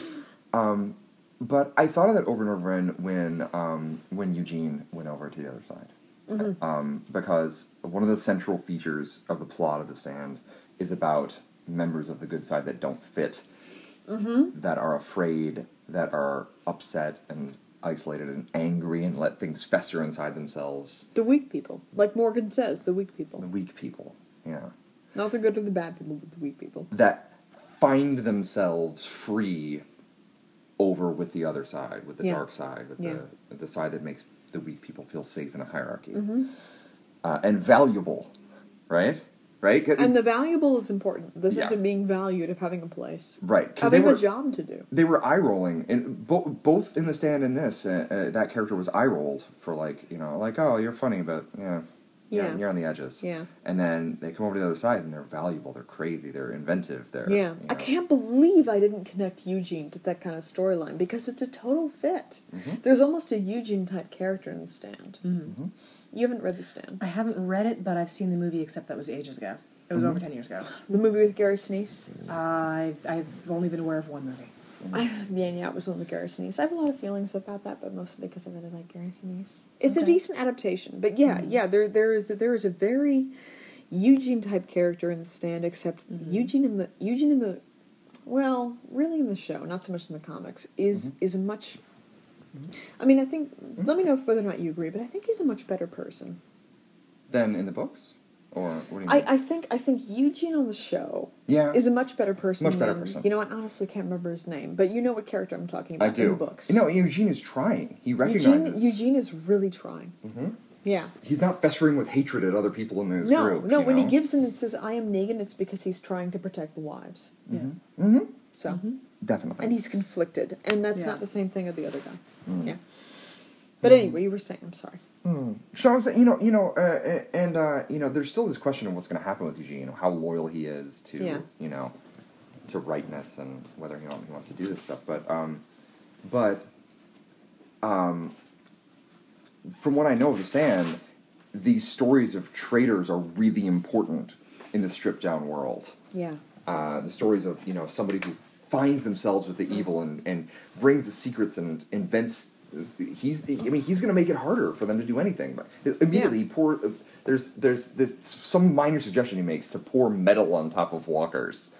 Um, but I thought of that over and over again when um, when Eugene went over to the other side, Mm-hmm. um, because one of the central features of the plot of the stand is about members of the good side that don't fit, Mm-hmm. that are afraid, that are upset and isolated and angry and let things fester inside themselves. the weak people, like Morgan says, the weak people, The weak people, yeah, not the good or the bad people, but the weak people. that find themselves free over with the other side, with the Yeah. dark side, with Yeah. the the side that makes the weak people feel safe in a hierarchy, Mm-hmm. uh, and valuable, right? Right? And the valuable is important. The sense Yeah. of being valued, of having a place, right? having were a job to do. they were eye rolling, and bo- both in the stand and this, uh, uh, that character was eye rolled for like you know, like oh, you're funny, but yeah. You're, Yeah. you're on the edges. Yeah. And then they come over to the other side and they're valuable, they're crazy, they're inventive, they're Yeah, you I can't believe I didn't connect Eugene to that kind of storyline because it's a total fit. Mm-hmm. There's almost a Eugene type character in the stand. Mm-hmm. You haven't read the stand, I haven't read it, but I've seen the movie, except that was ages ago. It was over Mm-hmm. 10 years ago. the movie with Gary Sinise. Uh, I've, I've only been aware of one movie. I, mm-hmm. yeah, yeah, it was one of the Sinise. I have a lot of feelings about that, but mostly because I really like Gary Sinise. It's a decent adaptation, but yeah, mm-hmm. yeah, there there is there is a very Eugene type character in the stand, except mm-hmm. Eugene in the Eugene in the well, really in the show, not so much in the comics, is is a much. I mean, I think. Let me know if whether or not you agree, but I think he's a much better person. Than in the books, or what do you mean? I, I think I think Eugene on the show yeah, is a much better person Much better than person. you know. I honestly can't remember his name, but you know what character I'm talking I about do. in the books. No, Eugene is trying. He Eugene, recognizes. Eugene is really trying. hmm Yeah. He's not festering with hatred at other people in his No, group. no. you When he know? gives in and says, "I am Negan," it's because he's trying to protect the wives. Yeah. hmm So, definitely. and he's conflicted, and that's Yeah. not the same thing as the other guy. Mm. Yeah. But anyway, you were saying. I'm sorry. So I'm saying, you know, you know, uh, and uh, you know, there's still this question of what's going to happen with Eugene, you know, how loyal he is to, Yeah. you know, to rightness and whether he wants to do this stuff. But, um, but, um, from what I know of the stand, these stories of traitors are really important in the stripped down world. Yeah. uh, the stories of you know somebody who finds themselves with the evil and, and brings the secrets and invents. He's I mean he's going to make it harder for them to do anything. But immediately, Yeah. pour, there's there's this some minor suggestion he makes to pour metal on top of walkers.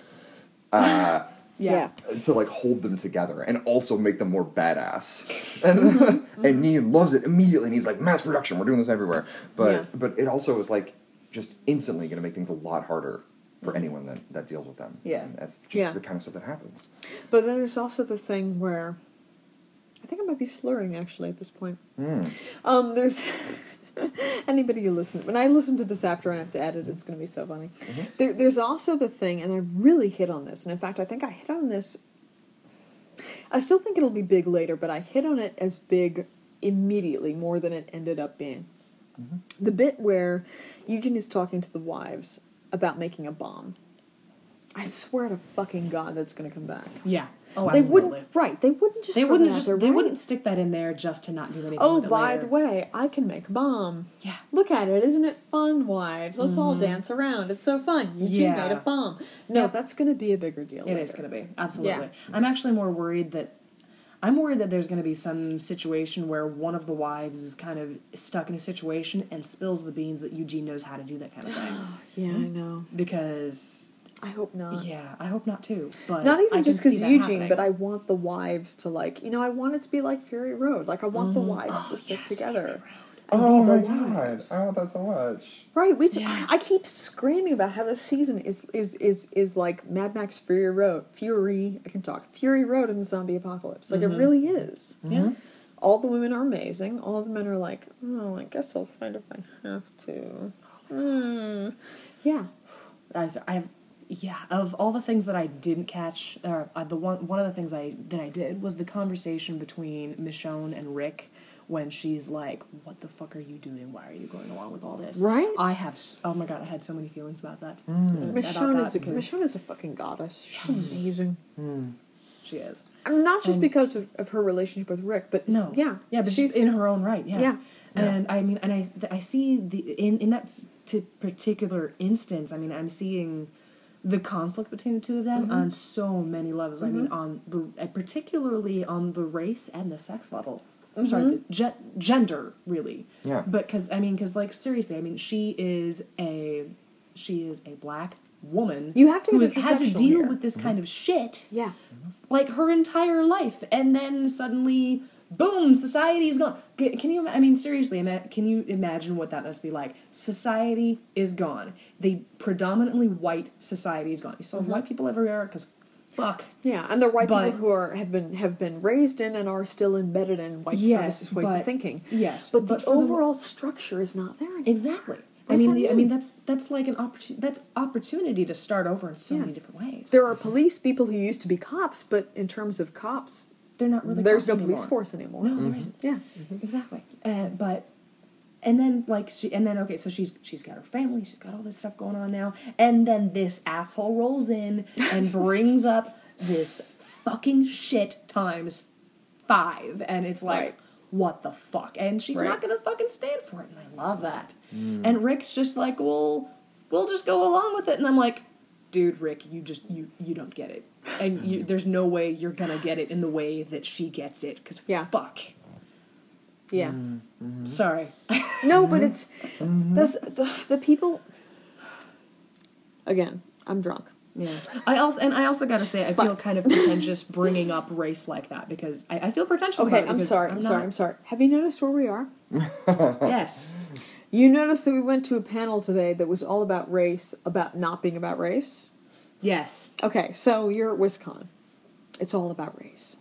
Uh, Yeah. to like hold them together and also make them more badass. And and Negan loves it immediately and he's like, mass production, we're doing this everywhere. But Yeah. but it also is like just instantly gonna make things a lot harder for anyone that, that deals with them. Yeah. And that's just Yeah. the kind of stuff that happens. But then there's also the thing where think I might be slurring actually at this point. Mm. Um, there's anybody who listen when I listen to this after and I have to edit, it's going to be so funny. There, there's also the thing, and I really hit on this, and in fact, I think I hit on this. I still think it'll be big later, but I hit on it as big immediately more than it ended up being. The bit where Eugene is talking to the wives about making a bomb. I swear to fucking God that's going to come back. Yeah. Oh, they absolutely. wouldn't, right? They wouldn't just. They wouldn't just. there, They right? wouldn't stick that in there just to not do anything. Oh, by later. the way, I can make a bomb. Yeah. Look at it, isn't it fun, wives? Let's all mm-hmm. dance around. It's so fun. You two Yeah. made a bomb. No, Yeah. that's going to be a bigger deal. It is later. going to be absolutely. Yeah. I'm actually more worried that I'm worried that there's going to be some situation where one of the wives is kind of stuck in a situation and spills the beans that Eugene knows how to do that kind of thing. Yeah, I hmm? know. because I hope not. yeah, I hope not too. But Not even can just because Eugene, happening. but I want the wives to like, you know, I want it to be like Fury Road. Like, I want the wives Oh, to stick yes, together. Fury And Oh be my the god. I want that so much. Right, we. T- Yeah. I keep screaming about how this season is is is is like Mad Max Fury Road, Fury. I can talk Fury Road in the zombie apocalypse. Like Mm-hmm. it really is. Yeah. All the women are amazing. All the men are like, oh, I guess I'll fight if I have to. Hmm. Yeah. I, I have, yeah. Of all the things that I didn't catch, or uh, the one one of the things I that I did was the conversation between Michonne and Rick when she's like, "What the fuck are you doing? Why are you going along with all this?" Right? I have. Oh my god, I had so many feelings about that. uh, Michonne about is that a, Michonne is a fucking goddess. She's amazing. she is. And not just And- because of, of her relationship with Rick, but No. yeah, Yeah, but she's she's in her own right. Yeah. Yeah. And I mean, and I, I see the in in that s- particular instance. I mean, I'm seeing the conflict between the two of them on mm-hmm. so many levels. I mean, mm-hmm. on the uh, particularly on the race and the sex level. I'm sorry, mm-hmm. ge- gender really. Yeah. But because I mean, because like seriously, I mean, she is a she is a black woman. You have to who has had to deal here. with this kind of shit yeah. like her entire life and then suddenly boom society's gone can, can you i mean seriously can you imagine what that must be like society is gone the predominantly white society is gone you still have white people everywhere because fuck Yeah, and they're white But- people who are have been have been raised in and are still embedded in white Yes, supremacist ways but- of thinking. yes But, but the for the- overall structure is not there anymore. exactly i What mean the, i mean? that's that's like an opportunity that's opportunity to start over in so Yeah. many different ways There are police people who used to be cops, but in terms of cops, they're not really there's cops no police force anymore. no there isn't Yeah. exactly uh, but and then like she and then okay so she's she's got her family she's got all this stuff going on now. And then this asshole rolls in and brings up this fucking shit times five. And it's like Right. what the fuck? And she's Right. not gonna fucking stand for it and i love that. Mm. And rick's just like well we'll just go along with it. And i'm like dude rick you just you you don't get it. And you, there's no way you're gonna get it in the way that she gets it because Yeah. fuck Yeah. Mm-hmm. sorry No, but it's that's the the people. Again, I'm drunk. Yeah, I also and I also got to say I feel kind of pretentious bringing up race like that because I, I feel pretentious. Okay, about it I'm because sorry. I'm, sorry. not- I'm sorry. Have you noticed where we are? Yes, You noticed that we went to a panel today that was all about race, about not being about race. yes. Okay, so you're at WisCon. It's all about race.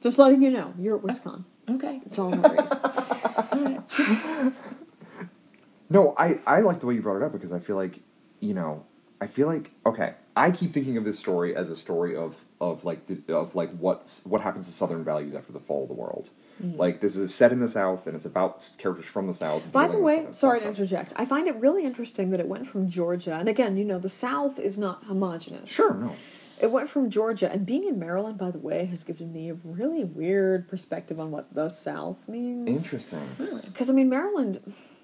Just letting you know, you're at oh, WisCon. Okay. It's all about race. No, I, I like the way you brought it up because I feel like, you know, I feel like okay. I keep thinking of this story as a story of of like the, of like what's what happens to Southern values after the fall of the world. Mm. Like this is set in the South and it's about characters from the South. By the way, Southern sorry to interject. I find it really interesting that it went from Georgia, and again, you know, the South is not homogenous. Sure, no. It went from Georgia, and being in Maryland, by the way, has given me a really weird perspective on what the South means. Interesting. Because I mean, Maryland,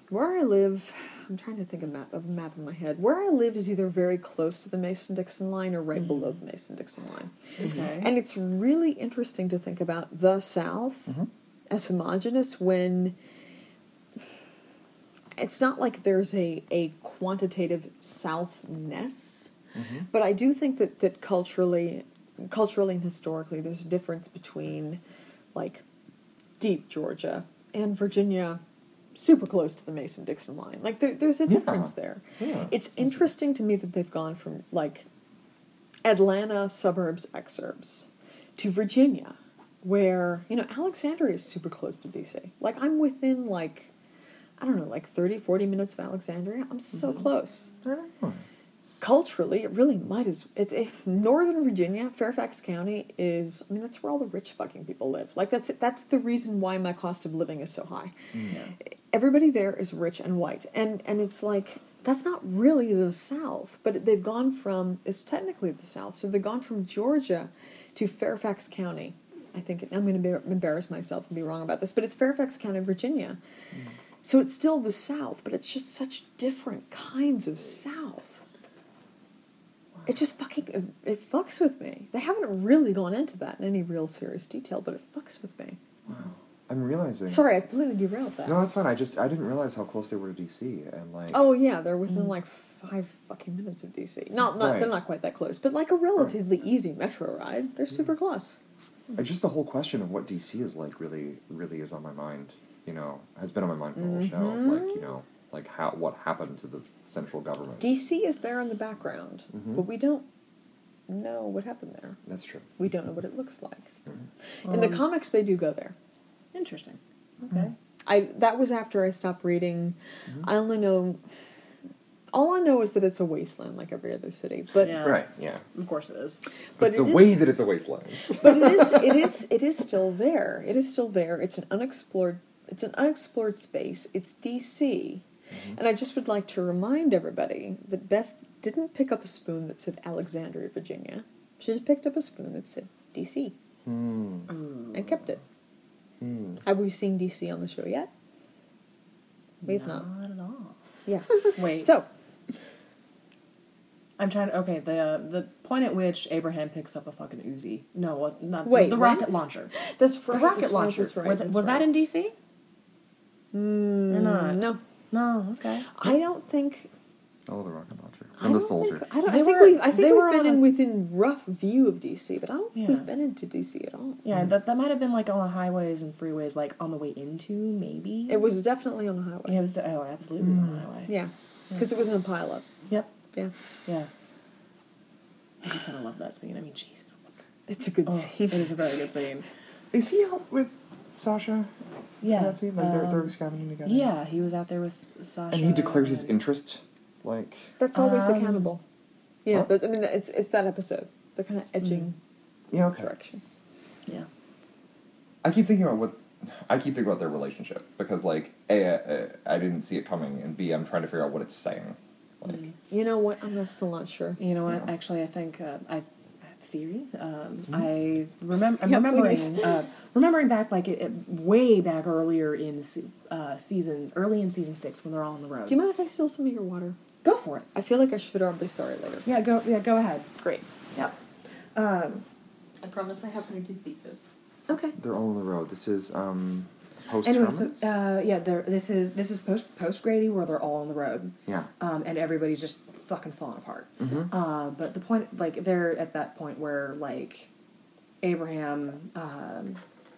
where I live, I'm trying to think of, map, of a map in my head. Where I live is either very close to the Mason Dixon line or right mm-hmm. below the Mason Dixon line. Okay. And it's really interesting to think about the South mm-hmm. as homogenous when it's not like there's a, a quantitative southness, Mm-hmm. but I do think that, that culturally, culturally and historically, there's a difference between like deep Georgia and Virginia, super close to the Mason Dixon line. Like there, there's a Yeah. difference there. Yeah. It's interesting to me that they've gone from like Atlanta suburbs exurbs to Virginia, where, you know, Alexandria is super close to DC. Like, I'm within, like, I don't know, like 30, 40 minutes of Alexandria. I'm so mm-hmm. close. I don't know. Culturally, it really might as it's if Northern Virginia, Fairfax County is. I mean, that's where all the rich fucking people live. Like that's that's the reason why my cost of living is so high. Everybody there is rich and white, and and it's like that's not really the South, but they've gone from it's technically the South. So they've gone from Georgia to Fairfax County. I think I'm going to embarrass myself and be wrong about this, but it's Fairfax County, Virginia. Mm. So it's still the South, but it's just such different kinds of South. It just fucking it, it fucks with me. They haven't really gone into that in any real serious detail, but it fucks with me. Wow. I'm realizing. Sorry, I completely derailed that. No, that's fine. I just I didn't realize how close they were to DC and like. Oh yeah, they're within like five fucking minutes of DC. Not not Right. they're not quite that close, but like a relatively easy metro ride. They're super close. Just the whole question of what DC is like really, really is on my mind. You know, has been on my mind for the whole show. Mm-hmm. Like, you know, like how what happened to the central government. DC is there in the background, Mhm. but we don't know what happened there. That's true. We don't know what it looks like. Mm-hmm. In the Um, comics, they do go there. Interesting. Okay. I that was after I stopped reading. Mm-hmm. I only know. All I know is that it's a wasteland like every other city, but Yeah. Right. Yeah. Of course it is. but the it is, way that it's a wasteland. but it is it is it is still there. It is still there. It's an unexplored it's an unexplored space. It's DC. And I just would like to remind everybody that Beth didn't pick up a spoon that said Alexandria, Virginia. She just picked up a spoon that said DC Hmm. and kept it. Hmm. Have we seen DC on the show yet? We've not. Not at all. Yeah. Wait. So, I'm trying to. Okay, the uh, the point at which Abraham picks up a fucking Uzi. No, it was not not Wait, the when? rocket launcher. that's The rocket that's right, launcher. that's right, was that's was that in DC? Mm, or not? No. No. Okay. I don't think. Oh, the rocket launcher I and the don't soldier. think. I, don't, I think were- we've. I think we've been in a- within rough view of DC, but I don't think Yeah. we've been into DC at all. Yeah, that that might have been like on the highways and freeways, like on the way into maybe. It was definitely on the highway. Yeah, it was. Oh, it absolutely was on the mm. highway. Yeah, because it wasn't a pilot. Yep. Yeah, Yeah. I kind of love that scene. I mean, Jesus. it's a good Oh, scene. it is a very good scene. Is he out with Sasha? Yeah. in that scene, like they're, they're um, scavenging together. Yeah, he was out there with Sasha. And he declares his interest, like. That's always a Um, cannibal. Yeah, Huh? that, I mean, it's it's that episode. The kind of edging Yeah. Okay. direction. Yeah. I keep thinking about what I keep thinking about their relationship because, like, a, uh, didn't see it coming, and b, I'm trying to figure out what it's saying. Like, You know what? I'm still not sure. You know what? Yeah. Actually, I think uh, I, I have a theory. Um, I remember. I'm Yeah, remembering. Uh, remembering back, like it, it, way back earlier in uh, season, early in season six, when they're all on the road. Do you mind if I steal some of your water? Go for it. I feel like I should. I'll be sorry later. Yeah, go. Yeah, go ahead. Great. Yeah. Um, I promise I have plenty to see okay. they're all on the road. This is um, post Anyway, so uh, yeah. This is this is post post Grady where they're all on the road. yeah. um, and everybody's just fucking falling apart. Mhm. Uh, but the point, like, they're at that point where, like, Abraham, um,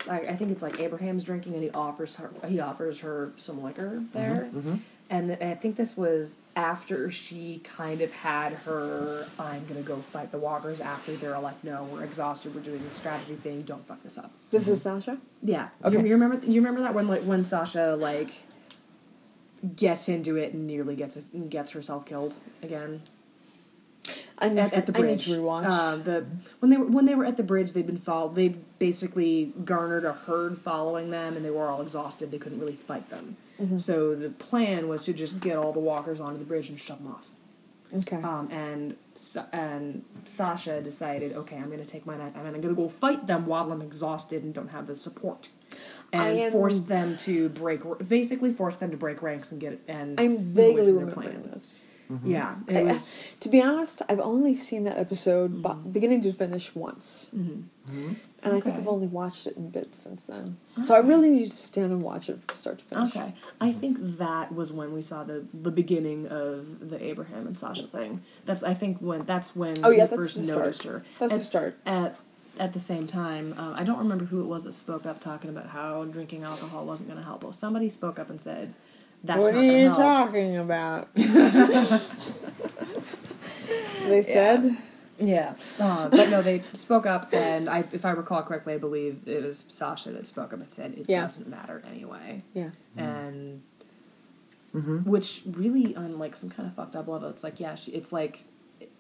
I, I think it's like Abraham's drinking, and he offers her, he offers her some liquor there, mhm. and th- I think this was after she kind of had her, I'm gonna go fight the walkers. After they're like, no, we're exhausted, we're doing this strategy thing, don't fuck this up. This is Sasha. Yeah. Okay. You, you remember? You remember that when like when Sasha like gets into it and nearly gets gets herself killed again I need, at, at the I bridge. to rewatch. Uh, the when they were when they were at the bridge, they'd been follow. They basically garnered a herd following them, and they were all exhausted. They couldn't really fight them. Mm-hmm. So the plan was to just get all the walkers onto the bridge and shove them off. okay. Um, and and Sasha decided, okay, I'm going to take my knife I'm going to go fight them while I'm exhausted and don't have the support, and am- force them to break, basically force them to break ranks and get. And I'm vaguely remembering this. Yeah, it I- to be honest, I've only seen that episode bo- beginning to finish once. Mm-hmm. and I think I've only watched it in bits since then. So I really need to sit down and watch it from start to finish. Okay, I think that was when we saw the the beginning of the Abraham and Sasha thing. That's I think when that's when Oh, yeah, we that's first the start. her. That's at, the start. At at the same time, uh, I don't remember who it was that spoke up talking about how drinking alcohol wasn't going to help. Well, somebody spoke up and said, "That's what not are you help." talking about? they said. Yeah, uh, but no, they spoke up, and I, if I recall correctly, I believe it was Sasha that spoke up and said it Yeah. doesn't matter anyway. Yeah. and Mm-hmm. which really on like some kind of fucked up level it's like yeah she, it's like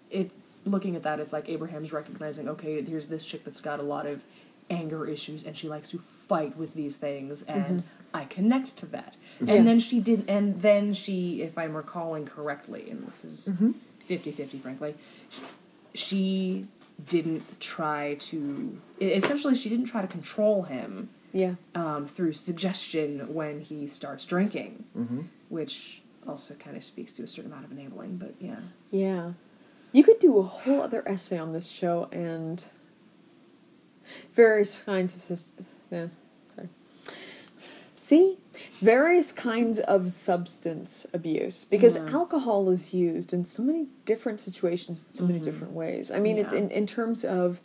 it looking at that it's like abraham's recognizing okay here's this chick that's got a lot of anger issues and she likes to fight with these things and i connect to that Yeah. and then she did and then she if i'm recalling correctly and this is 50-50 frankly she didn't try to essentially she didn't try to control him Yeah. um, through suggestion when he starts drinking, Mm-hmm. which also kind of speaks to a certain amount of enabling. But yeah, Yeah. You could do a whole other essay on this show and various kinds of yeah, sorry. See? Various kinds of substance abuse because Yeah. alcohol is used in so many different situations in so many mm-hmm. different ways. I mean, it's in, in terms of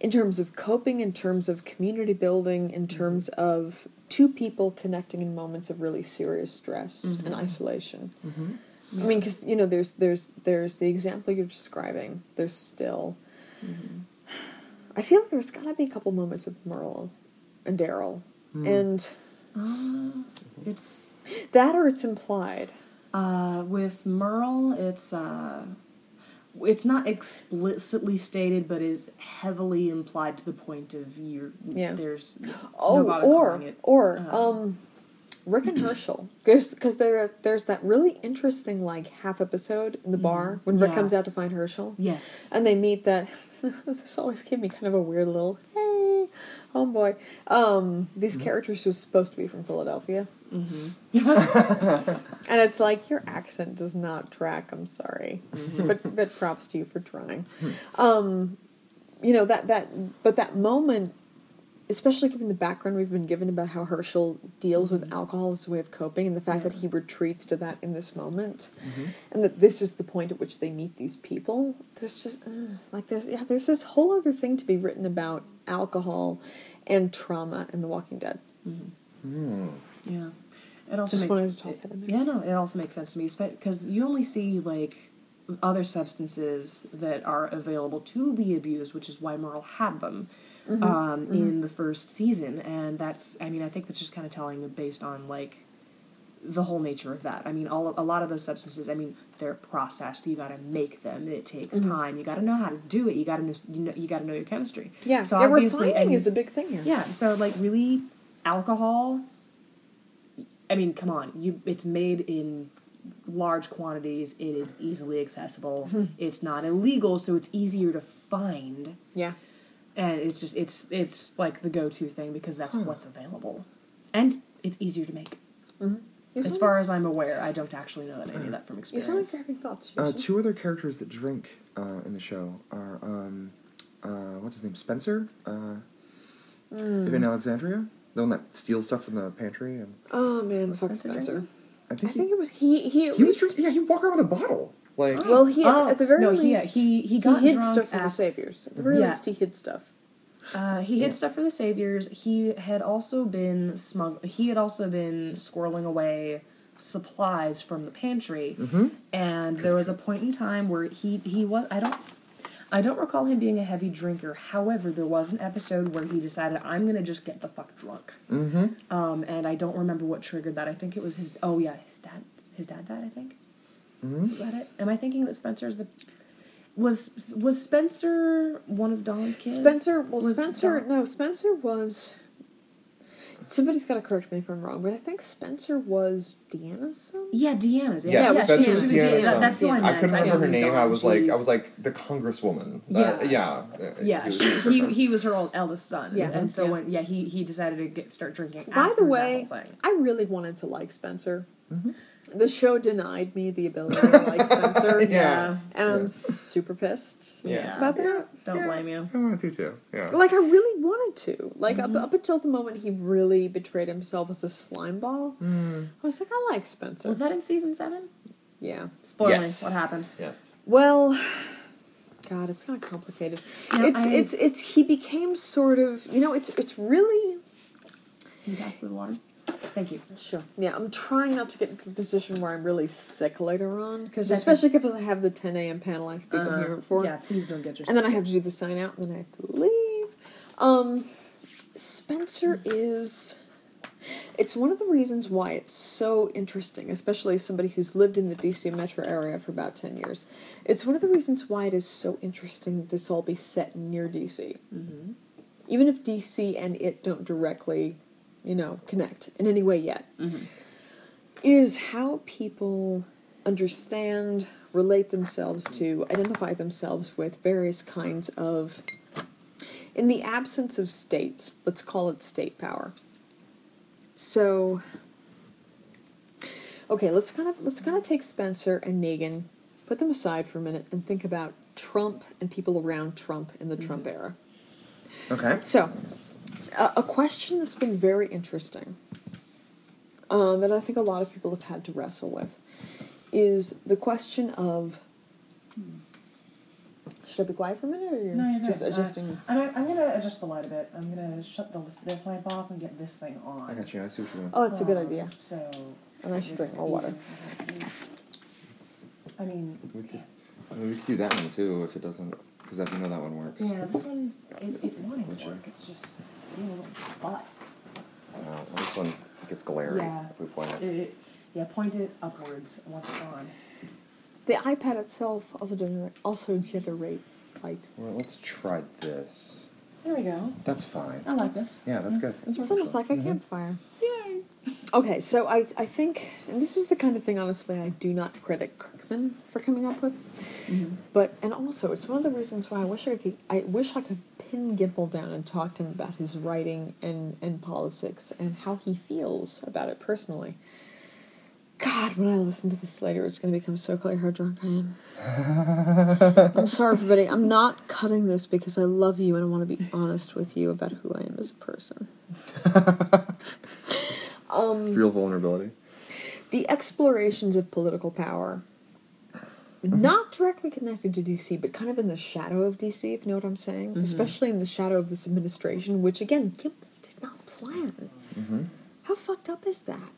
in terms of coping, in terms of community building, in mm-hmm. terms of two people connecting in moments of really serious stress and isolation. Mm-hmm. I mean, because you know, there's there's there's the example you're describing. There's still. I feel like there's got to be a couple moments of Merle and Daryl, and it's that or it's implied. uh, with Merle, it's uh, it's not explicitly stated, but is heavily implied to the point of you're Yeah. there's Oh, or or uh, um, Rick and Hershel, because there there's that really interesting like half episode in the bar when Rick Yeah. comes out to find Hershel. Yeah. and they meet that. this always gave me kind of a weird little hey, homeboy. Um, these characters who's supposed to be from Philadelphia, and it's like your accent does not track. I'm sorry, but but props to you for trying. Um, you know that that but that moment. Especially given the background we've been given about how Hershel deals with mm-hmm. alcohol as a way of coping, and the fact that he retreats to that in this moment, mm-hmm. and that this is the point at which they meet these people. There's just uh, like there's yeah there's this whole other thing to be written about alcohol and trauma in The Walking Dead. Mm-hmm. Hmm. Yeah. It also Just makes, wanted to toss that in there. Yeah, no, it also makes sense to me because you only see like other substances that are available to be abused, which is why Merle had them Mm-hmm. um, in the first season, and that's I mean I think that's just kind of telling based on like the whole nature of that. I mean, all a lot of those substances. I mean, they're processed. You got to make them. It takes Mm-hmm. time. You got to know how to do it. You got to know. You, know, you got to know your chemistry. Yeah, So yeah, obviously, refining and- is a big thing here. yeah, so like really alcohol I mean, come on. You it's made in large quantities. It is easily accessible. it's not illegal, so it's easier to find. yeah. And it's just it's it's like the go-to thing because that's what's available. And it's easier to make. You As far as I'm aware, I don't actually know that any of that from like, you sound like experience. you're having thoughts. Uh, two other characters that drink uh, in the show are um, uh, what's his name, Spencer, uh, Hmm. in Alexandria, the one that steals stuff from the pantry, and Oh man, fuck Spencer Spencer. drinking? I I think, think it was he. He, at he, he was. Yeah, he walked around with a bottle. Like, Well, he at, Oh, at the very no, he- least he- he got hid drunk stuff from the saviors. At the very Yeah. least, he hid stuff. Uh, he hid Yeah. stuff for the saviors. He had also been smuggled. He had also been squirreling away supplies from the pantry. Mhm. And there was a point in time where he he was. I don't. I don't recall him being a heavy drinker. However, there was an episode where he decided, "I'm gonna just get the fuck drunk." mm-hmm. Um, and I don't remember what triggered that. I think it was his. Oh yeah, his dad. His dad died. I think. Mhm. Is that it? Am I thinking that Spencer's the? Was was Spencer one of Don's kids? Spencer, well, Was Spencer, Don- no, Spencer was. Somebody's got to correct me if I'm wrong, but I think Spencer was Deanna's son. Yeah, Deanna's. Yeah, Yeah, Spencer Deanna. was Deanna. Deanna's That- son. that's who I Yeah. I couldn't remember her name. know I was like, I was like the congresswoman. Yeah. Uh, yeah. Yeah, he was- he he was her old eldest son. Yeah. and so Yeah. when yeah he he decided to get start drinking. By after the that way, whole thing. I really wanted to like Spencer. The show denied me the ability to like Spencer. Yeah. And I'm Yeah. super pissed Yeah. about that. Don't blame you. I wanted to too. Yeah. Like I really wanted to. Like Mm-hmm. up, up until the moment he really betrayed himself as a slime ball, Mm. I was like, I like Spencer. Was that in season seven? yeah. Spoiling. Yes. What happened? Yes. Well, God, it's kind of complicated. Yeah, it's I- it's it's he became sort of you know it's it's really Can you pass the water? Thank you. Sure. Yeah, I'm trying not to get into the position where I'm really sick later on, because especially because I have the 10 a.m. panel I have to be Uh, coherent for, Yeah, please don't get yourself. and then I have to do the sign out, and then I have to leave. Um, Spencer is. It's one of the reasons why it's so interesting, especially as somebody who's lived in the DC metro area for about 10 years. It's one of the reasons why it is so interesting that this all be set near DC. Mm-hmm. Even if DC and it don't directly, you know, connect in any way yet, is how people understand, relate themselves to, identify themselves with various kinds of, in the absence of states, let's call it state power. So, okay, let's kind of let's kind of take Spencer and Negan, put them aside for a minute, and think about Trump and people around Trump in the Trump mm-hmm. era. Okay. So, a, a question that's been very interesting, um, that I think a lot of people have had to wrestle with, is the question of. Should I be quiet for a minute, or you're No, you're just good. Uh, adjusting? I'm, I'm gonna adjust the light a bit. I'm gonna shut the, this lamp off and get this thing on. I got you. I see what you're doing. oh, it's a good Um, idea. So. And I should drink more water. to. I mean, We could, I mean, we could do that one too if it doesn't, because I know that one works. yeah, this one it, it's wanting to work. It's just being butt. Uh, this one gets glary Yeah. if we point it. It, it, yeah, point it upwards once it's on. The iPad itself also gener- also generates light. Well, let's try this. There we go. That's fine. I like this. Yeah, that's good. This It's almost like a campfire. Yay! Okay, so I I think, and this is the kind of thing, honestly, I do not credit Kirkman for coming up with. Mm-hmm. But and also, it's one of the reasons why I wish I could I wish I could pin Gimple down and talk to him about his writing and and politics and how he feels about it personally. God, when I listen to this later, it's going to become so clear how drunk I am. I'm sorry, everybody. I'm not cutting this because I love you and I want to be honest with you about who I am as a person. Um, it's real vulnerability. the explorations of political power, mm-hmm. not directly connected to DC, but kind of in the shadow of DC, if you know what I'm saying, mm-hmm. especially in the shadow of this administration, which again, Gimple did not plan. Mm-hmm. How fucked up is that?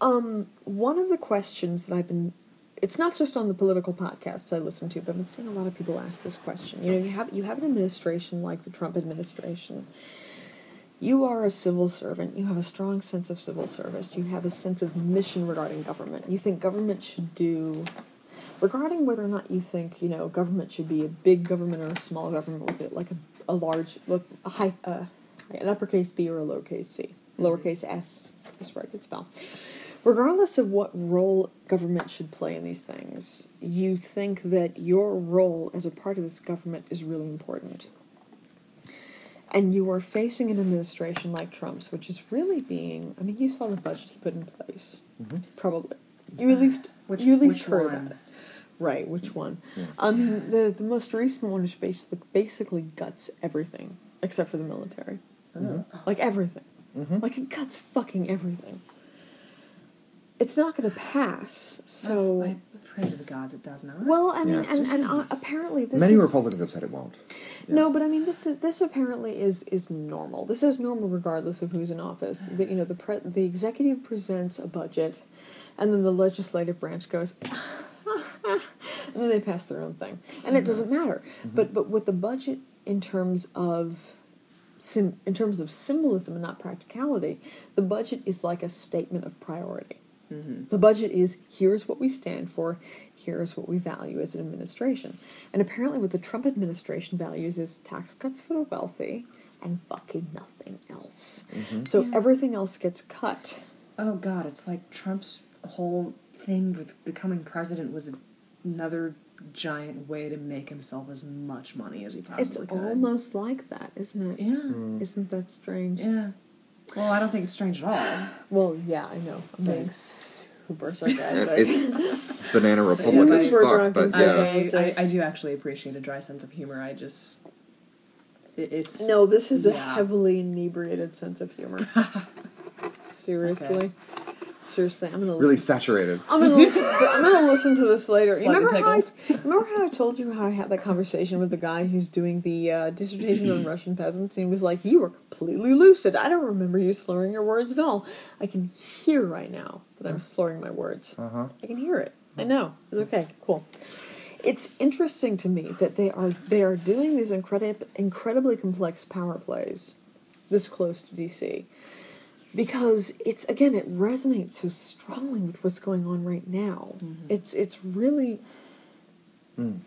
Um, one of the questions that I've been it's not just on the political podcasts I listen to, but I've been seeing a lot of people ask this question. You know, you have you have an administration like the Trump administration. You are a civil servant. You have a strong sense of civil service. You have a sense of mission regarding government. You think government should do, regarding whether or not you think you know government should be a big government or a small government with it, like a, a large, look a high, uh, an uppercase B or a lowercase c, lowercase s, is where I could spell. Regardless of what role government should play in these things, you think that your role as a part of this government is really important and you are facing an administration like Trump's, which is really being. I mean, you saw the budget he put in place. Mm-hmm. Probably, you at least Which- you at least heard one? about it. Right, which one? I mean, um, the the most recent one is basically basically guts everything except for the military, oh. mm-hmm. like everything, mm-hmm. like it guts fucking everything. It's not going to pass. So, I pray to the gods it does not. well, I mean, Yeah. and and uh, apparently this Many is, Republicans have said it won't. No, but I mean, this is this apparently is is normal. This is normal regardless of who's in office. The, you know, the pre- the executive presents a budget, and then the legislative branch goes, and then they pass their own thing, and it mm-hmm. doesn't matter. Mm-hmm. But but with the budget in terms of sim- in terms of symbolism and not practicality, the budget is like a statement of priority. The budget is here's what we stand for, here's what we value as an administration. And apparently, what the Trump administration values is tax cuts for the wealthy and fucking nothing else. Mm-hmm. So Yeah. everything else gets cut. oh god, it's like Trump's whole thing with becoming president was another giant way to make himself as much money as he possibly It's could. It's almost like that, isn't it? yeah, mm. Isn't that strange? yeah. Well, I don't think it's strange at all. Well, yeah, I know. I'm Yeah. being super super sarcastic. it's Banana Republic as super fuck, drunk but and yeah. I, I, I do actually appreciate a dry sense of humor. I just it, it's no, this is a Yeah. heavily inebriated sense of humor. Seriously. Okay. Seriously, I'm gonna Really listen. saturated. I'm gonna listen. To I'm gonna listen to this later. You Slightly remember how I, remember how I told you how I had that conversation with the guy who's doing the uh, dissertation on Russian peasants, and he was like, "You were completely lucid. I don't remember you slurring your words at all. I can hear right now that I'm slurring my words. Uh-huh. I can hear it. I know. It's okay. Cool." It's interesting to me that they are they are doing these incredible, incredibly complex power plays this close to DC because it's again it resonates so strongly with what's going on right now. Mm-hmm. It's it's really mm.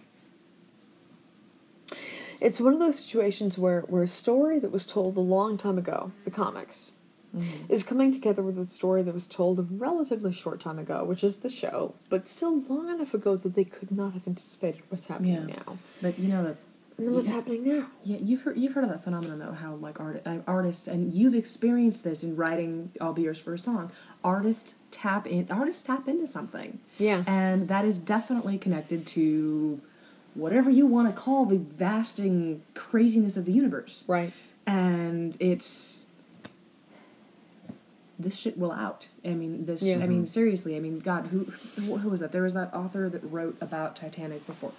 it's one of those situations where where a story that was told a long time ago, the comics, mm-hmm. is coming together with a story that was told a relatively short time ago, which is the show, but still long enough ago that they could not have anticipated what's happening Yeah. now. but you know the And then what's Yeah. happening now? Yeah, you've heard you've heard of that phenomenon though, how like art, uh, artists and you've experienced this in writing "I'll Be Yours" for a song. Artists tap in. Artists tap into something. Yeah. and that is definitely connected to whatever you want to call the vasting craziness of the universe. Right. And it's this shit will out. I mean, this. Yeah. I mean, seriously. I mean, God, who who who was that? There was that author that wrote about Titanic before,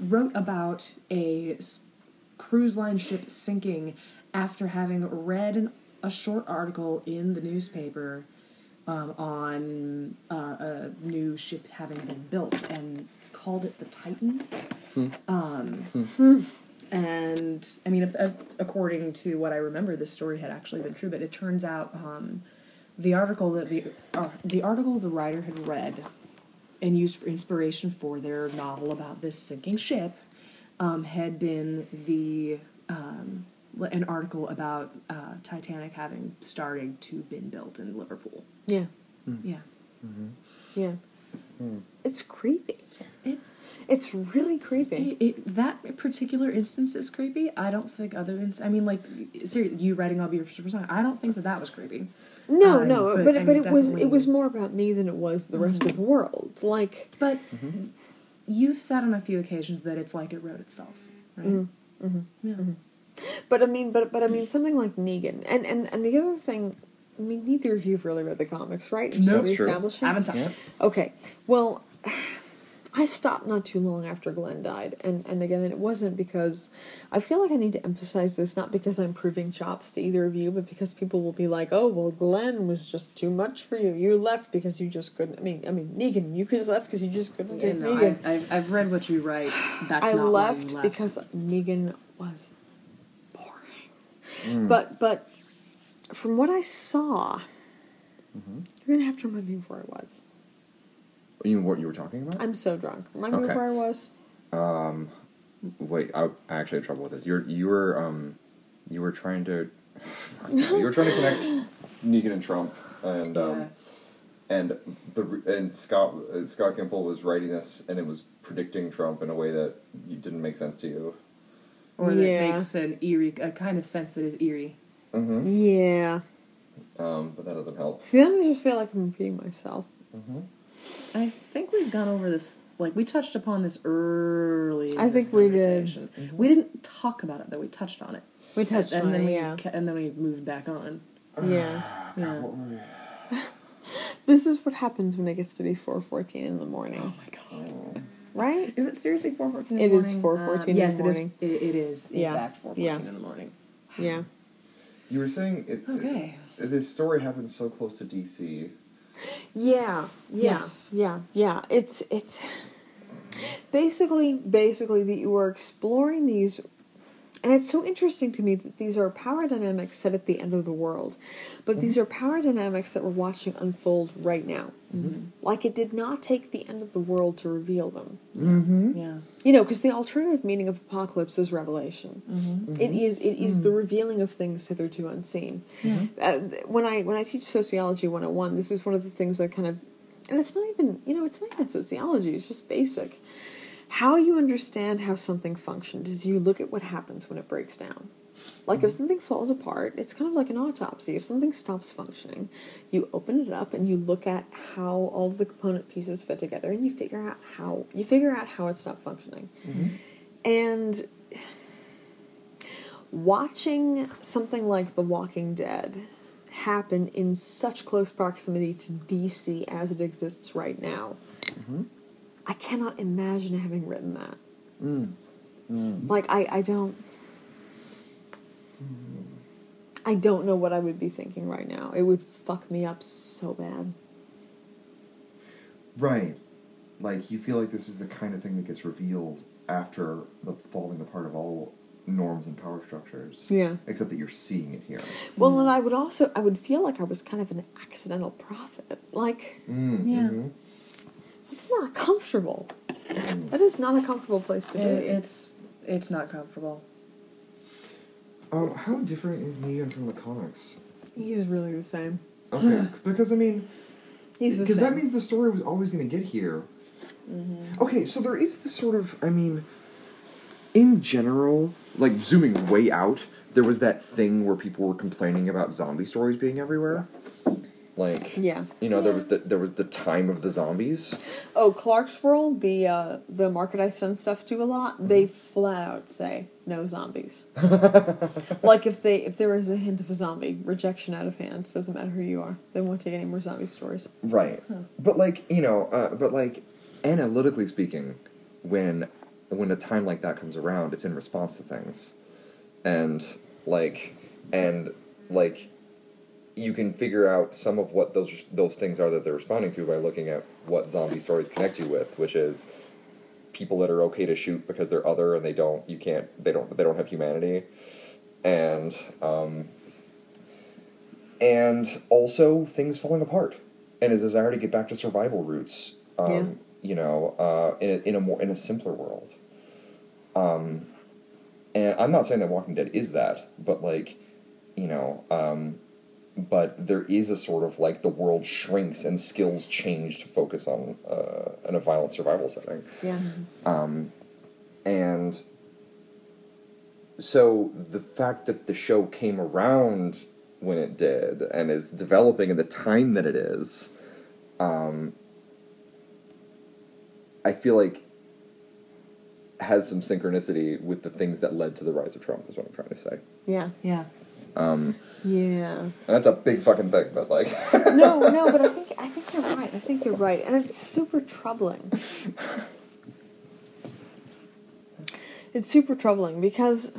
wrote about a cruise line ship sinking after having read an, a short article in the newspaper um, on uh, a new ship having been built and called it the Titan. Um, and I mean, a- a- according to what I remember, this story had actually been true. But it turns out um, the article that the uh, the article the writer had read and used for inspiration for their novel about this sinking ship um, had been the um, an article about uh, Titanic having started to been built in Liverpool. Yeah. Yeah. Yeah. It's creepy. It, It's really creepy. it, it, that particular instance is creepy. I don't think other ins- I mean, like, seriously, you writing "I'll Be Your Super Song." I don't think that that was creepy. No, Um, no, but, but but, it was it was more about me than it was the rest of the mm-hmm. world. Like, But mm-hmm. you've said on a few occasions that it's like it wrote itself, right? Mm-hmm. Yeah. but I mean, but but I mean, something like Negan, and and and the other thing, I mean, neither of you have really read the comics, right? No. Should That's true. I haven't touched Yeah. Okay, well, I stopped not too long after Glenn died, and and again, it wasn't because I feel like I need to emphasize this, not because I'm proving chops to either of you, but because people will be like, "Oh, well, Glenn was just too much for you. You left because you just couldn't." I mean, I mean, Negan, you could have left because you just couldn't Yeah, take no, Negan. I, I've, I've read what you write. That's I not left, you left because Negan was boring. Mm. But but from what I saw, Mm-hmm. you're gonna have to remind me of where I was. You mean what you were talking about? I'm so drunk. Remind me where I was. Um, Wait, I, I actually had trouble with this. You're you were um, you were trying to, you were trying to connect Negan and Trump, and um, Yeah. and the and Scott uh, Scott Gimple was writing this, and it was predicting Trump in a way that you, didn't make sense to you. or that Yeah. makes an eerie, a kind of sense that is eerie. Mm-hmm. Yeah. Um, but that doesn't help. See, then I just feel like I'm repeating myself. Mm-hmm. I think we've gone over this. Like we touched upon this early. In I this think we did. conversation. Mm-hmm. We didn't talk about it, though. We touched on it. We touched and on then it, we yeah. and then we moved back on. Yeah. Yeah. This is what happens when it gets to be 4:14 in the morning, Oh my god. Mm. right? Is it seriously four fourteen? It is 4:14 um, in the yes, morning. it is. It, it is. In Yeah. fact, four fourteen Yeah. in the morning. Yeah. You were saying it, Okay. it- this story happens so close to DC. Yeah, yeah, Yes. yeah, yeah. It's it's basically basically that you are exploring these and it's so interesting to me that these are power dynamics set at the end of the world. But mm-hmm. these are power dynamics that we're watching unfold right now. Mm-hmm. Like it did not take the end of the world to reveal them. Mm-hmm. Yeah. You know, because the alternative meaning of apocalypse is revelation. It is it is the revealing of things hitherto unseen. Uh, when I when I teach sociology 101, this is one of the things that kind of and it's not even you know it's not even sociology. It's just basic. How you understand how something functions is you look at what happens when it breaks down. Like if mm-hmm. something falls apart, it's kind of like an autopsy. If something stops functioning, you open it up and you look at how all the component pieces fit together, and you figure out how you figure out how it stopped functioning. Mm-hmm. And watching something like The Walking Dead happen in such close proximity to DC as it exists right now, mm-hmm. I cannot imagine having written that. Like I, I don't. I don't know what I would be thinking right now. It would fuck me up so bad. Right. Like you feel like this is the kind of thing that gets revealed after the falling apart of all norms and power structures. Yeah. Except that you're seeing it here. Well, and I would also I would feel like I was kind of an accidental prophet. Like Mm, Yeah. mhm. It's not comfortable. That is not a comfortable place to be. It, it's it's not comfortable. Um, how different is Negan from the comics? He's really the same. Okay, because I mean, He's the because same. that means the story was always going to get here. Okay, so there is this sort of, I mean, in general, like zooming way out, there was that thing where people were complaining about zombie stories being everywhere. Like, Yeah. you know, there was the there was the time of the zombies. Oh, Clarkesworld, the uh, the market I send stuff to a lot, they flat out say no zombies. like if they if there is a hint of a zombie, rejection out of hand. Doesn't matter who you are. They won't take any more zombie stories. Right. But like, you know, uh, but like analytically speaking, when when a time like that comes around, it's in response to things. And like and like you can figure out some of what those those things are that they're responding to by looking at what zombie stories connect you with, which is people that are okay to shoot because they're other and they don't you can't they don't they don't have humanity and um and also things falling apart and a desire to get back to survival roots um, Yeah. you know uh, in, a, in a more in a simpler world um, and i'm not saying that walking dead is that but like you know um, but there is a sort of like the world shrinks and skills change to focus on uh, in a violent survival setting Yeah. um, and so the fact that the show came around when it did and is developing in the time that it is, um, I feel like has some synchronicity with the things that led to the rise of Trump. Is what I'm trying to say. Yeah. Yeah. Um, Yeah. and that's a big fucking thing, but like, no, no, but I think I think you're right. I think you're right, and it's super troubling. It's super troubling because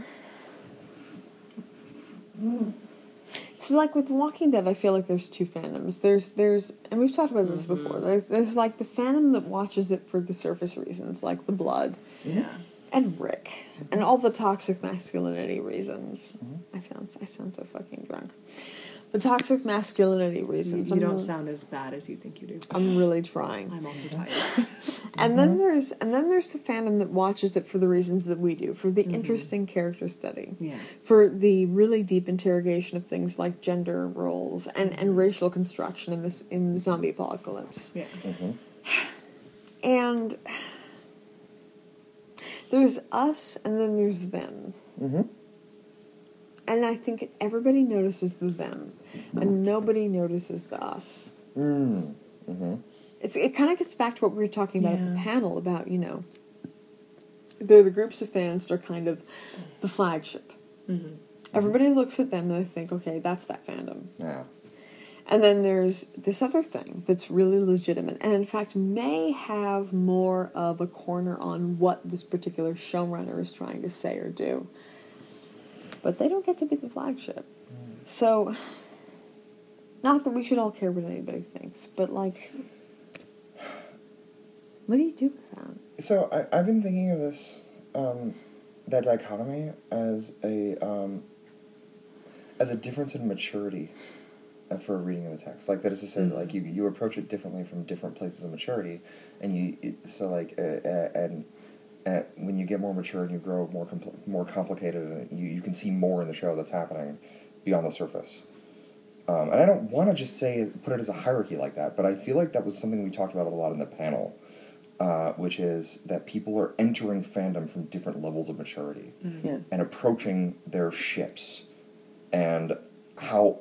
so like with Walking Dead, I feel like there's two fandoms. There's there's and we've talked about this before. There's there's like the fandom that watches it for the surface reasons, like the blood Yeah. And Rick and all the toxic masculinity reasons. Mm-hmm. I found I sound so fucking drunk. The toxic masculinity reasons. you I'm don't really- sound as bad as you think you do. I'm really trying. I'm also tired. And then there's and then there's the fandom that watches it for the reasons that we do, for the mm-hmm. interesting character study. Yeah. For the really deep interrogation of things like gender roles and, and mm-hmm. racial construction in this in the zombie apocalypse. Yeah. And there's us and then there's them. And I think everybody notices the them, and nobody notices the us. mm, hmm It's, it kind of gets back to what we were talking about at the panel about, you know, they're the groups of fans that are kind of the flagship. Everybody looks at them and they think, okay, that's that fandom. yeah, And then there's this other thing that's really legitimate, and in fact may have more of a corner on what this particular showrunner is trying to say or do. But they don't get to be the flagship. So, not that we should all care what anybody thinks, but like, what do you do with that? So I, I've been thinking of this, um, that dichotomy as a um, as a difference in maturity for a reading of the text. Like that is to say, like you you approach it differently from different places of maturity, and you it, so like uh, uh, and. Uh, when you get more mature and you grow more compl- more complicated, and you, you can see more in the show that's happening beyond the surface. Um, and I don't want to just say put it as a hierarchy like that, but I feel like that was something we talked about a lot in the panel uh, which is that people are entering fandom from different levels of maturity Yeah. and approaching their ships and how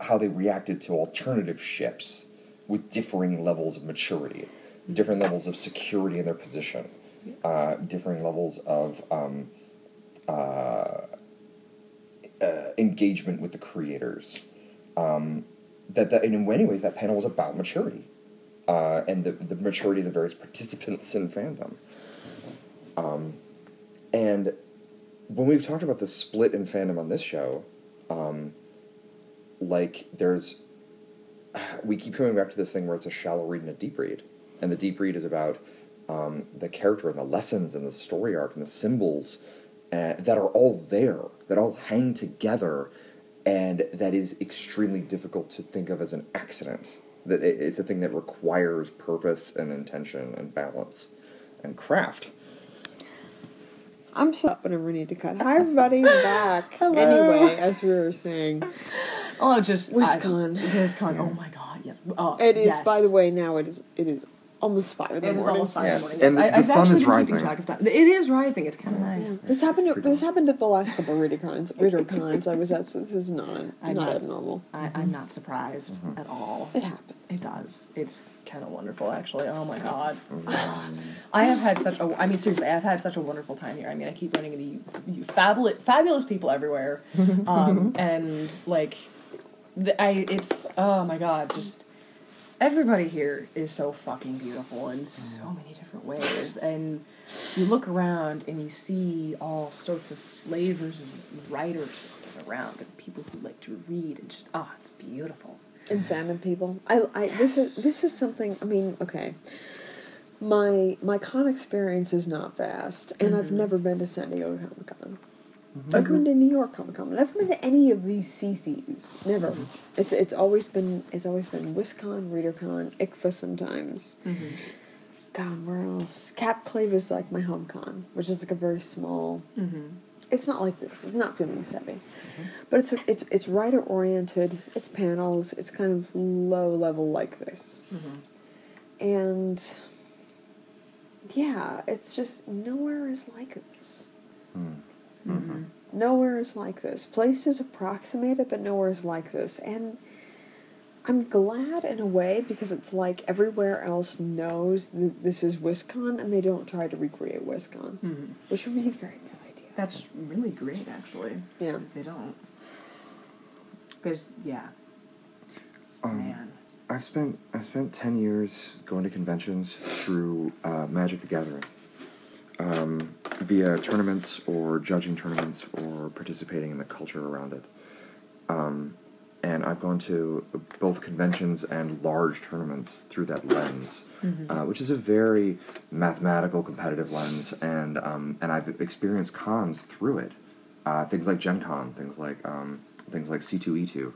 how they reacted to alternative ships with differing levels of maturity, different levels of security in their position, uh, differing levels of um, uh, uh, engagement with the creators. Um, that, that and in many ways that panel was about maturity uh, and the, the maturity of the various participants in fandom. Um, and when we've talked about the split in fandom on this show, um, like there's, we keep coming back to this thing where it's a shallow read and a deep read, and the deep read is about um, the character and the lessons and the story arc and the symbols uh, that are all there, that all hang together, and that is extremely difficult to think of as an accident. That it's a thing that requires purpose and intention and balance and craft. I'm so whenever we need to cut. Hi everybody, we're back. Hello. Anyway, as we were saying, Oh, just WisCon. I, WisCon. Oh my god, yes. Oh, it is. yes. By the way, now it is. It is almost five in the It is morning. almost five Yes, in the morning. Yes, and I, the I've sun is rising. track of time. It is rising. It's kind of nice. This happened. pretty This happened at the last couple of reader cons. Reader cons I was at. So this is not I'm not not- abnormal. I, I'm mm-hmm. not surprised mm-hmm. at all. It happens. It does. It's kind of wonderful, actually. Oh my god. Mm-hmm. I have had such a. I mean, seriously, I've had such a wonderful time here. I mean, I keep running into you, you fabulous, fabulous people everywhere, um, and like, the, I. It's oh my god, just everybody here is so fucking beautiful in so many different ways, and you look around and you see all sorts of flavors of writers walking around and people who like to read and just oh, it's beautiful. and fandom people. I, I this is this is something. I mean, okay. My my con experience is not vast, and I've mm-hmm. never been to San Diego Comic Con. I've been to New York Comic Con. I've never been to any of these CCs. Never. Mm-hmm. It's it's always been it's always been WisCon, ReaderCon, ICFA sometimes. Mm-hmm. God, where else? Capclave is like my home con, which is like a very small. Mm-hmm. It's not like this. It's not feelings heavy, but it's it's it's writer oriented. It's panels. It's kind of low level like this, and yeah, it's just nowhere is like this. Hmm. Nowhere is like this. Places approximate it, but nowhere is like this. And I'm glad in a way because it's like everywhere else knows that this is WisCon and they don't try to recreate WisCon, which would be a very bad idea. That's really great, actually. Yeah. They don't. Because, yeah. Um, Man. I've spent I've spent ten years going to conventions through uh, Magic the Gathering, um, via tournaments or judging tournaments or participating in the culture around it. Um, and I've gone to both conventions and large tournaments through that lens, uh, which is a very mathematical, competitive lens, and um, and I've experienced cons through it. Uh, things like Gen Con, things like um, things like C two E two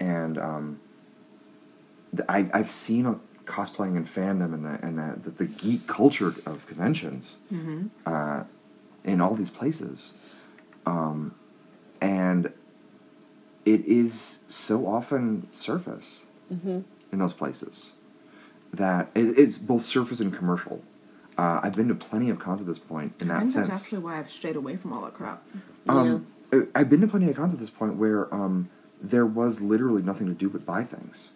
and um, the, I, I've seen cosplaying and fandom and the and the, the, the geek culture of conventions uh, in all these places, um, and it is so often surface in those places that it, it's both surface and commercial. Uh, I've been to plenty of cons at this point in that I think sense. that's actually why I've strayed away from all that crap. Um, uh, I've been to plenty of cons at this point where um, there was literally nothing to do but buy things.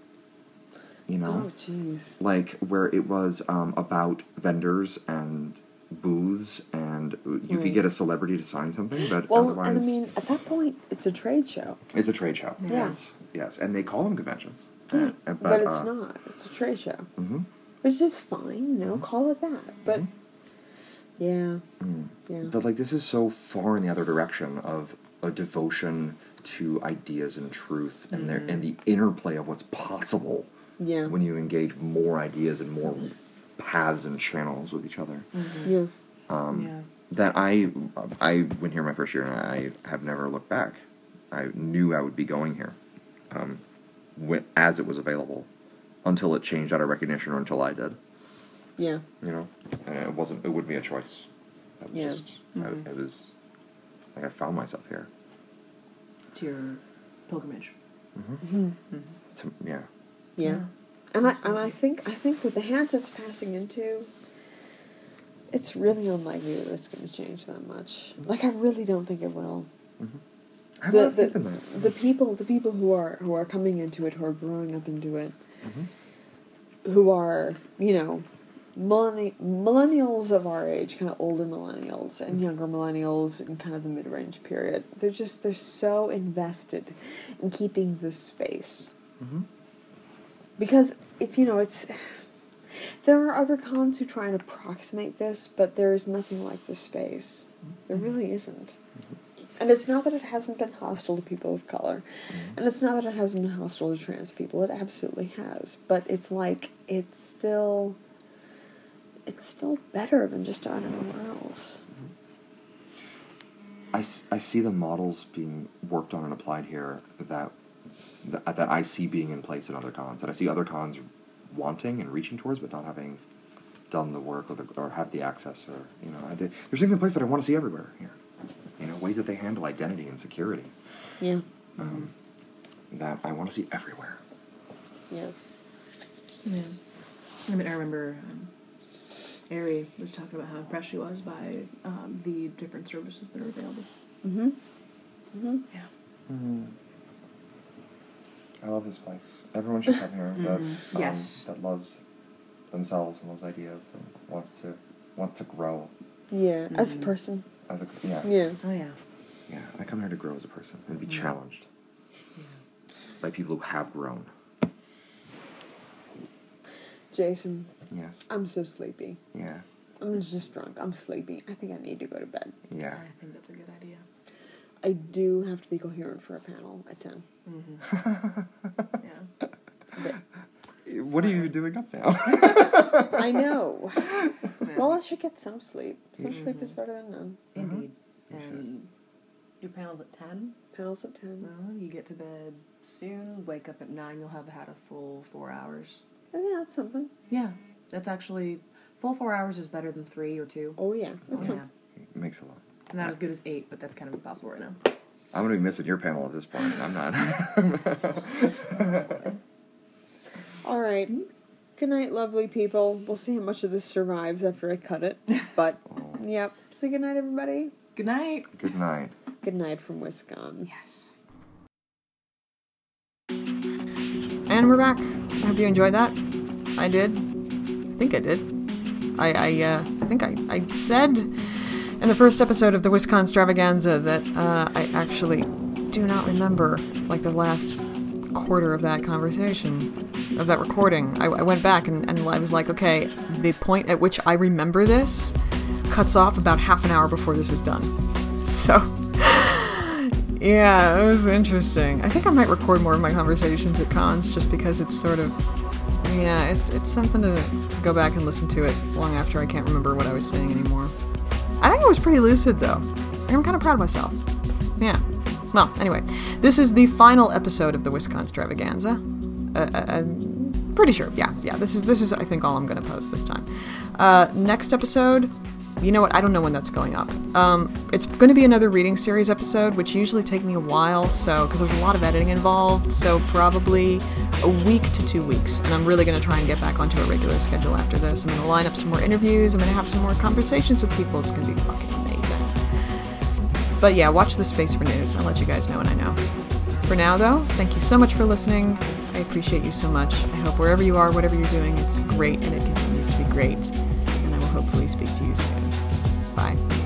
You know, Oh, jeez. like where it was um, about vendors and booths, and you Right. could get a celebrity to sign something, but Well, otherwise, and I mean, at that point, it's a trade show. it's a trade show. Yeah. Yes, yes, and they call them conventions. Yeah, Uh, but, it's uh, not. It's a trade show, mhm. which is fine. You know, call it that. But yeah, Mm. yeah, But like this is so far in the other direction of a devotion to ideas and truth and their and the interplay of what's possible yeah, when you engage more ideas and more paths and channels with each other. Mm-hmm. yeah. Um, yeah. That I I went here my first year and I have never looked back. I knew I would be going here, um, when, as it was available, until it changed out of recognition or until I did. Yeah. You know, and it wasn't. It wouldn't be a choice. I was Yeah. Just, I, mm-hmm. it was like I found myself here. To your pilgrimage. Mm-hmm. To, yeah. Yeah. And I and I think I think with the hands it's passing into, it's really unlikely that it's going to change that much. Like I really don't think it will. I have a The, lot of faith in the, that. the people the people who are who are coming into it who are growing up into it, who are you know, millenni- millennials of our age, kind of older millennials and younger millennials in kind of the mid range period. They're just they're so invested in keeping this space because it's you know it's there are other cons who try and approximate this but there is nothing like this space. There mm-hmm. really isn't. Mm-hmm. And it's not that it hasn't been hostile to people of color. Mm-hmm. And it's not that it hasn't been hostile to trans people. It absolutely has. But it's like it's still it's still better than just about anywhere else. I, I see the models being worked on and applied here that, that that I see being in place in other cons, and I see other cons wanting and reaching towards, but not having done the work or, the, or have the access, or you know, I, there's something in place that I want to see everywhere here. You know, ways that they handle identity and security yeah um, that I want to see everywhere. yeah Yeah. I mean, I remember um, Ari was talking about how impressed she was by um, the different services that are available. mm-hmm mm-hmm Yeah. Mm. I love this place. Everyone should come here that Mhm. um, Yes. that loves themselves and those ideas and wants to wants to grow yeah as a Mhm. person as a yeah yeah Oh yeah. yeah. I come here to grow as a person and be Mhm. challenged Yeah. by people who have grown. jason Yes. i'm so sleepy Yeah. I'm just drunk. I'm sleepy. I think I need to go to bed. Yeah. I think that's a good idea. I do have to be coherent for a panel at 10. Mm-hmm. yeah. But What are you doing up now? I know. Yeah. Well, I should get some sleep. Some Mhm. sleep is better than none. Indeed. You should. And your panel's at 10? Panels at 10. Well, you get to bed soon, wake up at 9, you'll have had a full four hours. I think that's something. Yeah. That's actually, full four hours is better than three or two. Oh, yeah. That's yeah. something. Makes a lot. Not as good as eight, but that's kind of impossible right now. I'm gonna be missing your panel at this point. I'm not. All right. Good night, lovely people. We'll see how much of this survives after I cut it. But, Oh. yep. Say good night, everybody. Good night. Good night. Good night from Wisconsin. Yes. And we're back. I hope you enjoyed that. I did. I think I did. I I, uh, I think I, I said in the first episode of the Wisconsin Extravaganza that uh, I actually do not remember like the last quarter of that conversation, of that recording. I, I went back and, and I was like, okay, the point at which I remember this cuts off about half an hour before this is done. So. Yeah, it was interesting. I think I might record more of my conversations at cons just because it's sort of yeah, it's it's something to, to go back and listen to it long after I can't remember what I was saying anymore. I think I was pretty lucid though. I'm kind of proud of myself. Yeah. Well, anyway, this is the final episode of the Wisconsin Extravaganza. Uh, uh, I'm pretty sure. Yeah, yeah. This is this is I think all I'm going to post this time. Uh, next episode. You know what? I don't know when that's going up. Um, it's going to be another reading series episode, which usually take me a while, so because there's a lot of editing involved. So probably a week to two weeks, and I'm really going to try and get back onto a regular schedule after this. I'm going to line up some more interviews. I'm going to have some more conversations with people. It's going to be fucking amazing. But yeah, watch the space for news. I'll let you guys know when I know. For now, though, thank you so much for listening. I appreciate you so much. I hope wherever you are, whatever you're doing, it's great and it continues to be great. And I will hopefully speak to you soon. Bye.